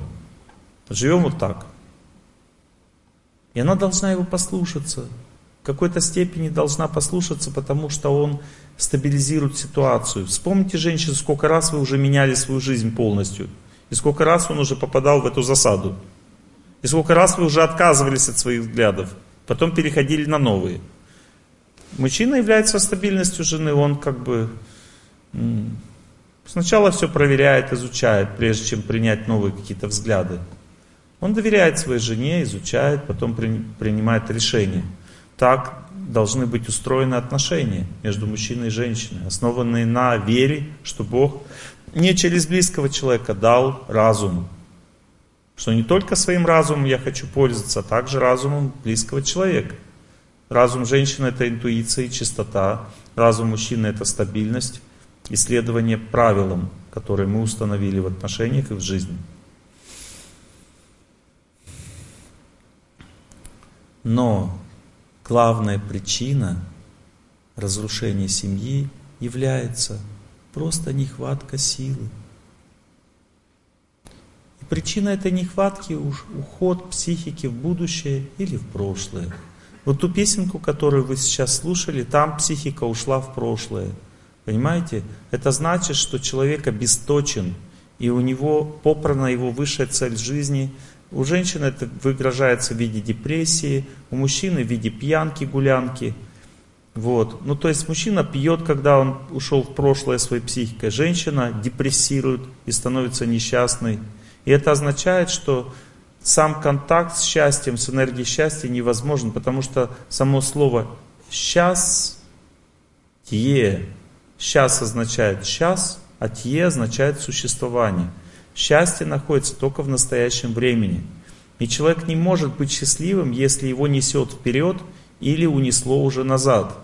живем вот так. И она должна его послушаться. В какой-то степени должна послушаться, потому что он стабилизирует ситуацию. Вспомните, женщины, сколько раз вы уже меняли свою жизнь полностью. И сколько раз он уже попадал в эту засаду. И сколько раз вы уже отказывались от своих взглядов. Потом переходили на новые. Мужчина является стабильностью жены, он как бы сначала все проверяет, изучает, прежде чем принять новые какие-то взгляды. Он доверяет своей жене, изучает, потом принимает решение. Так должны быть устроены отношения между мужчиной и женщиной, основанные на вере, что Бог не через близкого человека дал разум. Что не только своим разумом я хочу пользоваться, а также разумом близкого человека. Разум женщины это интуиция и чистота. Разум мужчины это стабильность, исследование правилам, которые мы установили в отношениях и в жизни. Но главная причина разрушения семьи является просто нехватка силы. И причина этой нехватки уж уход психики в будущее или в прошлое. Вот ту песенку, которую вы сейчас слушали, там психика ушла в прошлое. Понимаете? Это значит, что человек обесточен, и у него попрана его высшая цель жизни. У женщины это выгрожается в виде депрессии, у мужчины в виде пьянки, гулянки. Вот. Ну, то есть мужчина пьет, когда он ушел в прошлое своей психикой. Женщина депрессирует и становится несчастной. И это означает, что сам контакт с счастьем, с энергией счастья невозможен, потому что само слово «сейчас», «тье», «сейчас» означает «сейчас», а «тье» означает «существование». Счастье находится только в настоящем времени. И человек не может быть счастливым, если его несет вперед или унесло уже назад.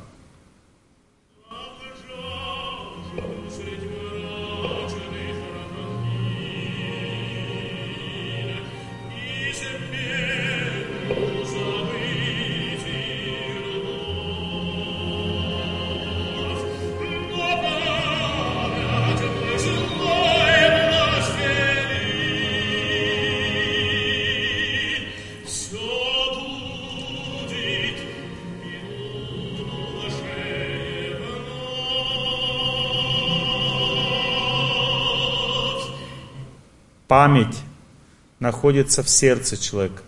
Память находится в сердце человека.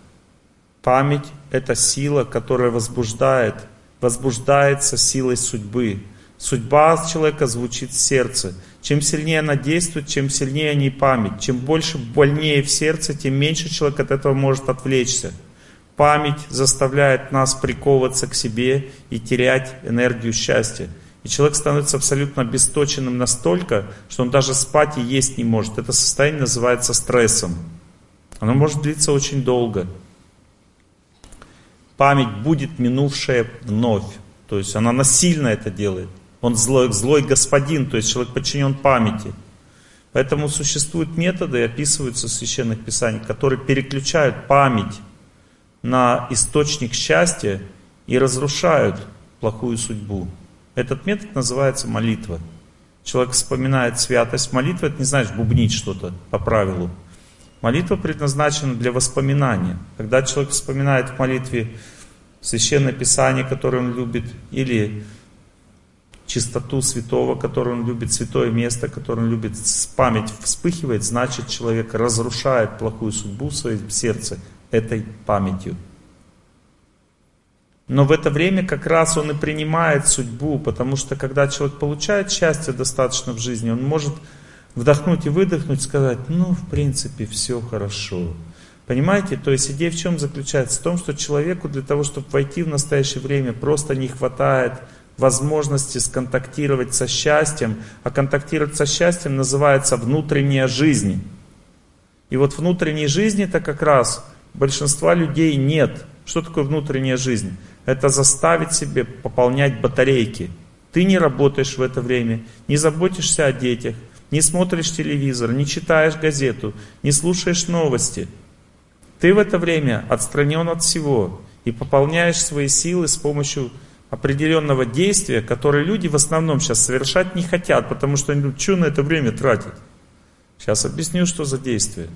Память – это сила, которая возбуждает, возбуждается силой судьбы. Судьба человека звучит в сердце. Чем сильнее она действует, чем сильнее о ней память. Чем больше больнее в сердце, тем меньше человек от этого может отвлечься. Память заставляет нас приковываться к себе и терять энергию счастья. И человек становится абсолютно обесточенным настолько, что он даже спать и есть не может. Это состояние называется стрессом. Оно может длиться очень долго. Память будет минувшая вновь. То есть она насильно это делает. Он злой, злой господин, то есть человек подчинен памяти. Поэтому существуют методы, описываются в священных писаниях, которые переключают память на источник счастья и разрушают плохую судьбу. Этот метод называется молитва. Человек вспоминает святость. Молитва это не значит бубнить что-то по правилу. Молитва предназначена для воспоминания. Когда человек вспоминает в молитве священное писание, которое он любит, или чистоту святого, которое он любит, святое место, которое он любит, память вспыхивает, значит человек разрушает плохую судьбу в своем сердце этой памятью. Но в это время как раз он и принимает судьбу, потому что когда человек получает счастье достаточно в жизни, он может вдохнуть и выдохнуть, сказать, ну, в принципе, все хорошо. Понимаете? То есть идея в чем заключается? В том, что человеку для того, чтобы войти в настоящее время, просто не хватает возможности сконтактировать со счастьем, а контактировать со счастьем называется внутренняя жизнь. И вот внутренней жизни-то как раз большинства людей нет. Что такое внутренняя жизнь? Это заставить себе пополнять батарейки. Ты не работаешь в это время, не заботишься о детях, не смотришь телевизор, не читаешь газету, не слушаешь новости. Ты в это время отстранен от всего и пополняешь свои силы с помощью определенного действия, которое люди в основном сейчас совершать не хотят, потому что они думают, что на это время тратить. Сейчас объясню, что за действие.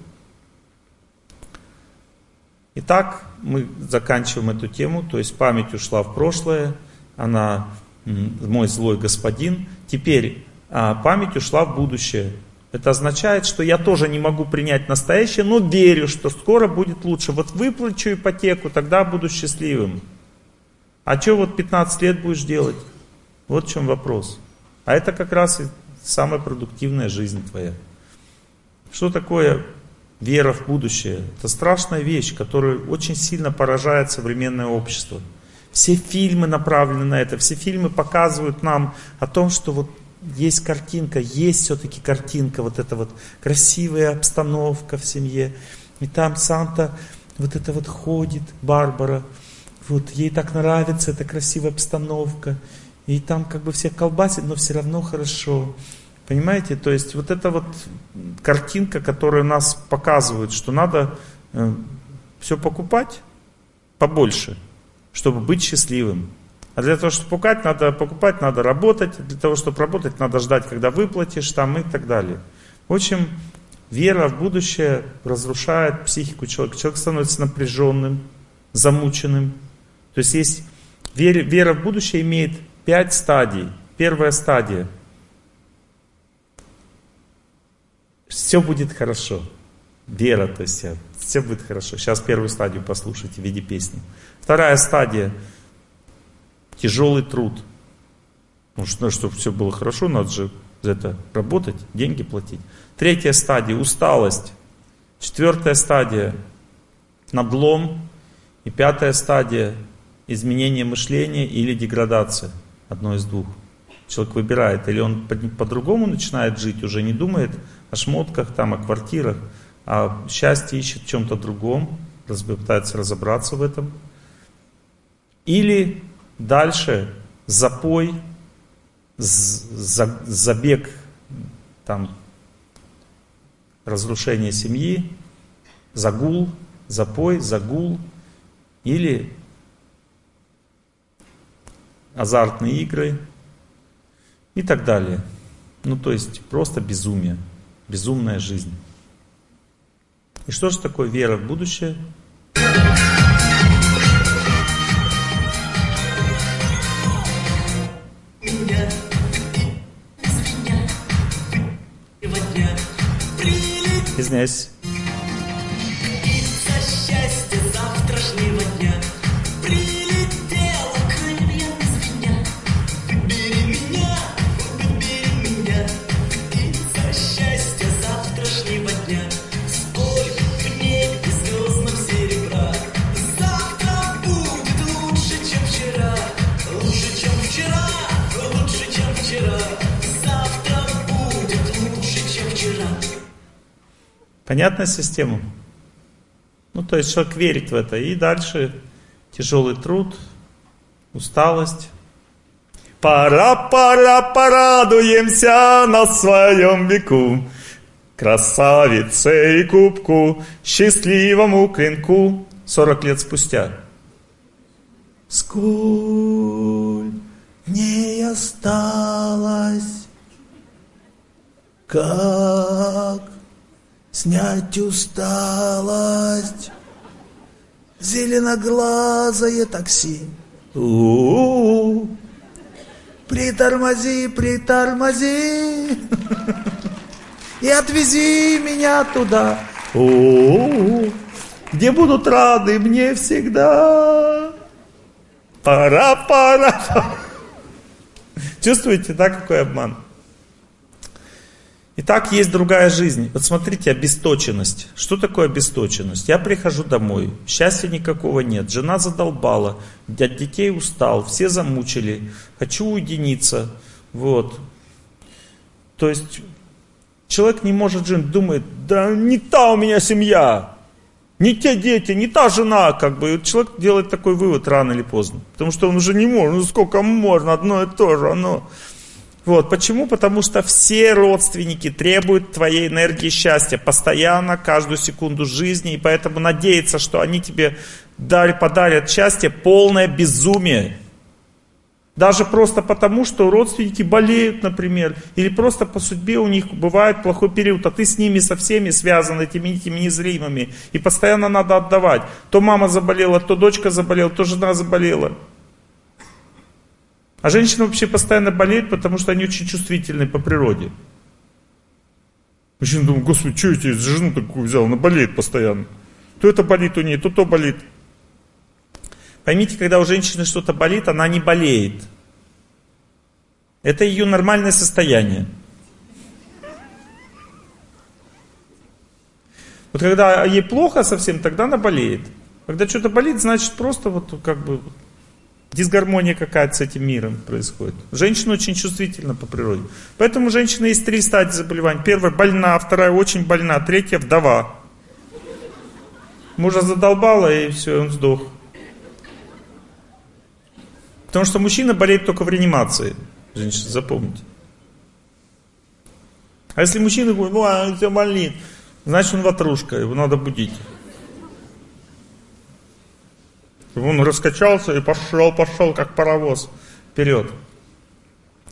Итак, мы заканчиваем эту тему, то есть память ушла в прошлое, она мой злой господин. Теперь а, память ушла в будущее. Это означает, что я тоже не могу принять настоящее, но верю, что скоро будет лучше. Вот выплачу ипотеку, тогда буду счастливым. А что вот 15 лет будешь делать? Вот в чем вопрос. А это как раз и самая продуктивная жизнь твоя. Что такое вера в будущее? Это страшная вещь, которая очень сильно поражает современное общество. Все фильмы направлены на это, все фильмы показывают нам о том, что вот есть картинка, есть все-таки картинка, вот эта вот красивая обстановка в семье. И там Санта вот это вот ходит, Барбара, вот ей так нравится эта красивая обстановка. И там как бы все колбасит, но все равно хорошо. Понимаете? То есть вот эта вот картинка, которая нас показывает, что надо э, все покупать побольше, чтобы быть счастливым. А для того, чтобы покупать, надо покупать, надо работать. Для того, чтобы работать, надо ждать, когда выплатишь там и так далее. В общем, вера в будущее разрушает психику человека. Человек становится напряженным, замученным, то есть есть вера, вера в будущее имеет пять стадий. Первая стадия. Все будет хорошо. Вера, то есть все будет хорошо. Сейчас первую стадию послушайте в виде песни. Вторая стадия. Тяжелый труд. Ну, что, чтобы все было хорошо, надо же за это работать, деньги платить. Третья стадия – усталость. Четвертая стадия – надлом. И пятая стадия изменение мышления или деградация. Одно из двух. Человек выбирает, или он по-другому начинает жить, уже не думает о шмотках, там, о квартирах, а счастье ищет в чем-то другом, пытается разобраться в этом. Или дальше запой, забег, там, разрушение семьи, загул, запой, загул, или азартные игры и так далее. Ну, то есть просто безумие, безумная жизнь. И что же такое вера в будущее? Извиняюсь. Понятная система? Ну, то есть человек верит в это. И дальше тяжелый труд, усталость. Пора, пора, порадуемся на своем веку. Красавице и кубку, счастливому клинку. 40 лет спустя. Сколь не осталось, как снять усталость. Зеленоглазое такси. У-у-у. Притормози, притормози. И отвези меня туда. У-у-у. Где будут рады мне всегда. Пора, пора. Чувствуете, да, какой обман? Итак, есть другая жизнь. Вот смотрите, обесточенность. Что такое обесточенность? Я прихожу домой, счастья никакого нет, жена задолбала, от детей устал, все замучили, хочу уединиться. Вот. То есть человек не может жить, думает, да не та у меня семья, не те дети, не та жена, как бы. человек делает такой вывод рано или поздно. Потому что он уже не может, ну сколько можно, одно и то же, оно... Вот, почему? Потому что все родственники требуют твоей энергии счастья постоянно, каждую секунду жизни, и поэтому надеяться, что они тебе подарят счастье, полное безумие. Даже просто потому, что родственники болеют, например, или просто по судьбе у них бывает плохой период, а ты с ними со всеми связан, этими, этими незримыми, и постоянно надо отдавать. То мама заболела, то дочка заболела, то жена заболела. А женщины вообще постоянно болеют, потому что они очень чувствительны по природе. Мужчина думает, господи, что я тебе за жену такую взял, она болеет постоянно. То это болит у нее, то то болит. Поймите, когда у женщины что-то болит, она не болеет. Это ее нормальное состояние. Вот когда ей плохо совсем, тогда она болеет. Когда что-то болит, значит просто вот как бы Дисгармония какая-то с этим миром происходит. Женщина очень чувствительна по природе. Поэтому у женщины есть три стадии заболеваний. Первая больна, вторая очень больна, третья вдова. Мужа задолбала и все, он сдох. Потому что мужчина болеет только в реанимации. Женщина, запомните. А если мужчина говорит, ну, а, все болит, значит он ватрушка, его надо будить. Он раскачался и пошел, пошел, как паровоз, вперед.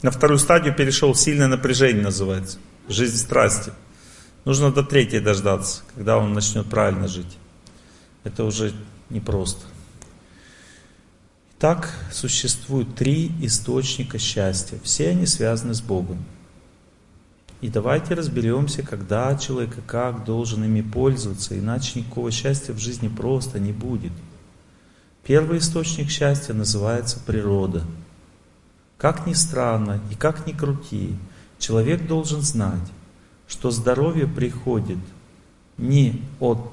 На вторую стадию перешел сильное напряжение, называется. Жизнь страсти. Нужно до третьей дождаться, когда он начнет правильно жить. Это уже непросто. Так существует три источника счастья. Все они связаны с Богом. И давайте разберемся, когда человек и как должен ими пользоваться, иначе никакого счастья в жизни просто не будет. Первый источник счастья называется природа. Как ни странно и как ни крути, человек должен знать, что здоровье приходит не от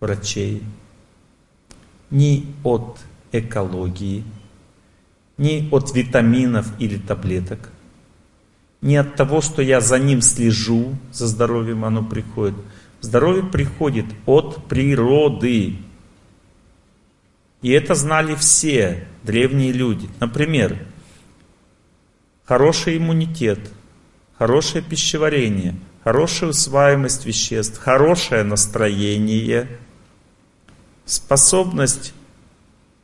врачей, не от экологии, не от витаминов или таблеток, не от того, что я за ним слежу, за здоровьем оно приходит. Здоровье приходит от природы. И это знали все древние люди. Например, хороший иммунитет, хорошее пищеварение, хорошая усваиваемость веществ, хорошее настроение, способность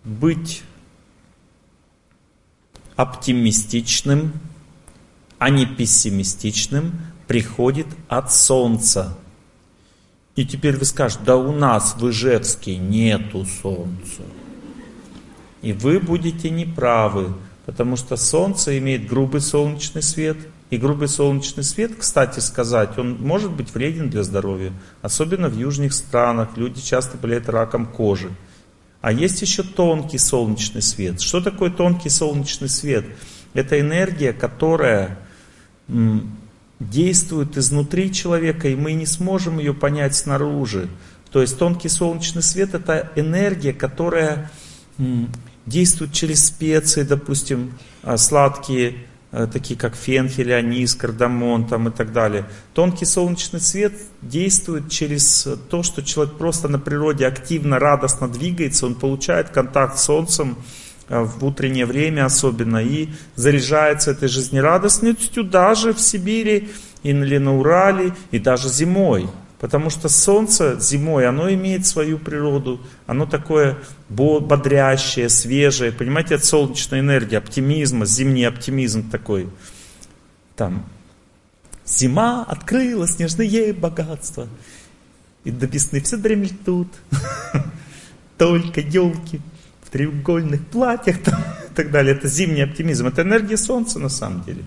быть оптимистичным, а не пессимистичным, приходит от Солнца. И теперь вы скажете, да у нас в Ижевске нету Солнца. И вы будете неправы, потому что Солнце имеет грубый солнечный свет. И грубый солнечный свет, кстати сказать, он может быть вреден для здоровья. Особенно в южных странах люди часто болеют раком кожи. А есть еще тонкий солнечный свет. Что такое тонкий солнечный свет? Это энергия, которая действует изнутри человека, и мы не сможем ее понять снаружи. То есть тонкий солнечный свет это энергия, которая действует через специи, допустим, а, сладкие, э, такие как фенхель, анис, кардамон там и так далее. Тонкий солнечный свет действует через то, что человек просто на природе активно, радостно двигается, он получает контакт с солнцем, э, в утреннее время особенно, и заряжается этой жизнерадостностью даже в Сибири или на Урале, и даже зимой. Потому что солнце зимой, оно имеет свою природу, оно такое бодрящее, свежее, понимаете, это солнечная энергия, оптимизма, зимний оптимизм такой. Там, зима открыла снежные богатства, и до весны все дремлет тут, только елки в треугольных платьях там, и так далее. Это зимний оптимизм, это энергия солнца на самом деле.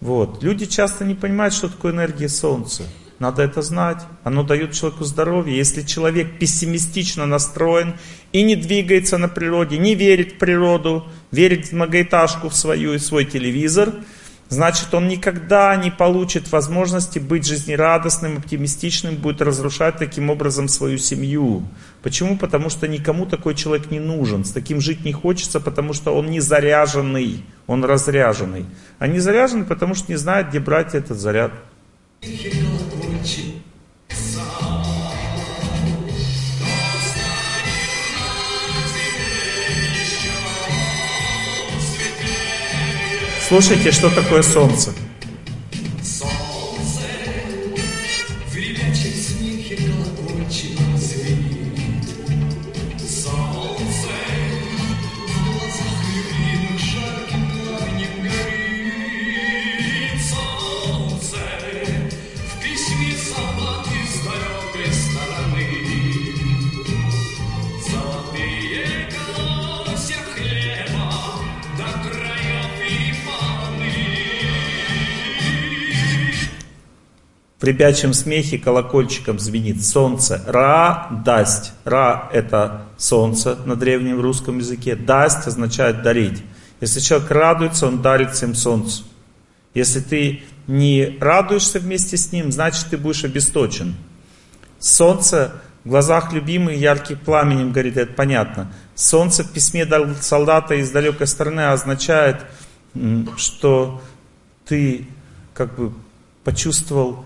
Вот. Люди часто не понимают, что такое энергия солнца. Надо это знать. Оно дает человеку здоровье. Если человек пессимистично настроен и не двигается на природе, не верит в природу, верит в многоэтажку в свою и свой телевизор, значит он никогда не получит возможности быть жизнерадостным, оптимистичным, будет разрушать таким образом свою семью. Почему? Потому что никому такой человек не нужен. С таким жить не хочется, потому что он не заряженный, он разряженный. А не заряженный, потому что не знает, где брать этот заряд. Слушайте, что такое солнце. Ребячем смехе колокольчиком звенит солнце. Ра – дасть. Ра – это солнце на древнем русском языке. Дасть означает дарить. Если человек радуется, он дарит всем солнцу. Если ты не радуешься вместе с ним, значит ты будешь обесточен. Солнце в глазах любимых ярким пламенем горит, это понятно. Солнце в письме солдата из далекой стороны означает, что ты как бы почувствовал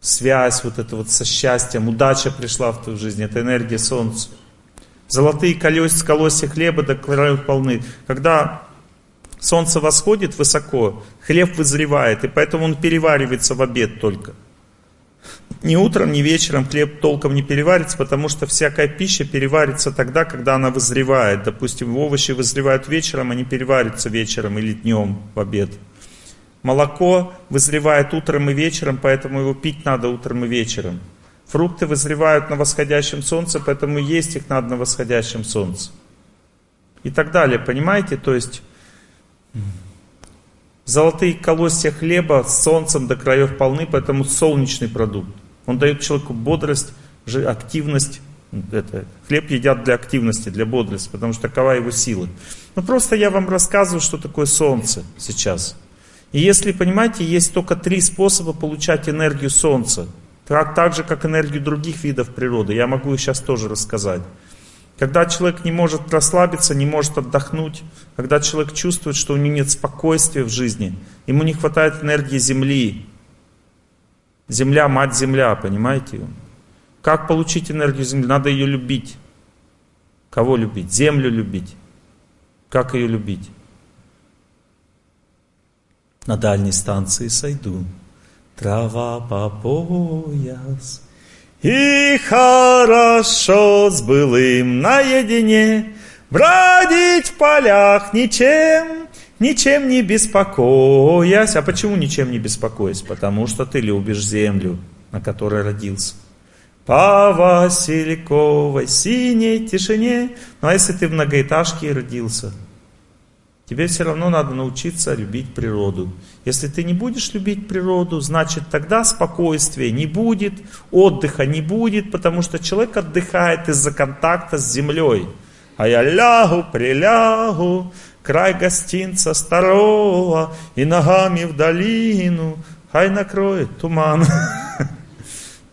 связь вот это вот со счастьем, удача пришла в твою жизнь, это энергия солнца. Золотые колес, колосья хлеба до краю полны. Когда солнце восходит высоко, хлеб вызревает, и поэтому он переваривается в обед только. Ни утром, ни вечером хлеб толком не переварится, потому что всякая пища переварится тогда, когда она вызревает. Допустим, овощи вызревают вечером, они переварятся вечером или днем в обед. Молоко вызревает утром и вечером, поэтому его пить надо утром и вечером. Фрукты вызревают на восходящем солнце, поэтому есть их надо на восходящем солнце. И так далее, понимаете? То есть золотые колосья хлеба с солнцем до краев полны, поэтому солнечный продукт. Он дает человеку бодрость, активность. Это, хлеб едят для активности, для бодрости, потому что такова его сила. Ну просто я вам рассказываю, что такое солнце сейчас. И если, понимаете, есть только три способа получать энергию Солнца, так, так же, как энергию других видов природы, я могу их сейчас тоже рассказать. Когда человек не может расслабиться, не может отдохнуть, когда человек чувствует, что у него нет спокойствия в жизни, ему не хватает энергии Земли. Земля, мать Земля, понимаете? Как получить энергию Земли? Надо ее любить. Кого любить? Землю любить. Как ее любить? На дальней станции сойду. Трава по пояс. И хорошо с былым наедине Бродить в полях ничем, ничем не беспокоясь. А почему ничем не беспокоясь? Потому что ты любишь землю, на которой родился. По Васильковой синей тишине. Ну а если ты в многоэтажке родился – Тебе все равно надо научиться любить природу. Если ты не будешь любить природу, значит тогда спокойствия не будет, отдыха не будет, потому что человек отдыхает из-за контакта с землей. А я лягу, прилягу, край гостинца старого, и ногами в долину, хай накроет туман.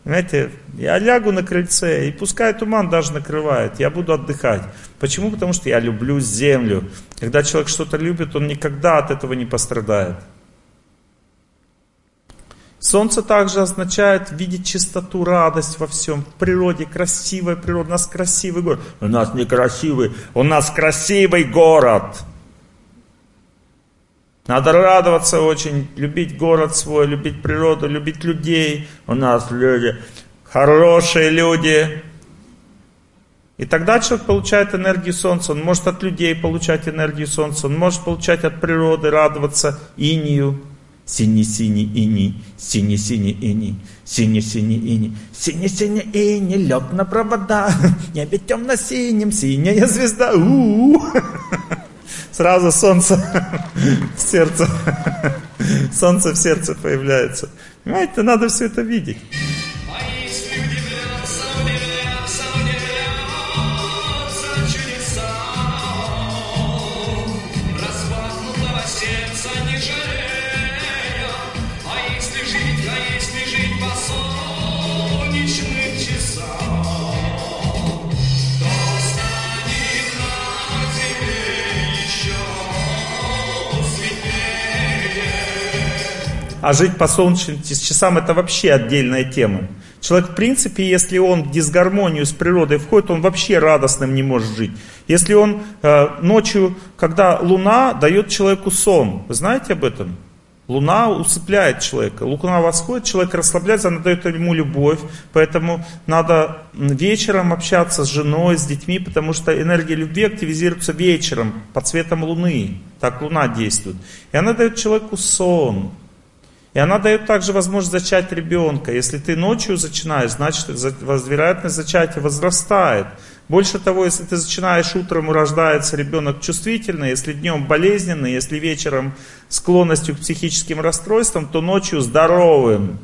Понимаете, я лягу на крыльце, и пускай туман даже накрывает, я буду отдыхать. Почему? Потому что я люблю землю. Когда человек что-то любит, он никогда от этого не пострадает. Солнце также означает видеть чистоту, радость во всем. В природе красивая природа. У нас красивый город. У нас некрасивый. У нас красивый город. Надо радоваться очень, любить город свой, любить природу, любить людей. У нас люди, хорошие люди. И тогда человек получает энергию солнца. Он может от людей получать энергию солнца. Он может получать от природы, радоваться инию. Синий-синий ини, синий-синий ини, синий-синий ини, синий-синий ини, лег на провода, небе темно-синим, синяя звезда. У-у-у. Сразу солнце в сердце, солнце в сердце появляется. Понимаете, надо все это видеть. А жить по солнечным часам это вообще отдельная тема. Человек, в принципе, если он в дисгармонию с природой входит, он вообще радостным не может жить. Если он э, ночью, когда луна дает человеку сон, вы знаете об этом? Луна усыпляет человека. Луна восходит, человек расслабляется, она дает ему любовь. Поэтому надо вечером общаться с женой, с детьми, потому что энергия любви активизируется вечером под цветом Луны. Так Луна действует. И она дает человеку сон. И она дает также возможность зачать ребенка. Если ты ночью зачинаешь, значит вероятность зачатия возрастает. Больше того, если ты зачинаешь утром рождается ребенок чувствительный, если днем болезненный, если вечером склонностью к психическим расстройствам, то ночью здоровым.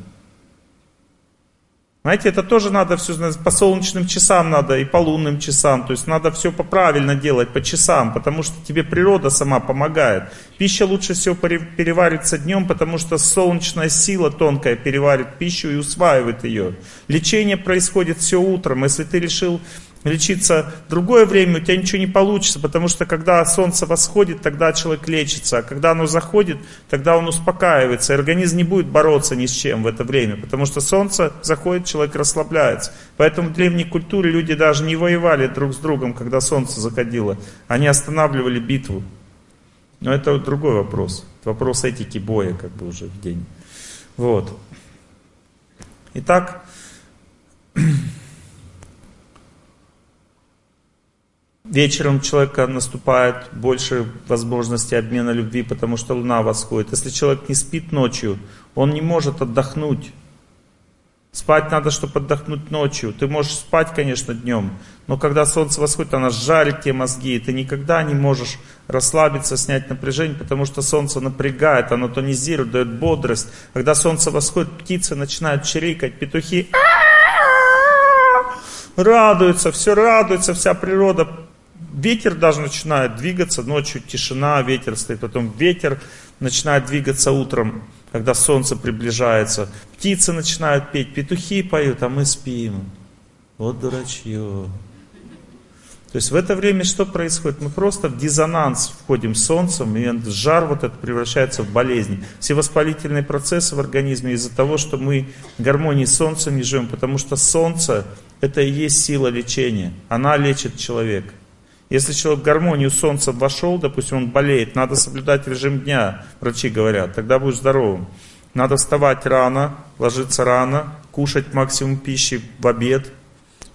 Знаете, это тоже надо все по солнечным часам надо и по лунным часам. То есть надо все поправильно делать, по часам, потому что тебе природа сама помогает. Пища лучше всего переварится днем, потому что солнечная сила тонкая переварит пищу и усваивает ее. Лечение происходит все утром. Если ты решил лечиться другое время, у тебя ничего не получится, потому что когда солнце восходит, тогда человек лечится, а когда оно заходит, тогда он успокаивается, и организм не будет бороться ни с чем в это время, потому что солнце заходит, человек расслабляется. Поэтому в древней культуре люди даже не воевали друг с другом, когда солнце заходило, они останавливали битву. Но это другой вопрос, это вопрос этики боя, как бы уже в день. Вот. Итак, Вечером у человека наступает больше возможности обмена любви, потому что луна восходит. Если человек не спит ночью, он не может отдохнуть. Спать надо, чтобы отдохнуть ночью. Ты можешь спать, конечно, днем, но когда солнце восходит, оно жарит тебе мозги, и ты никогда не можешь расслабиться, снять напряжение, потому что солнце напрягает, оно тонизирует, дает бодрость. Когда солнце восходит, птицы начинают чирикать, петухи радуются, все радуется, вся природа ветер даже начинает двигаться, ночью тишина, ветер стоит, потом ветер начинает двигаться утром, когда солнце приближается. Птицы начинают петь, петухи поют, а мы спим. Вот дурачье. То есть в это время что происходит? Мы просто в диссонанс входим с солнцем, и жар вот этот превращается в болезнь. Все воспалительные процессы в организме из-за того, что мы в гармонии с солнцем не живем, потому что солнце это и есть сила лечения. Она лечит человека. Если человек в гармонию с солнцем вошел, допустим, он болеет, надо соблюдать режим дня, врачи говорят, тогда будешь здоровым. Надо вставать рано, ложиться рано, кушать максимум пищи в обед,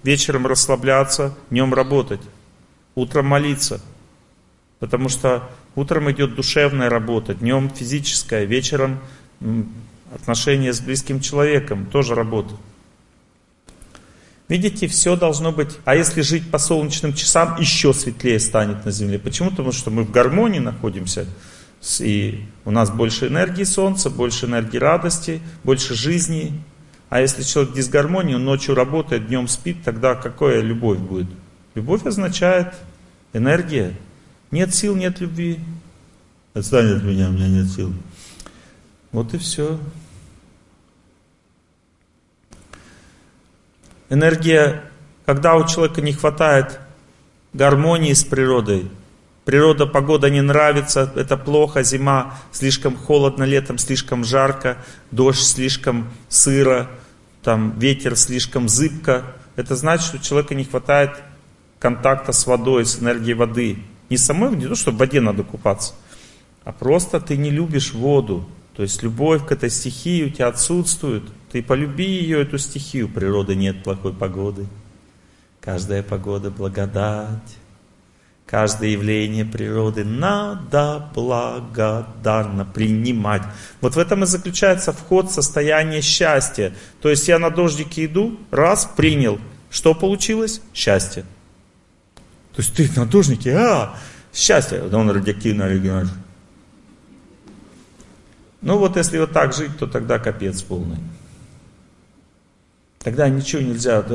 вечером расслабляться, днем работать, утром молиться. Потому что утром идет душевная работа, днем физическая, вечером отношения с близким человеком, тоже работа. Видите, все должно быть, а если жить по солнечным часам, еще светлее станет на Земле. Почему? Потому что мы в гармонии находимся, и у нас больше энергии солнца, больше энергии радости, больше жизни. А если человек в дисгармонии, он ночью работает, днем спит, тогда какая любовь будет? Любовь означает энергия. Нет сил, нет любви. Отстань от меня, у меня нет сил. Вот и все. Энергия, когда у человека не хватает гармонии с природой, природа, погода не нравится, это плохо, зима слишком холодно, летом слишком жарко, дождь слишком сыро, там ветер слишком зыбко, это значит, что у человека не хватает контакта с водой, с энергией воды. Не самой, не то, что в воде надо купаться, а просто ты не любишь воду. То есть любовь к этой стихии у тебя отсутствует. Ты полюби ее, эту стихию. Природы нет плохой погоды. Каждая погода благодать. Каждое явление природы надо благодарно принимать. Вот в этом и заключается вход в состояние счастья. То есть я на дождике иду, раз, принял. Что получилось? Счастье. То есть ты на дождике, а, счастье. Он радиоактивный оригинал. Ну вот если вот так жить, то тогда капец полный. Тогда ничего нельзя.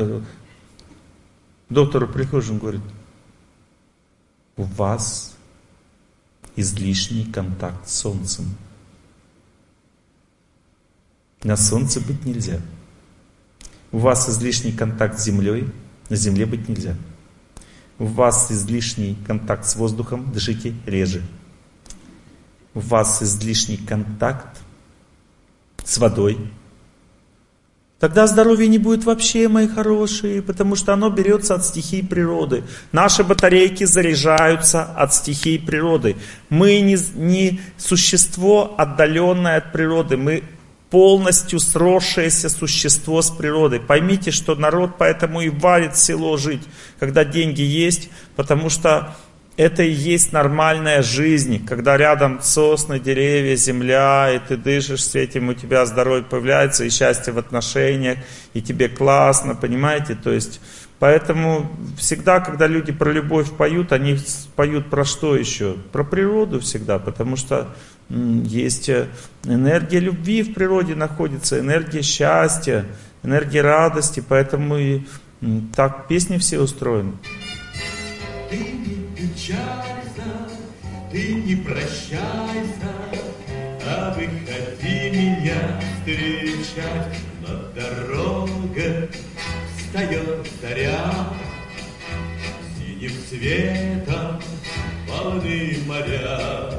Доктору прихожим говорит, у вас излишний контакт с Солнцем. На Солнце быть нельзя. У вас излишний контакт с Землей, на Земле быть нельзя. У вас излишний контакт с воздухом, дышите реже. У вас излишний контакт с водой, Тогда здоровья не будет вообще, мои хорошие, потому что оно берется от стихий природы. Наши батарейки заряжаются от стихий природы. Мы не, не существо, отдаленное от природы. Мы полностью сросшееся существо с природой. Поймите, что народ поэтому и валит в село жить, когда деньги есть, потому что это и есть нормальная жизнь, когда рядом сосны, деревья, земля, и ты дышишь с этим, у тебя здоровье появляется, и счастье в отношениях, и тебе классно, понимаете? То есть, поэтому всегда, когда люди про любовь поют, они поют про что еще? Про природу всегда, потому что есть э, энергия любви в природе находится, энергия счастья, энергия радости, поэтому и так песни все устроены печалься, ты не прощайся, а выходи меня встречать. На дорога встает заря, синим цветом полны моря.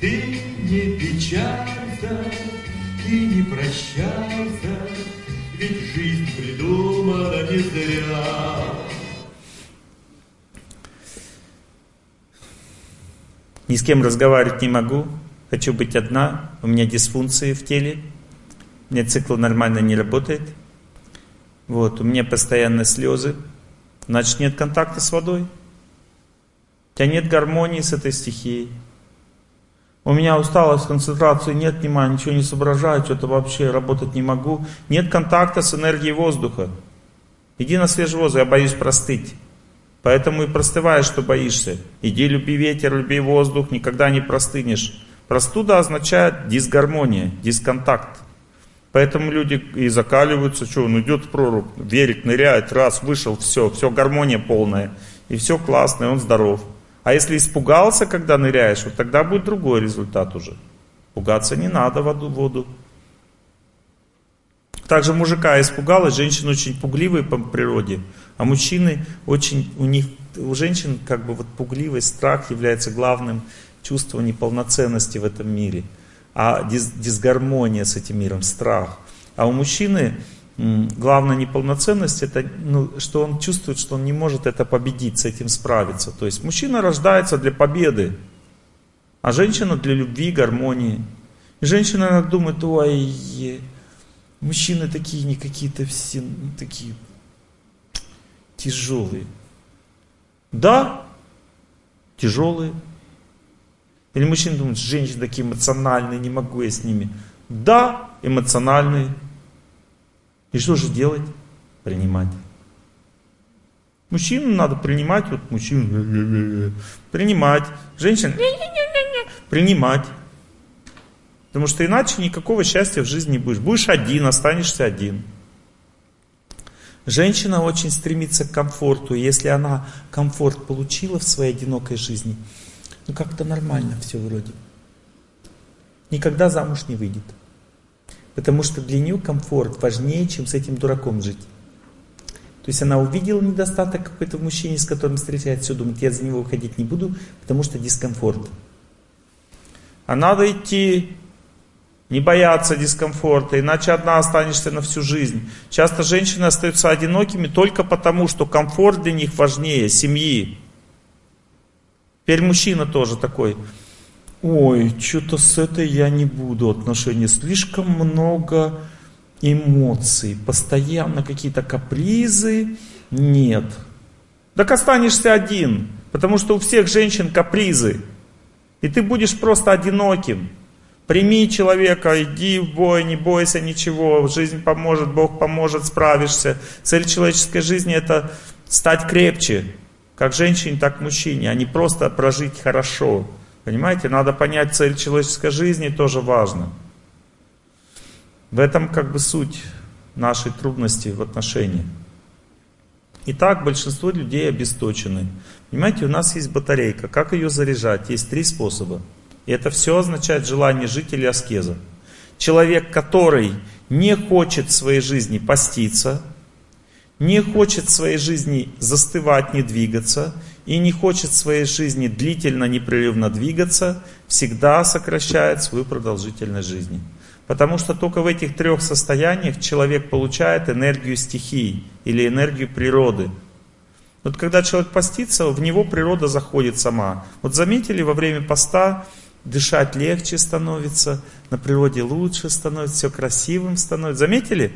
Ты не печалься, ты не прощайся, ведь жизнь придумана не зря. Ни с кем разговаривать не могу, хочу быть одна, у меня дисфункции в теле, у меня цикл нормально не работает. Вот, у меня постоянно слезы, значит нет контакта с водой. У тебя нет гармонии с этой стихией. У меня усталость, концентрации, нет внимания, ничего не соображаю, что-то вообще работать не могу. Нет контакта с энергией воздуха. Иди на свежий воздух, я боюсь простыть. Поэтому и простываешь, что боишься. Иди, люби ветер, люби воздух, никогда не простынешь. Простуда означает дисгармония, дисконтакт. Поэтому люди и закаливаются, что он идет в прорубь, верит, ныряет, раз, вышел, все, все гармония полная. И все классно, и он здоров. А если испугался, когда ныряешь, вот тогда будет другой результат уже. Пугаться не надо воду, воду. Также мужика испугалась, женщины очень пугливые по природе. А мужчины очень, у них, у женщин как бы вот пугливость, страх является главным чувством неполноценности в этом мире. А дис, дисгармония с этим миром, страх. А у мужчины главная неполноценность, это ну, что он чувствует, что он не может это победить, с этим справиться. То есть мужчина рождается для победы, а женщина для любви, гармонии. И женщина думает, ой, мужчины такие не какие-то все, ну, такие тяжелые. Да, тяжелые. Или мужчина думает, женщины такие эмоциональные, не могу я с ними. Да, эмоциональные. И что же делать? Принимать. Мужчину надо принимать, вот мужчину принимать. Женщин принимать. Потому что иначе никакого счастья в жизни не будешь. Будешь один, останешься один. Женщина очень стремится к комфорту. Если она комфорт получила в своей одинокой жизни, ну как-то нормально все вроде. Никогда замуж не выйдет. Потому что для нее комфорт важнее, чем с этим дураком жить. То есть она увидела недостаток какой-то в мужчине, с которым встречается, все думает, я за него выходить не буду, потому что дискомфорт. А надо идти, не бояться дискомфорта, иначе одна останешься на всю жизнь. Часто женщины остаются одинокими только потому, что комфорт для них важнее семьи. Теперь мужчина тоже такой, ой, что-то с этой я не буду отношения, слишком много эмоций, постоянно какие-то капризы, нет. Так останешься один, потому что у всех женщин капризы, и ты будешь просто одиноким. Прими человека, иди в бой, не бойся ничего, жизнь поможет, Бог поможет, справишься. Цель человеческой жизни это стать крепче, как женщине, так и мужчине, а не просто прожить хорошо. Понимаете, надо понять цель человеческой жизни, тоже важно. В этом как бы суть нашей трудности в отношениях. Итак, большинство людей обесточены. Понимаете, у нас есть батарейка. Как ее заряжать? Есть три способа. И это все означает желание жить или аскеза. Человек, который не хочет в своей жизни поститься, не хочет в своей жизни застывать, не двигаться, и не хочет в своей жизни длительно, непрерывно двигаться, всегда сокращает свою продолжительность жизни. Потому что только в этих трех состояниях человек получает энергию стихий или энергию природы. Вот когда человек постится, в него природа заходит сама. Вот заметили, во время поста дышать легче становится, на природе лучше становится, все красивым становится. Заметили?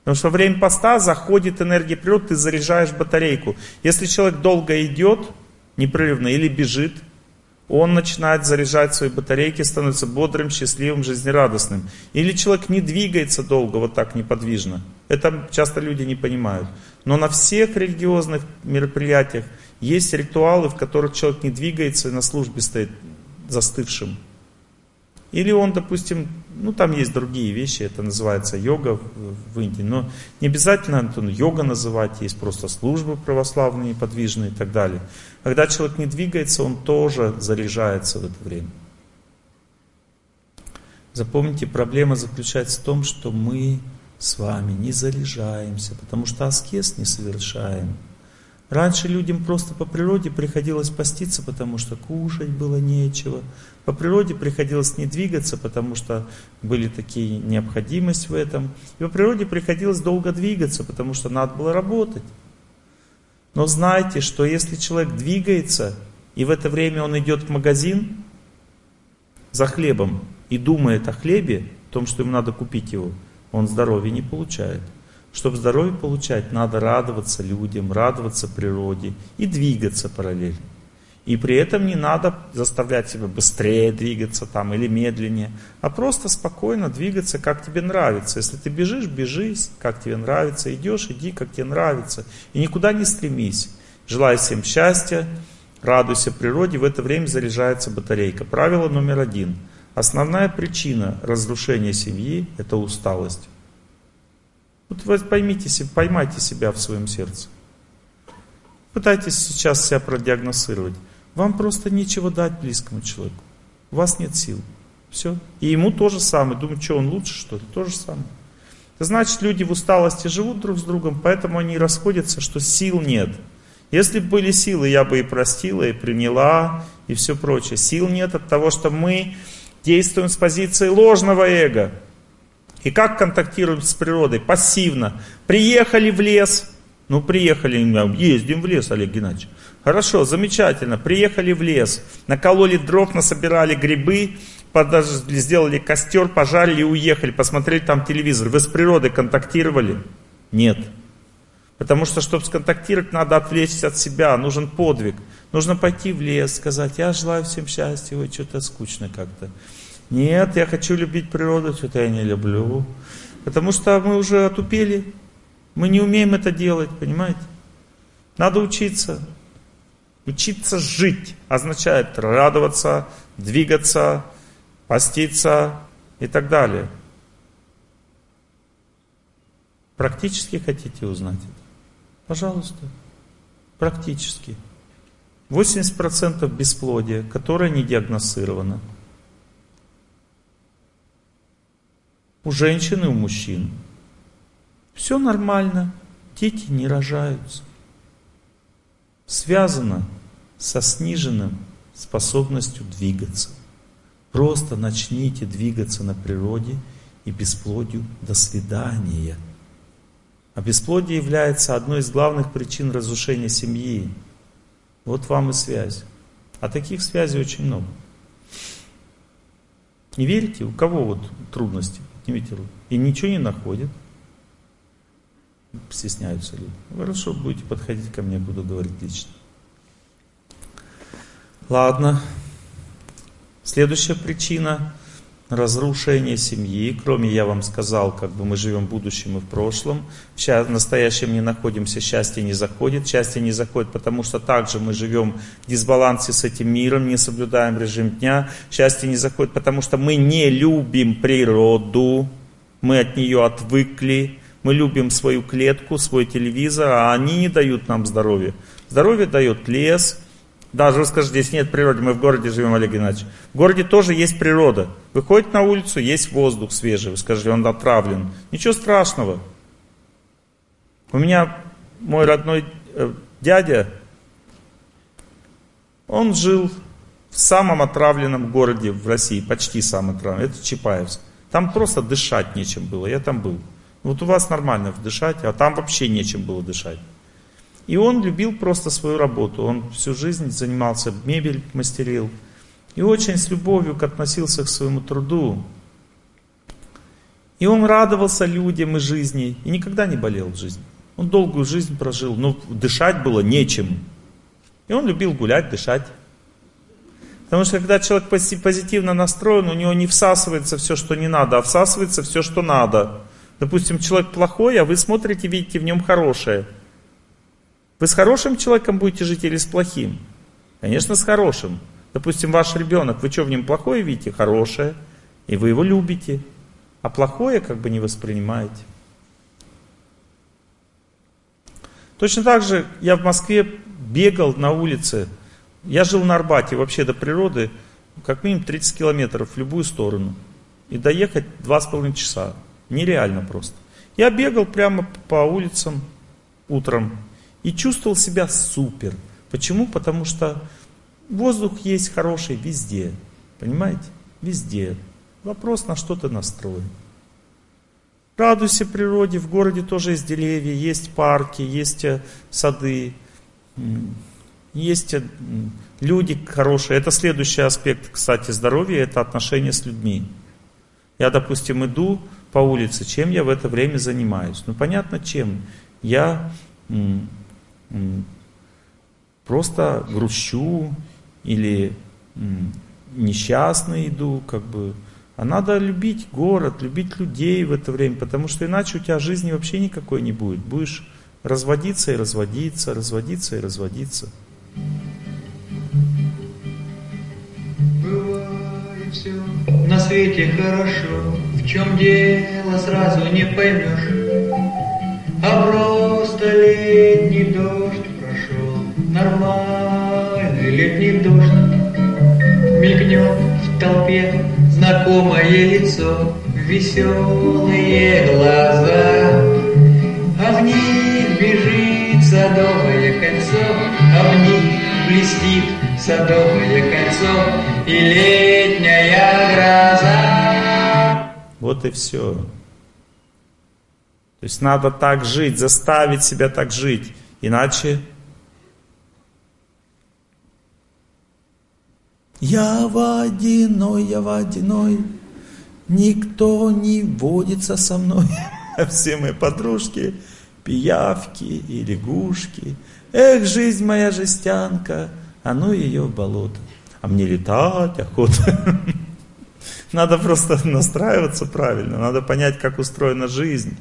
Потому что во время поста заходит энергия природы, ты заряжаешь батарейку. Если человек долго идет, непрерывно, или бежит, он начинает заряжать свои батарейки, становится бодрым, счастливым, жизнерадостным. Или человек не двигается долго, вот так неподвижно. Это часто люди не понимают. Но на всех религиозных мероприятиях есть ритуалы, в которых человек не двигается и на службе стоит застывшим. Или он, допустим, ну там есть другие вещи, это называется йога в Индии, но не обязательно ну, йога называть, есть просто службы православные, подвижные и так далее. Когда человек не двигается, он тоже заряжается в это время. Запомните, проблема заключается в том, что мы с вами не заряжаемся, потому что аскез не совершаем. Раньше людям просто по природе приходилось поститься, потому что кушать было нечего. По природе приходилось не двигаться, потому что были такие необходимость в этом. И по природе приходилось долго двигаться, потому что надо было работать. Но знайте, что если человек двигается, и в это время он идет в магазин за хлебом и думает о хлебе, о том, что ему надо купить его, он здоровья не получает. Чтобы здоровье получать, надо радоваться людям, радоваться природе и двигаться параллельно. И при этом не надо заставлять себя быстрее двигаться там или медленнее, а просто спокойно двигаться, как тебе нравится. Если ты бежишь, бежись, как тебе нравится, идешь, иди, как тебе нравится. И никуда не стремись. Желаю всем счастья, радуйся природе, в это время заряжается батарейка. Правило номер один. Основная причина разрушения семьи – это усталость. Вот вы поймите, поймайте себя в своем сердце. Пытайтесь сейчас себя продиагностировать. Вам просто нечего дать близкому человеку. У вас нет сил. Все. И ему то же самое. Думаю, что он лучше, что ли? То же самое. Это значит, люди в усталости живут друг с другом, поэтому они расходятся, что сил нет. Если бы были силы, я бы и простила, и приняла, и все прочее. Сил нет от того, что мы действуем с позиции ложного эго. И как контактируем с природой? Пассивно. Приехали в лес. Ну, приехали, ездим в лес, Олег Геннадьевич. Хорошо, замечательно. Приехали в лес, накололи дров, насобирали грибы, подожгли, сделали костер, пожарили и уехали, посмотрели там телевизор. Вы с природой контактировали? Нет. Потому что, чтобы сконтактировать, надо отвлечься от себя, нужен подвиг. Нужно пойти в лес, сказать, я желаю всем счастья, ой, что-то скучно как-то. Нет, я хочу любить природу, что-то я не люблю. Потому что мы уже отупели, мы не умеем это делать, понимаете? Надо учиться. Учиться жить означает радоваться, двигаться, поститься и так далее. Практически хотите узнать это? Пожалуйста. Практически. 80% бесплодия, которое не диагностировано. У женщин и у мужчин. Все нормально. дети не рожаются. Связано со сниженным способностью двигаться. Просто начните двигаться на природе и бесплодию до свидания. А бесплодие является одной из главных причин разрушения семьи. Вот вам и связь. А таких связей очень много. Не верите? У кого вот трудности? Поднимите руку. И ничего не находят. Стесняются люди. Хорошо, будете подходить ко мне, буду говорить лично. Ладно. Следующая причина разрушение семьи, кроме, я вам сказал, как бы мы живем в будущем и в прошлом, в настоящем не находимся, счастье не заходит, счастье не заходит, потому что также мы живем в дисбалансе с этим миром, не соблюдаем режим дня, счастье не заходит, потому что мы не любим природу, мы от нее отвыкли, мы любим свою клетку, свой телевизор, а они не дают нам здоровья. Здоровье дает лес, даже вы скажете, здесь нет природы, мы в городе живем, Олег Геннадьевич. В городе тоже есть природа. Выходит на улицу, есть воздух свежий, вы скажете, он отравлен. Ничего страшного. У меня мой родной э, дядя, он жил в самом отравленном городе в России, почти самый отравленный, это Чапаевск. Там просто дышать нечем было, я там был. Вот у вас нормально дышать, а там вообще нечем было дышать. И он любил просто свою работу. Он всю жизнь занимался, мебель мастерил. И очень с любовью относился к своему труду. И он радовался людям и жизни. И никогда не болел в жизни. Он долгую жизнь прожил, но дышать было нечем. И он любил гулять, дышать. Потому что когда человек позитивно настроен, у него не всасывается все, что не надо, а всасывается все, что надо. Допустим, человек плохой, а вы смотрите, видите в нем хорошее – вы с хорошим человеком будете жить или с плохим? Конечно, с хорошим. Допустим, ваш ребенок, вы что в нем плохое видите? Хорошее. И вы его любите. А плохое как бы не воспринимаете. Точно так же я в Москве бегал на улице. Я жил на Арбате, вообще до природы, как минимум 30 километров в любую сторону. И доехать 2,5 часа. Нереально просто. Я бегал прямо по улицам утром и чувствовал себя супер. Почему? Потому что воздух есть хороший везде. Понимаете? Везде. Вопрос, на что ты настроен. Радуйся природе, в городе тоже есть деревья, есть парки, есть э, сады, есть э, люди хорошие. Это следующий аспект, кстати, здоровья, это отношения с людьми. Я, допустим, иду по улице, чем я в это время занимаюсь? Ну, понятно, чем. Я просто грущу или несчастный иду, как бы. А надо любить город, любить людей в это время, потому что иначе у тебя жизни вообще никакой не будет. Будешь разводиться и разводиться, разводиться и разводиться. Бывает все на свете хорошо, в чем дело сразу не поймешь. А просто летний дождь прошел, нормальный летний дождь. Мелькнет в толпе знакомое лицо, веселые глаза. А в них бежит садовое кольцо, а в них блестит садовое кольцо и летняя гроза. Вот и все. То есть надо так жить, заставить себя так жить. Иначе Я водяной, я водяной, никто не водится со мной. Все мои подружки, пиявки и лягушки. Эх, жизнь моя жестянка, а ну ее в болото. А мне летать охота. Надо просто настраиваться правильно, надо понять, как устроена жизнь.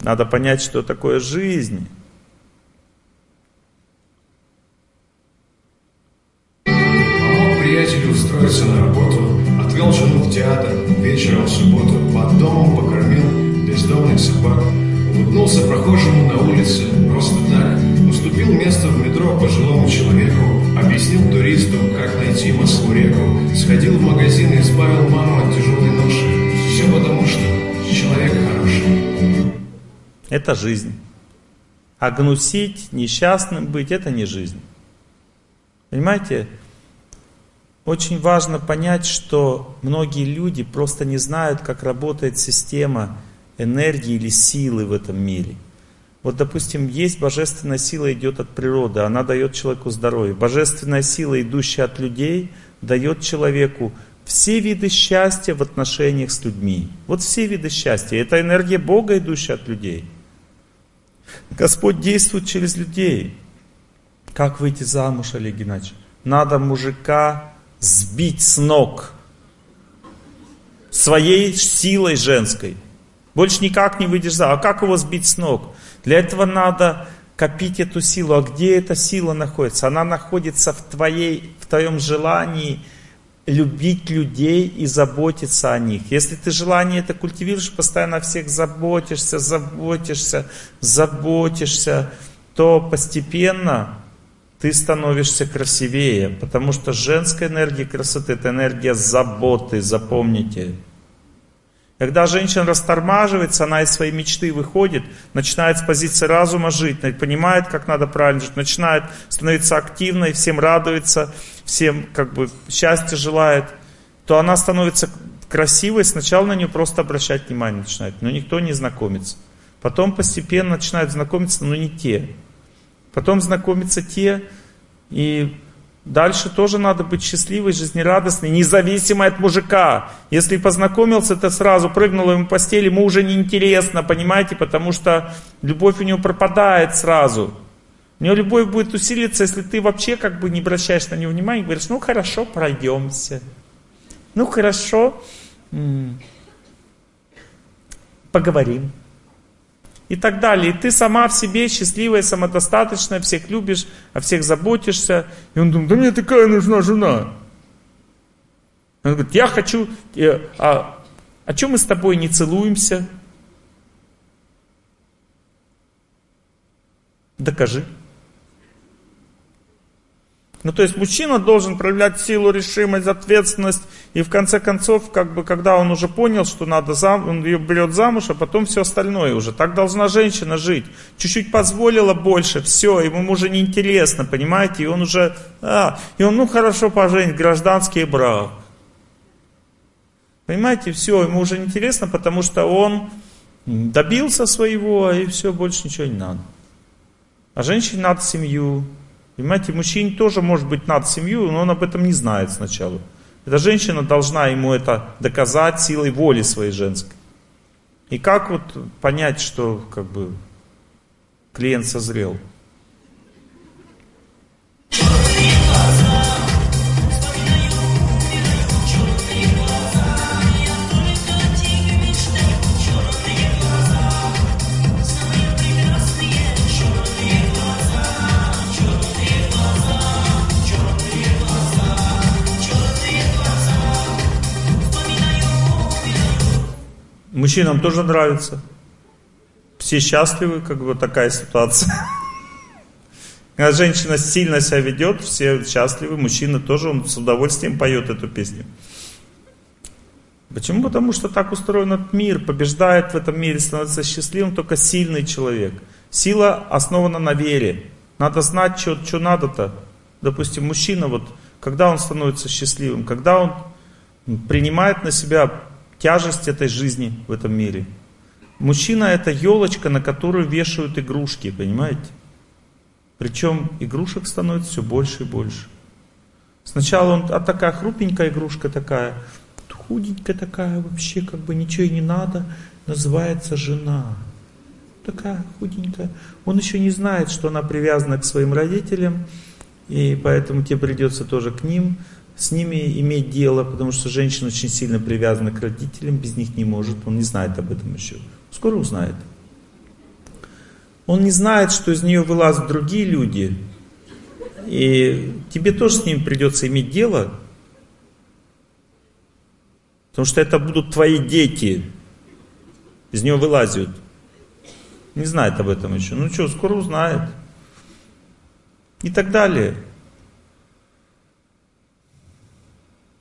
Надо понять, что такое жизнь. Помог приятелю устроиться на работу, отвел жену в театр, вечером в субботу под домом покормил бездомных собак, улыбнулся прохожему на улице просто так, уступил место в метро пожилому человеку, объяснил туристу, как найти Москву-реку, сходил в магазин и избавил маму от тяжелой ноши. Все потому, что. Это жизнь. А гнусить, несчастным быть, это не жизнь. Понимаете? Очень важно понять, что многие люди просто не знают, как работает система энергии или силы в этом мире. Вот, допустим, есть божественная сила, идет от природы, она дает человеку здоровье. Божественная сила, идущая от людей, дает человеку все виды счастья в отношениях с людьми. Вот все виды счастья. Это энергия Бога, идущая от людей. Господь действует через людей. Как выйти замуж, Олег Геннадьевич? Надо мужика сбить с ног своей силой женской. Больше никак не выйдешь за. А как его сбить с ног? Для этого надо копить эту силу. А где эта сила находится? Она находится в, твоей, в твоем желании любить людей и заботиться о них. Если ты желание это культивируешь, постоянно о всех заботишься, заботишься, заботишься, то постепенно ты становишься красивее, потому что женская энергия красоты это энергия заботы, запомните. Когда женщина растормаживается, она из своей мечты выходит, начинает с позиции разума жить, понимает, как надо правильно жить, начинает становиться активной, всем радуется, всем как бы счастья желает, то она становится красивой, сначала на нее просто обращать внимание начинает, но никто не знакомится. Потом постепенно начинают знакомиться, но не те. Потом знакомятся те, и дальше тоже надо быть счастливой, жизнерадостной, независимой от мужика. Если познакомился, ты сразу прыгнул ему в постель, ему уже неинтересно, понимаете, потому что любовь у него пропадает сразу. У него любовь будет усилиться, если ты вообще как бы не обращаешь на него внимания, говоришь, ну хорошо, пройдемся. Ну хорошо, поговорим и так далее. И ты сама в себе счастливая, самодостаточная, всех любишь, о всех заботишься. И он думает, да мне такая нужна жена. Он говорит, я хочу, э, а, а чем мы с тобой не целуемся? Докажи. Ну, то есть мужчина должен проявлять силу, решимость, ответственность. И в конце концов, как бы, когда он уже понял, что надо зам, он ее берет замуж, а потом все остальное уже. Так должна женщина жить. Чуть-чуть позволила больше, все, ему уже неинтересно, понимаете? И он уже, а, и он, ну хорошо, поженить, гражданский брак. Понимаете, все, ему уже неинтересно, потому что он добился своего, и все, больше ничего не надо. А женщине надо семью, Понимаете, мужчине тоже может быть над семью, но он об этом не знает сначала. Эта женщина должна ему это доказать силой воли своей женской. И как вот понять, что как бы клиент созрел? Мужчинам тоже нравится. Все счастливы, как бы такая ситуация. Когда женщина сильно себя ведет, все счастливы, мужчина тоже, он с удовольствием поет эту песню. Почему? Потому что так устроен этот мир, побеждает в этом мире, становится счастливым только сильный человек. Сила основана на вере. Надо знать, что, что надо-то. Допустим, мужчина, вот, когда он становится счастливым, когда он принимает на себя тяжесть этой жизни в этом мире. Мужчина это елочка, на которую вешают игрушки, понимаете? Причем игрушек становится все больше и больше. Сначала он, а такая хрупенькая игрушка такая, худенькая такая, вообще как бы ничего и не надо, называется жена. Такая худенькая. Он еще не знает, что она привязана к своим родителям, и поэтому тебе придется тоже к ним с ними иметь дело, потому что женщина очень сильно привязана к родителям, без них не может, он не знает об этом еще. Скоро узнает. Он не знает, что из нее вылазят другие люди, и тебе тоже с ними придется иметь дело, потому что это будут твои дети, из нее вылазят. Не знает об этом еще. Ну что, скоро узнает. И так далее.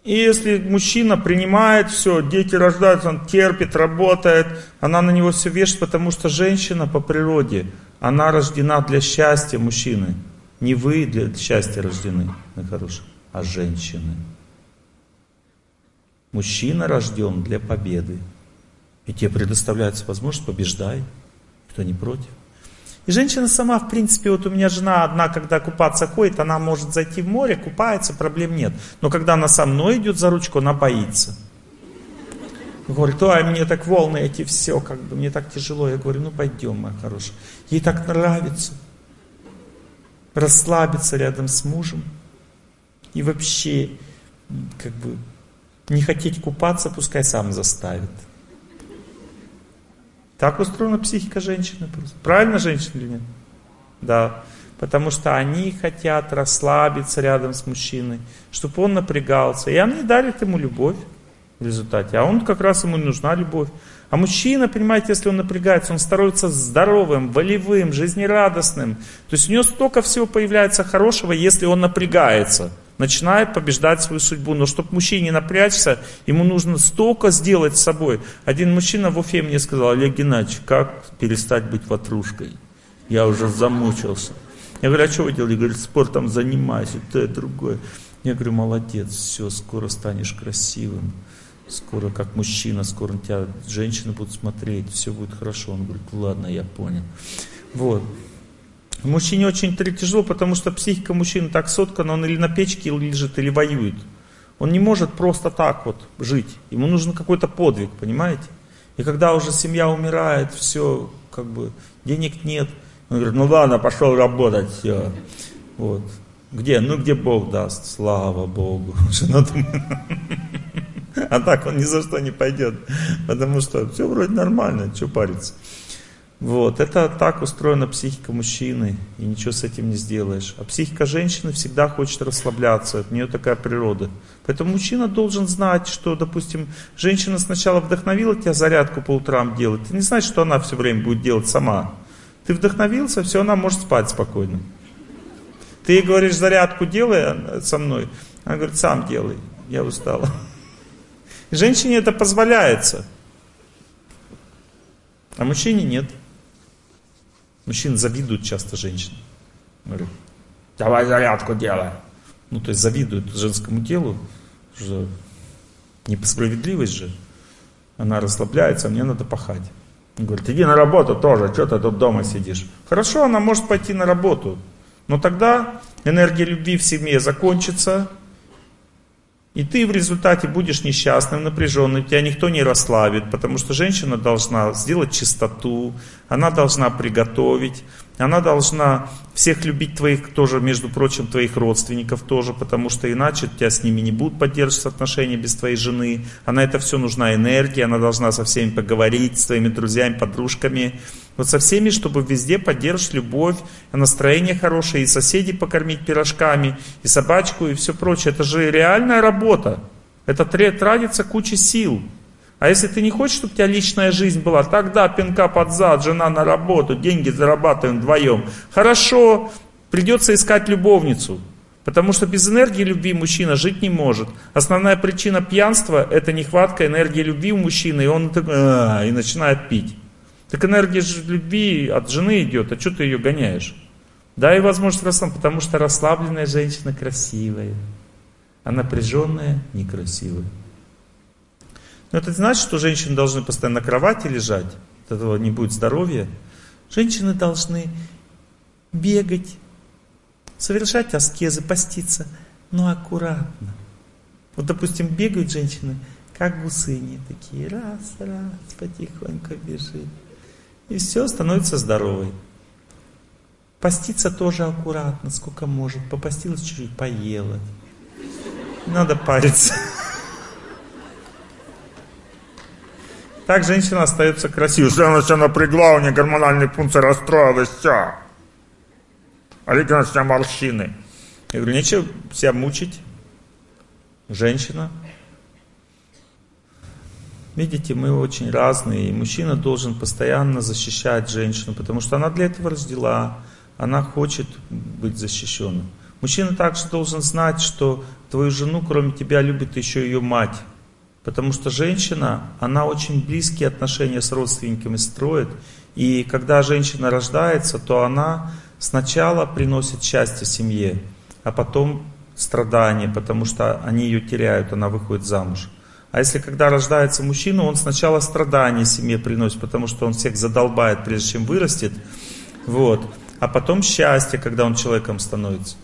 И если мужчина принимает все, дети рождаются, он терпит, работает, она на него все вешает, потому что женщина по природе, она рождена для счастья мужчины. Не вы для счастья рождены, на хорошем, а женщины. Мужчина рожден для победы. И тебе предоставляется возможность, побеждай. Кто не против. И женщина сама, в принципе, вот у меня жена одна, когда купаться ходит, она может зайти в море, купается, проблем нет. Но когда она со мной идет за ручку, она боится. Говорит, ой, мне так волны эти все, как бы, мне так тяжело. Я говорю, ну пойдем, моя хорошая. Ей так нравится расслабиться рядом с мужем. И вообще, как бы, не хотеть купаться, пускай сам заставит. Так устроена психика женщины. Просто. Правильно женщина или нет? Да. Потому что они хотят расслабиться рядом с мужчиной, чтобы он напрягался. И они дарят ему любовь в результате. А он как раз ему нужна любовь. А мужчина, понимаете, если он напрягается, он становится здоровым, волевым, жизнерадостным. То есть у него столько всего появляется хорошего, если он напрягается начинает побеждать свою судьбу. Но чтобы мужчине напрячься, ему нужно столько сделать с собой. Один мужчина в Уфе мне сказал, Олег Геннадьевич, как перестать быть ватрушкой? Я уже замучился. Я говорю, а что вы делаете? Говорит, спортом занимайся, то и другое. Я говорю, молодец, все, скоро станешь красивым. Скоро как мужчина, скоро на тебя женщины будут смотреть, все будет хорошо. Он говорит, ладно, я понял. Вот. Мужчине очень тяжело, потому что психика мужчины так соткана, он или на печке лежит, или воюет. Он не может просто так вот жить. Ему нужен какой-то подвиг, понимаете? И когда уже семья умирает, все, как бы, денег нет. Он говорит, ну ладно, пошел работать, все. Вот. Где? Ну где Бог даст? Слава Богу. Жена думает. А так он ни за что не пойдет. Потому что все вроде нормально, что париться. Вот, это так устроена психика мужчины, и ничего с этим не сделаешь. А психика женщины всегда хочет расслабляться, от нее такая природа. Поэтому мужчина должен знать, что, допустим, женщина сначала вдохновила тебя зарядку по утрам делать. Ты не знаешь, что она все время будет делать сама. Ты вдохновился, все, она может спать спокойно. Ты ей говоришь, зарядку делай со мной. Она говорит, сам делай, я устала. Женщине это позволяется. А мужчине нет. Мужчины завидуют часто женщинам. Говорят, давай зарядку делай. Ну, то есть завидуют женскому телу. Что несправедливость же. Она расслабляется, а мне надо пахать. Он говорит, иди на работу тоже, что ты тут дома сидишь. Хорошо, она может пойти на работу. Но тогда энергия любви в семье закончится, и ты в результате будешь несчастным, напряженным, тебя никто не расслабит, потому что женщина должна сделать чистоту, она должна приготовить, она должна всех любить твоих тоже, между прочим, твоих родственников тоже, потому что иначе у тебя с ними не будут поддерживаться отношения без твоей жены. Она это все нужна энергия, она должна со всеми поговорить, с твоими друзьями, подружками. Вот со всеми, чтобы везде поддерживать любовь, настроение хорошее, и соседей покормить пирожками, и собачку, и все прочее. Это же реальная работа. Это тратится куча сил. А если ты не хочешь, чтобы у тебя личная жизнь была, тогда пинка под зад, жена на работу, деньги зарабатываем вдвоем. Хорошо, придется искать любовницу. Потому что без энергии любви мужчина жить не может. Основная причина пьянства – это нехватка энергии любви у мужчины, и он а, и начинает пить. Так энергия любви от жены идет, а что ты ее гоняешь? Да, и возможность расслабиться, потому что расслабленная женщина красивая, а напряженная некрасивая. Но это значит, что женщины должны постоянно на кровати лежать, от этого не будет здоровья. Женщины должны бегать, совершать аскезы, поститься, но аккуратно. Вот, допустим, бегают женщины, как гусыни, такие, раз, раз, потихоньку бежит. И все, становится здоровой. Поститься тоже аккуратно, сколько может. Попостилась чуть-чуть, поела. надо париться. Так женщина остается красивой. Она себя напрягла, у нее гормональные функции расстроилась, все. Олег у себя морщины. Я говорю, нечего себя мучить. Женщина. Видите, мы очень разные, и мужчина должен постоянно защищать женщину, потому что она для этого родила, она хочет быть защищенным. Мужчина также должен знать, что твою жену, кроме тебя, любит еще ее мать. Потому что женщина, она очень близкие отношения с родственниками строит. И когда женщина рождается, то она сначала приносит счастье семье, а потом страдания, потому что они ее теряют, она выходит замуж. А если когда рождается мужчина, он сначала страдания семье приносит, потому что он всех задолбает, прежде чем вырастет. Вот. А потом счастье, когда он человеком становится.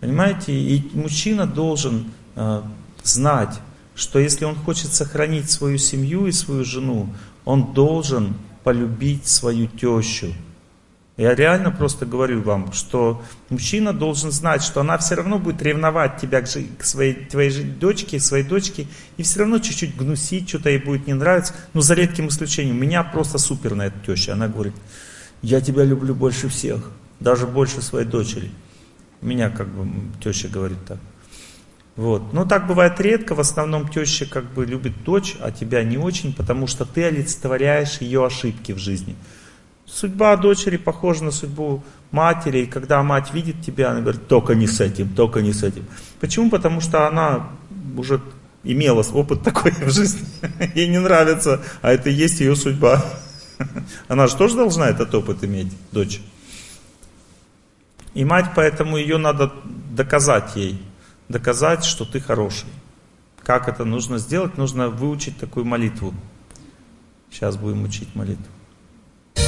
Понимаете? И мужчина должен э, знать, что если он хочет сохранить свою семью и свою жену, он должен полюбить свою тещу. Я реально просто говорю вам, что мужчина должен знать, что она все равно будет ревновать тебя к, своей, твоей дочке, своей дочке, и все равно чуть-чуть гнусить, что-то ей будет не нравиться. Но за редким исключением, меня просто суперная теща. Она говорит, я тебя люблю больше всех, даже больше своей дочери. Меня как бы теща говорит так. Вот. Но так бывает редко, в основном теща как бы любит дочь, а тебя не очень, потому что ты олицетворяешь ее ошибки в жизни. Судьба дочери похожа на судьбу матери, и когда мать видит тебя, она говорит, только не с этим, только не с этим. Почему? Потому что она уже имела опыт такой в жизни, ей не нравится, а это и есть ее судьба. Она же тоже должна этот опыт иметь, дочь. И мать, поэтому ее надо доказать ей, доказать, что ты хороший. Как это нужно сделать? Нужно выучить такую молитву. Сейчас будем учить молитву.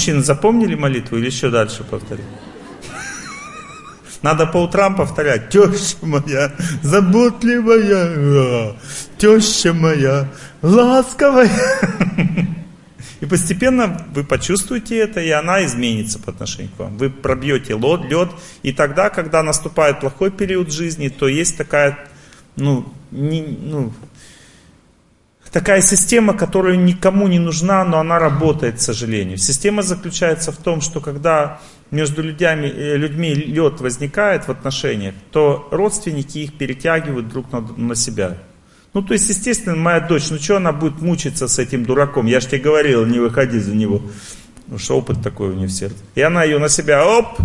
Мужчины запомнили молитву или еще дальше повторить? Надо по утрам повторять. Теща моя, заботливая, теща моя, ласковая. И постепенно вы почувствуете это, и она изменится по отношению к вам. Вы пробьете лед, лед, и тогда, когда наступает плохой период жизни, то есть такая, ну, не, ну, такая система, которая никому не нужна, но она работает, к сожалению. Система заключается в том, что когда между людьми, э, людьми лед возникает в отношениях, то родственники их перетягивают друг на, на себя. Ну, то есть, естественно, моя дочь, ну что она будет мучиться с этим дураком? Я же тебе говорил, не выходи за него. Ну, что опыт такой у нее в сердце. И она ее на себя, оп,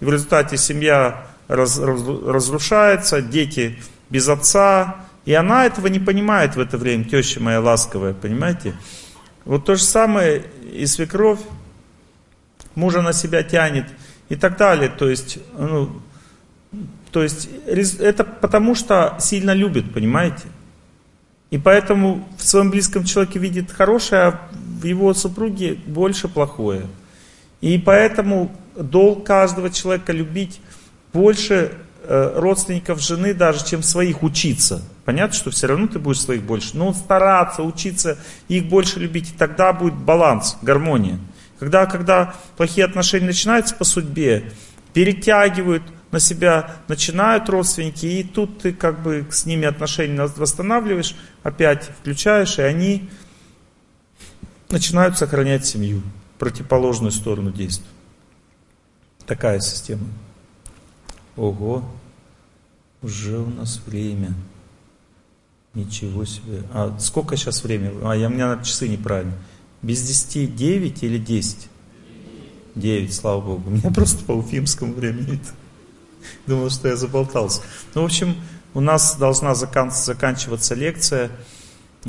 и в результате семья раз, раз, разрушается, дети без отца, и она этого не понимает в это время, теща моя ласковая, понимаете? Вот то же самое и свекровь, мужа на себя тянет и так далее. То есть, ну, то есть это потому что сильно любит, понимаете? И поэтому в своем близком человеке видит хорошее, а в его супруге больше плохое. И поэтому долг каждого человека любить больше родственников жены даже, чем своих учиться. Понятно, что все равно ты будешь своих больше. Но стараться, учиться, их больше любить. И тогда будет баланс, гармония. Когда, когда плохие отношения начинаются по судьбе, перетягивают на себя, начинают родственники, и тут ты как бы с ними отношения восстанавливаешь, опять включаешь, и они начинают сохранять семью. Противоположную сторону действия. Такая система. Ого, уже у нас время. Ничего себе. А сколько сейчас время? А, я, у меня на часы неправильно. Без 10 9 или 10? 9, слава Богу. У меня просто по уфимскому времени. Думал, что я заболтался. Ну, в общем, у нас должна закан заканчиваться лекция.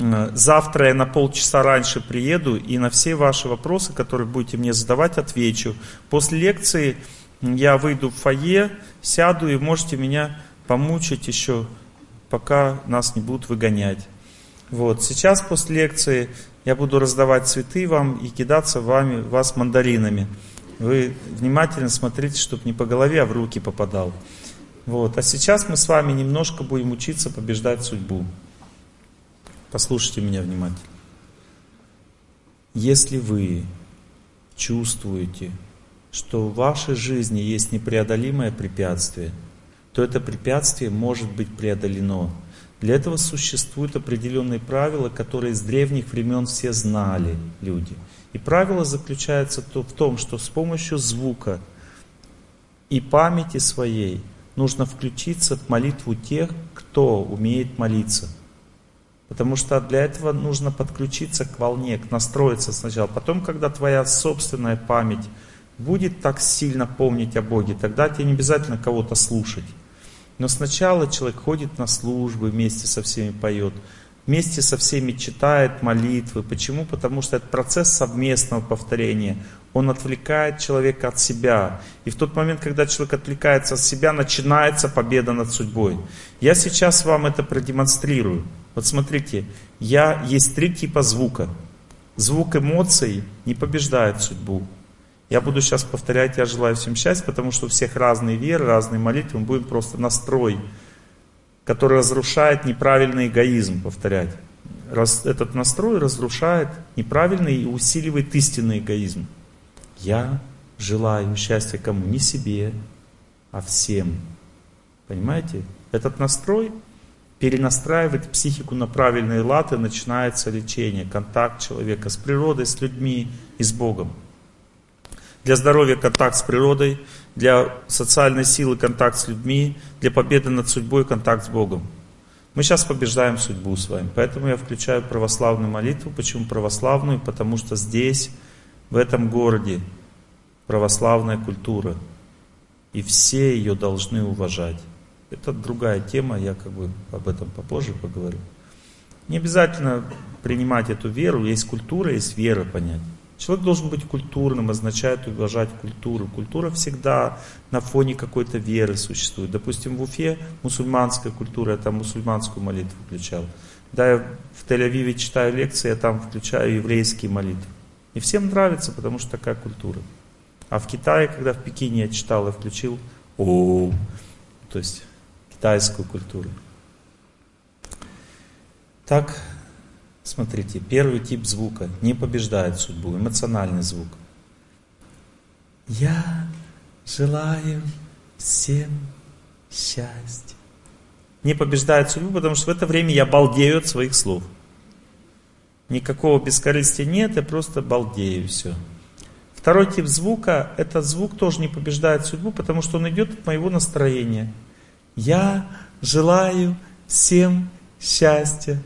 Э, завтра я на полчаса раньше приеду и на все ваши вопросы, которые будете мне задавать, отвечу. После лекции я выйду в фойе, сяду и можете меня помучить еще, пока нас не будут выгонять. Вот. Сейчас после лекции я буду раздавать цветы вам и кидаться вами, вас мандаринами. Вы внимательно смотрите, чтобы не по голове, а в руки попадал. Вот. А сейчас мы с вами немножко будем учиться побеждать судьбу. Послушайте меня внимательно. Если вы чувствуете, что в вашей жизни есть непреодолимое препятствие, то это препятствие может быть преодолено. Для этого существуют определенные правила, которые с древних времен все знали люди. И правило заключается в том, что с помощью звука и памяти своей нужно включиться в молитву тех, кто умеет молиться. Потому что для этого нужно подключиться к волне, к настроиться сначала. Потом, когда твоя собственная память будет так сильно помнить о Боге, тогда тебе не обязательно кого-то слушать. Но сначала человек ходит на службы, вместе со всеми поет, вместе со всеми читает молитвы. Почему? Потому что это процесс совместного повторения. Он отвлекает человека от себя. И в тот момент, когда человек отвлекается от себя, начинается победа над судьбой. Я сейчас вам это продемонстрирую. Вот смотрите, я, есть три типа звука. Звук эмоций не побеждает судьбу. Я буду сейчас повторять, я желаю всем счастья, потому что у всех разные веры, разные молитвы. Мы будем просто настрой, который разрушает неправильный эгоизм, повторять. Раз, этот настрой разрушает неправильный и усиливает истинный эгоизм. Я желаю счастья кому? Не себе, а всем. Понимаете? Этот настрой перенастраивает психику на правильные латы, начинается лечение, контакт человека с природой, с людьми и с Богом. Для здоровья контакт с природой, для социальной силы контакт с людьми, для победы над судьбой контакт с Богом. Мы сейчас побеждаем судьбу с вами, поэтому я включаю православную молитву. Почему православную? Потому что здесь, в этом городе, православная культура. И все ее должны уважать. Это другая тема, я как бы об этом попозже поговорю. Не обязательно принимать эту веру, есть культура, есть вера понять. Человек должен быть культурным, означает уважать культуру. Культура всегда на фоне какой-то веры существует. Допустим, в Уфе мусульманская культура, я там мусульманскую молитву включал. Да, я в Тель-Авиве читаю лекции, я там включаю еврейские молитвы. И всем нравится, потому что такая культура. А в Китае, когда в Пекине я читал, я включил о, то есть китайскую культуру. Так, смотрите, первый тип звука не побеждает судьбу, эмоциональный звук. Я желаю всем счастья. Не побеждает судьбу, потому что в это время я балдею от своих слов. Никакого бескорыстия нет, я просто балдею все. Второй тип звука, этот звук тоже не побеждает судьбу, потому что он идет от моего настроения. Я желаю всем счастья.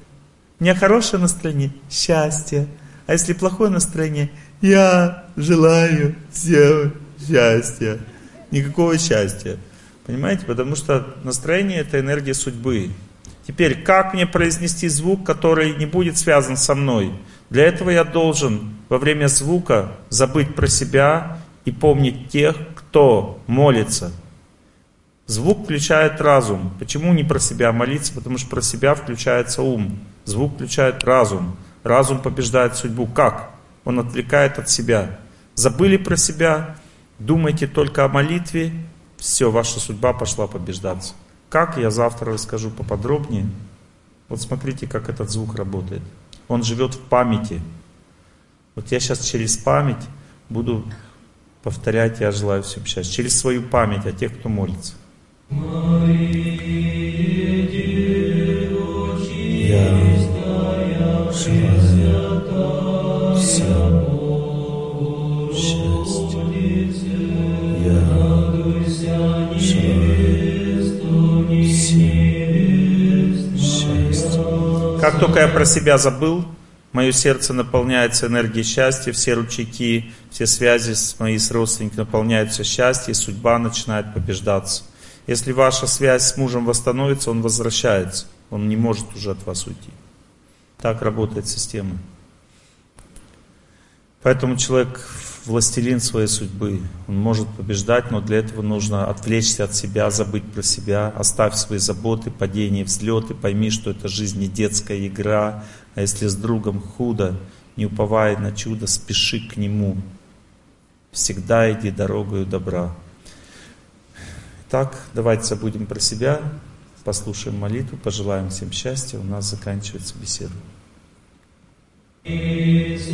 У меня хорошее настроение – счастье. А если плохое настроение – я желаю всем счастья. Никакого счастья. Понимаете? Потому что настроение – это энергия судьбы. Теперь, как мне произнести звук, который не будет связан со мной? Для этого я должен во время звука забыть про себя и помнить тех, кто молится – Звук включает разум. Почему не про себя молиться? Потому что про себя включается ум. Звук включает разум. Разум побеждает судьбу. Как? Он отвлекает от себя. Забыли про себя, думайте только о молитве, все, ваша судьба пошла побеждаться. Как, я завтра расскажу поподробнее. Вот смотрите, как этот звук работает. Он живет в памяти. Вот я сейчас через память буду повторять «Я желаю всем счастья». Через свою память о тех, кто молится. Я желаю всем счастья. Как только я про себя забыл, мое сердце наполняется энергией счастья, все ручейки, все связи с моими с родственниками наполняются счастьем, и судьба начинает побеждаться. Если ваша связь с мужем восстановится, он возвращается. Он не может уже от вас уйти. Так работает система. Поэтому человек властелин своей судьбы. Он может побеждать, но для этого нужно отвлечься от себя, забыть про себя, оставь свои заботы, падения, взлеты, пойми, что это жизнь не детская игра, а если с другом худо, не уповай на чудо, спеши к нему. Всегда иди дорогою добра. Так, давайте забудем про себя, послушаем молитву, пожелаем всем счастья. У нас заканчивается беседа. It's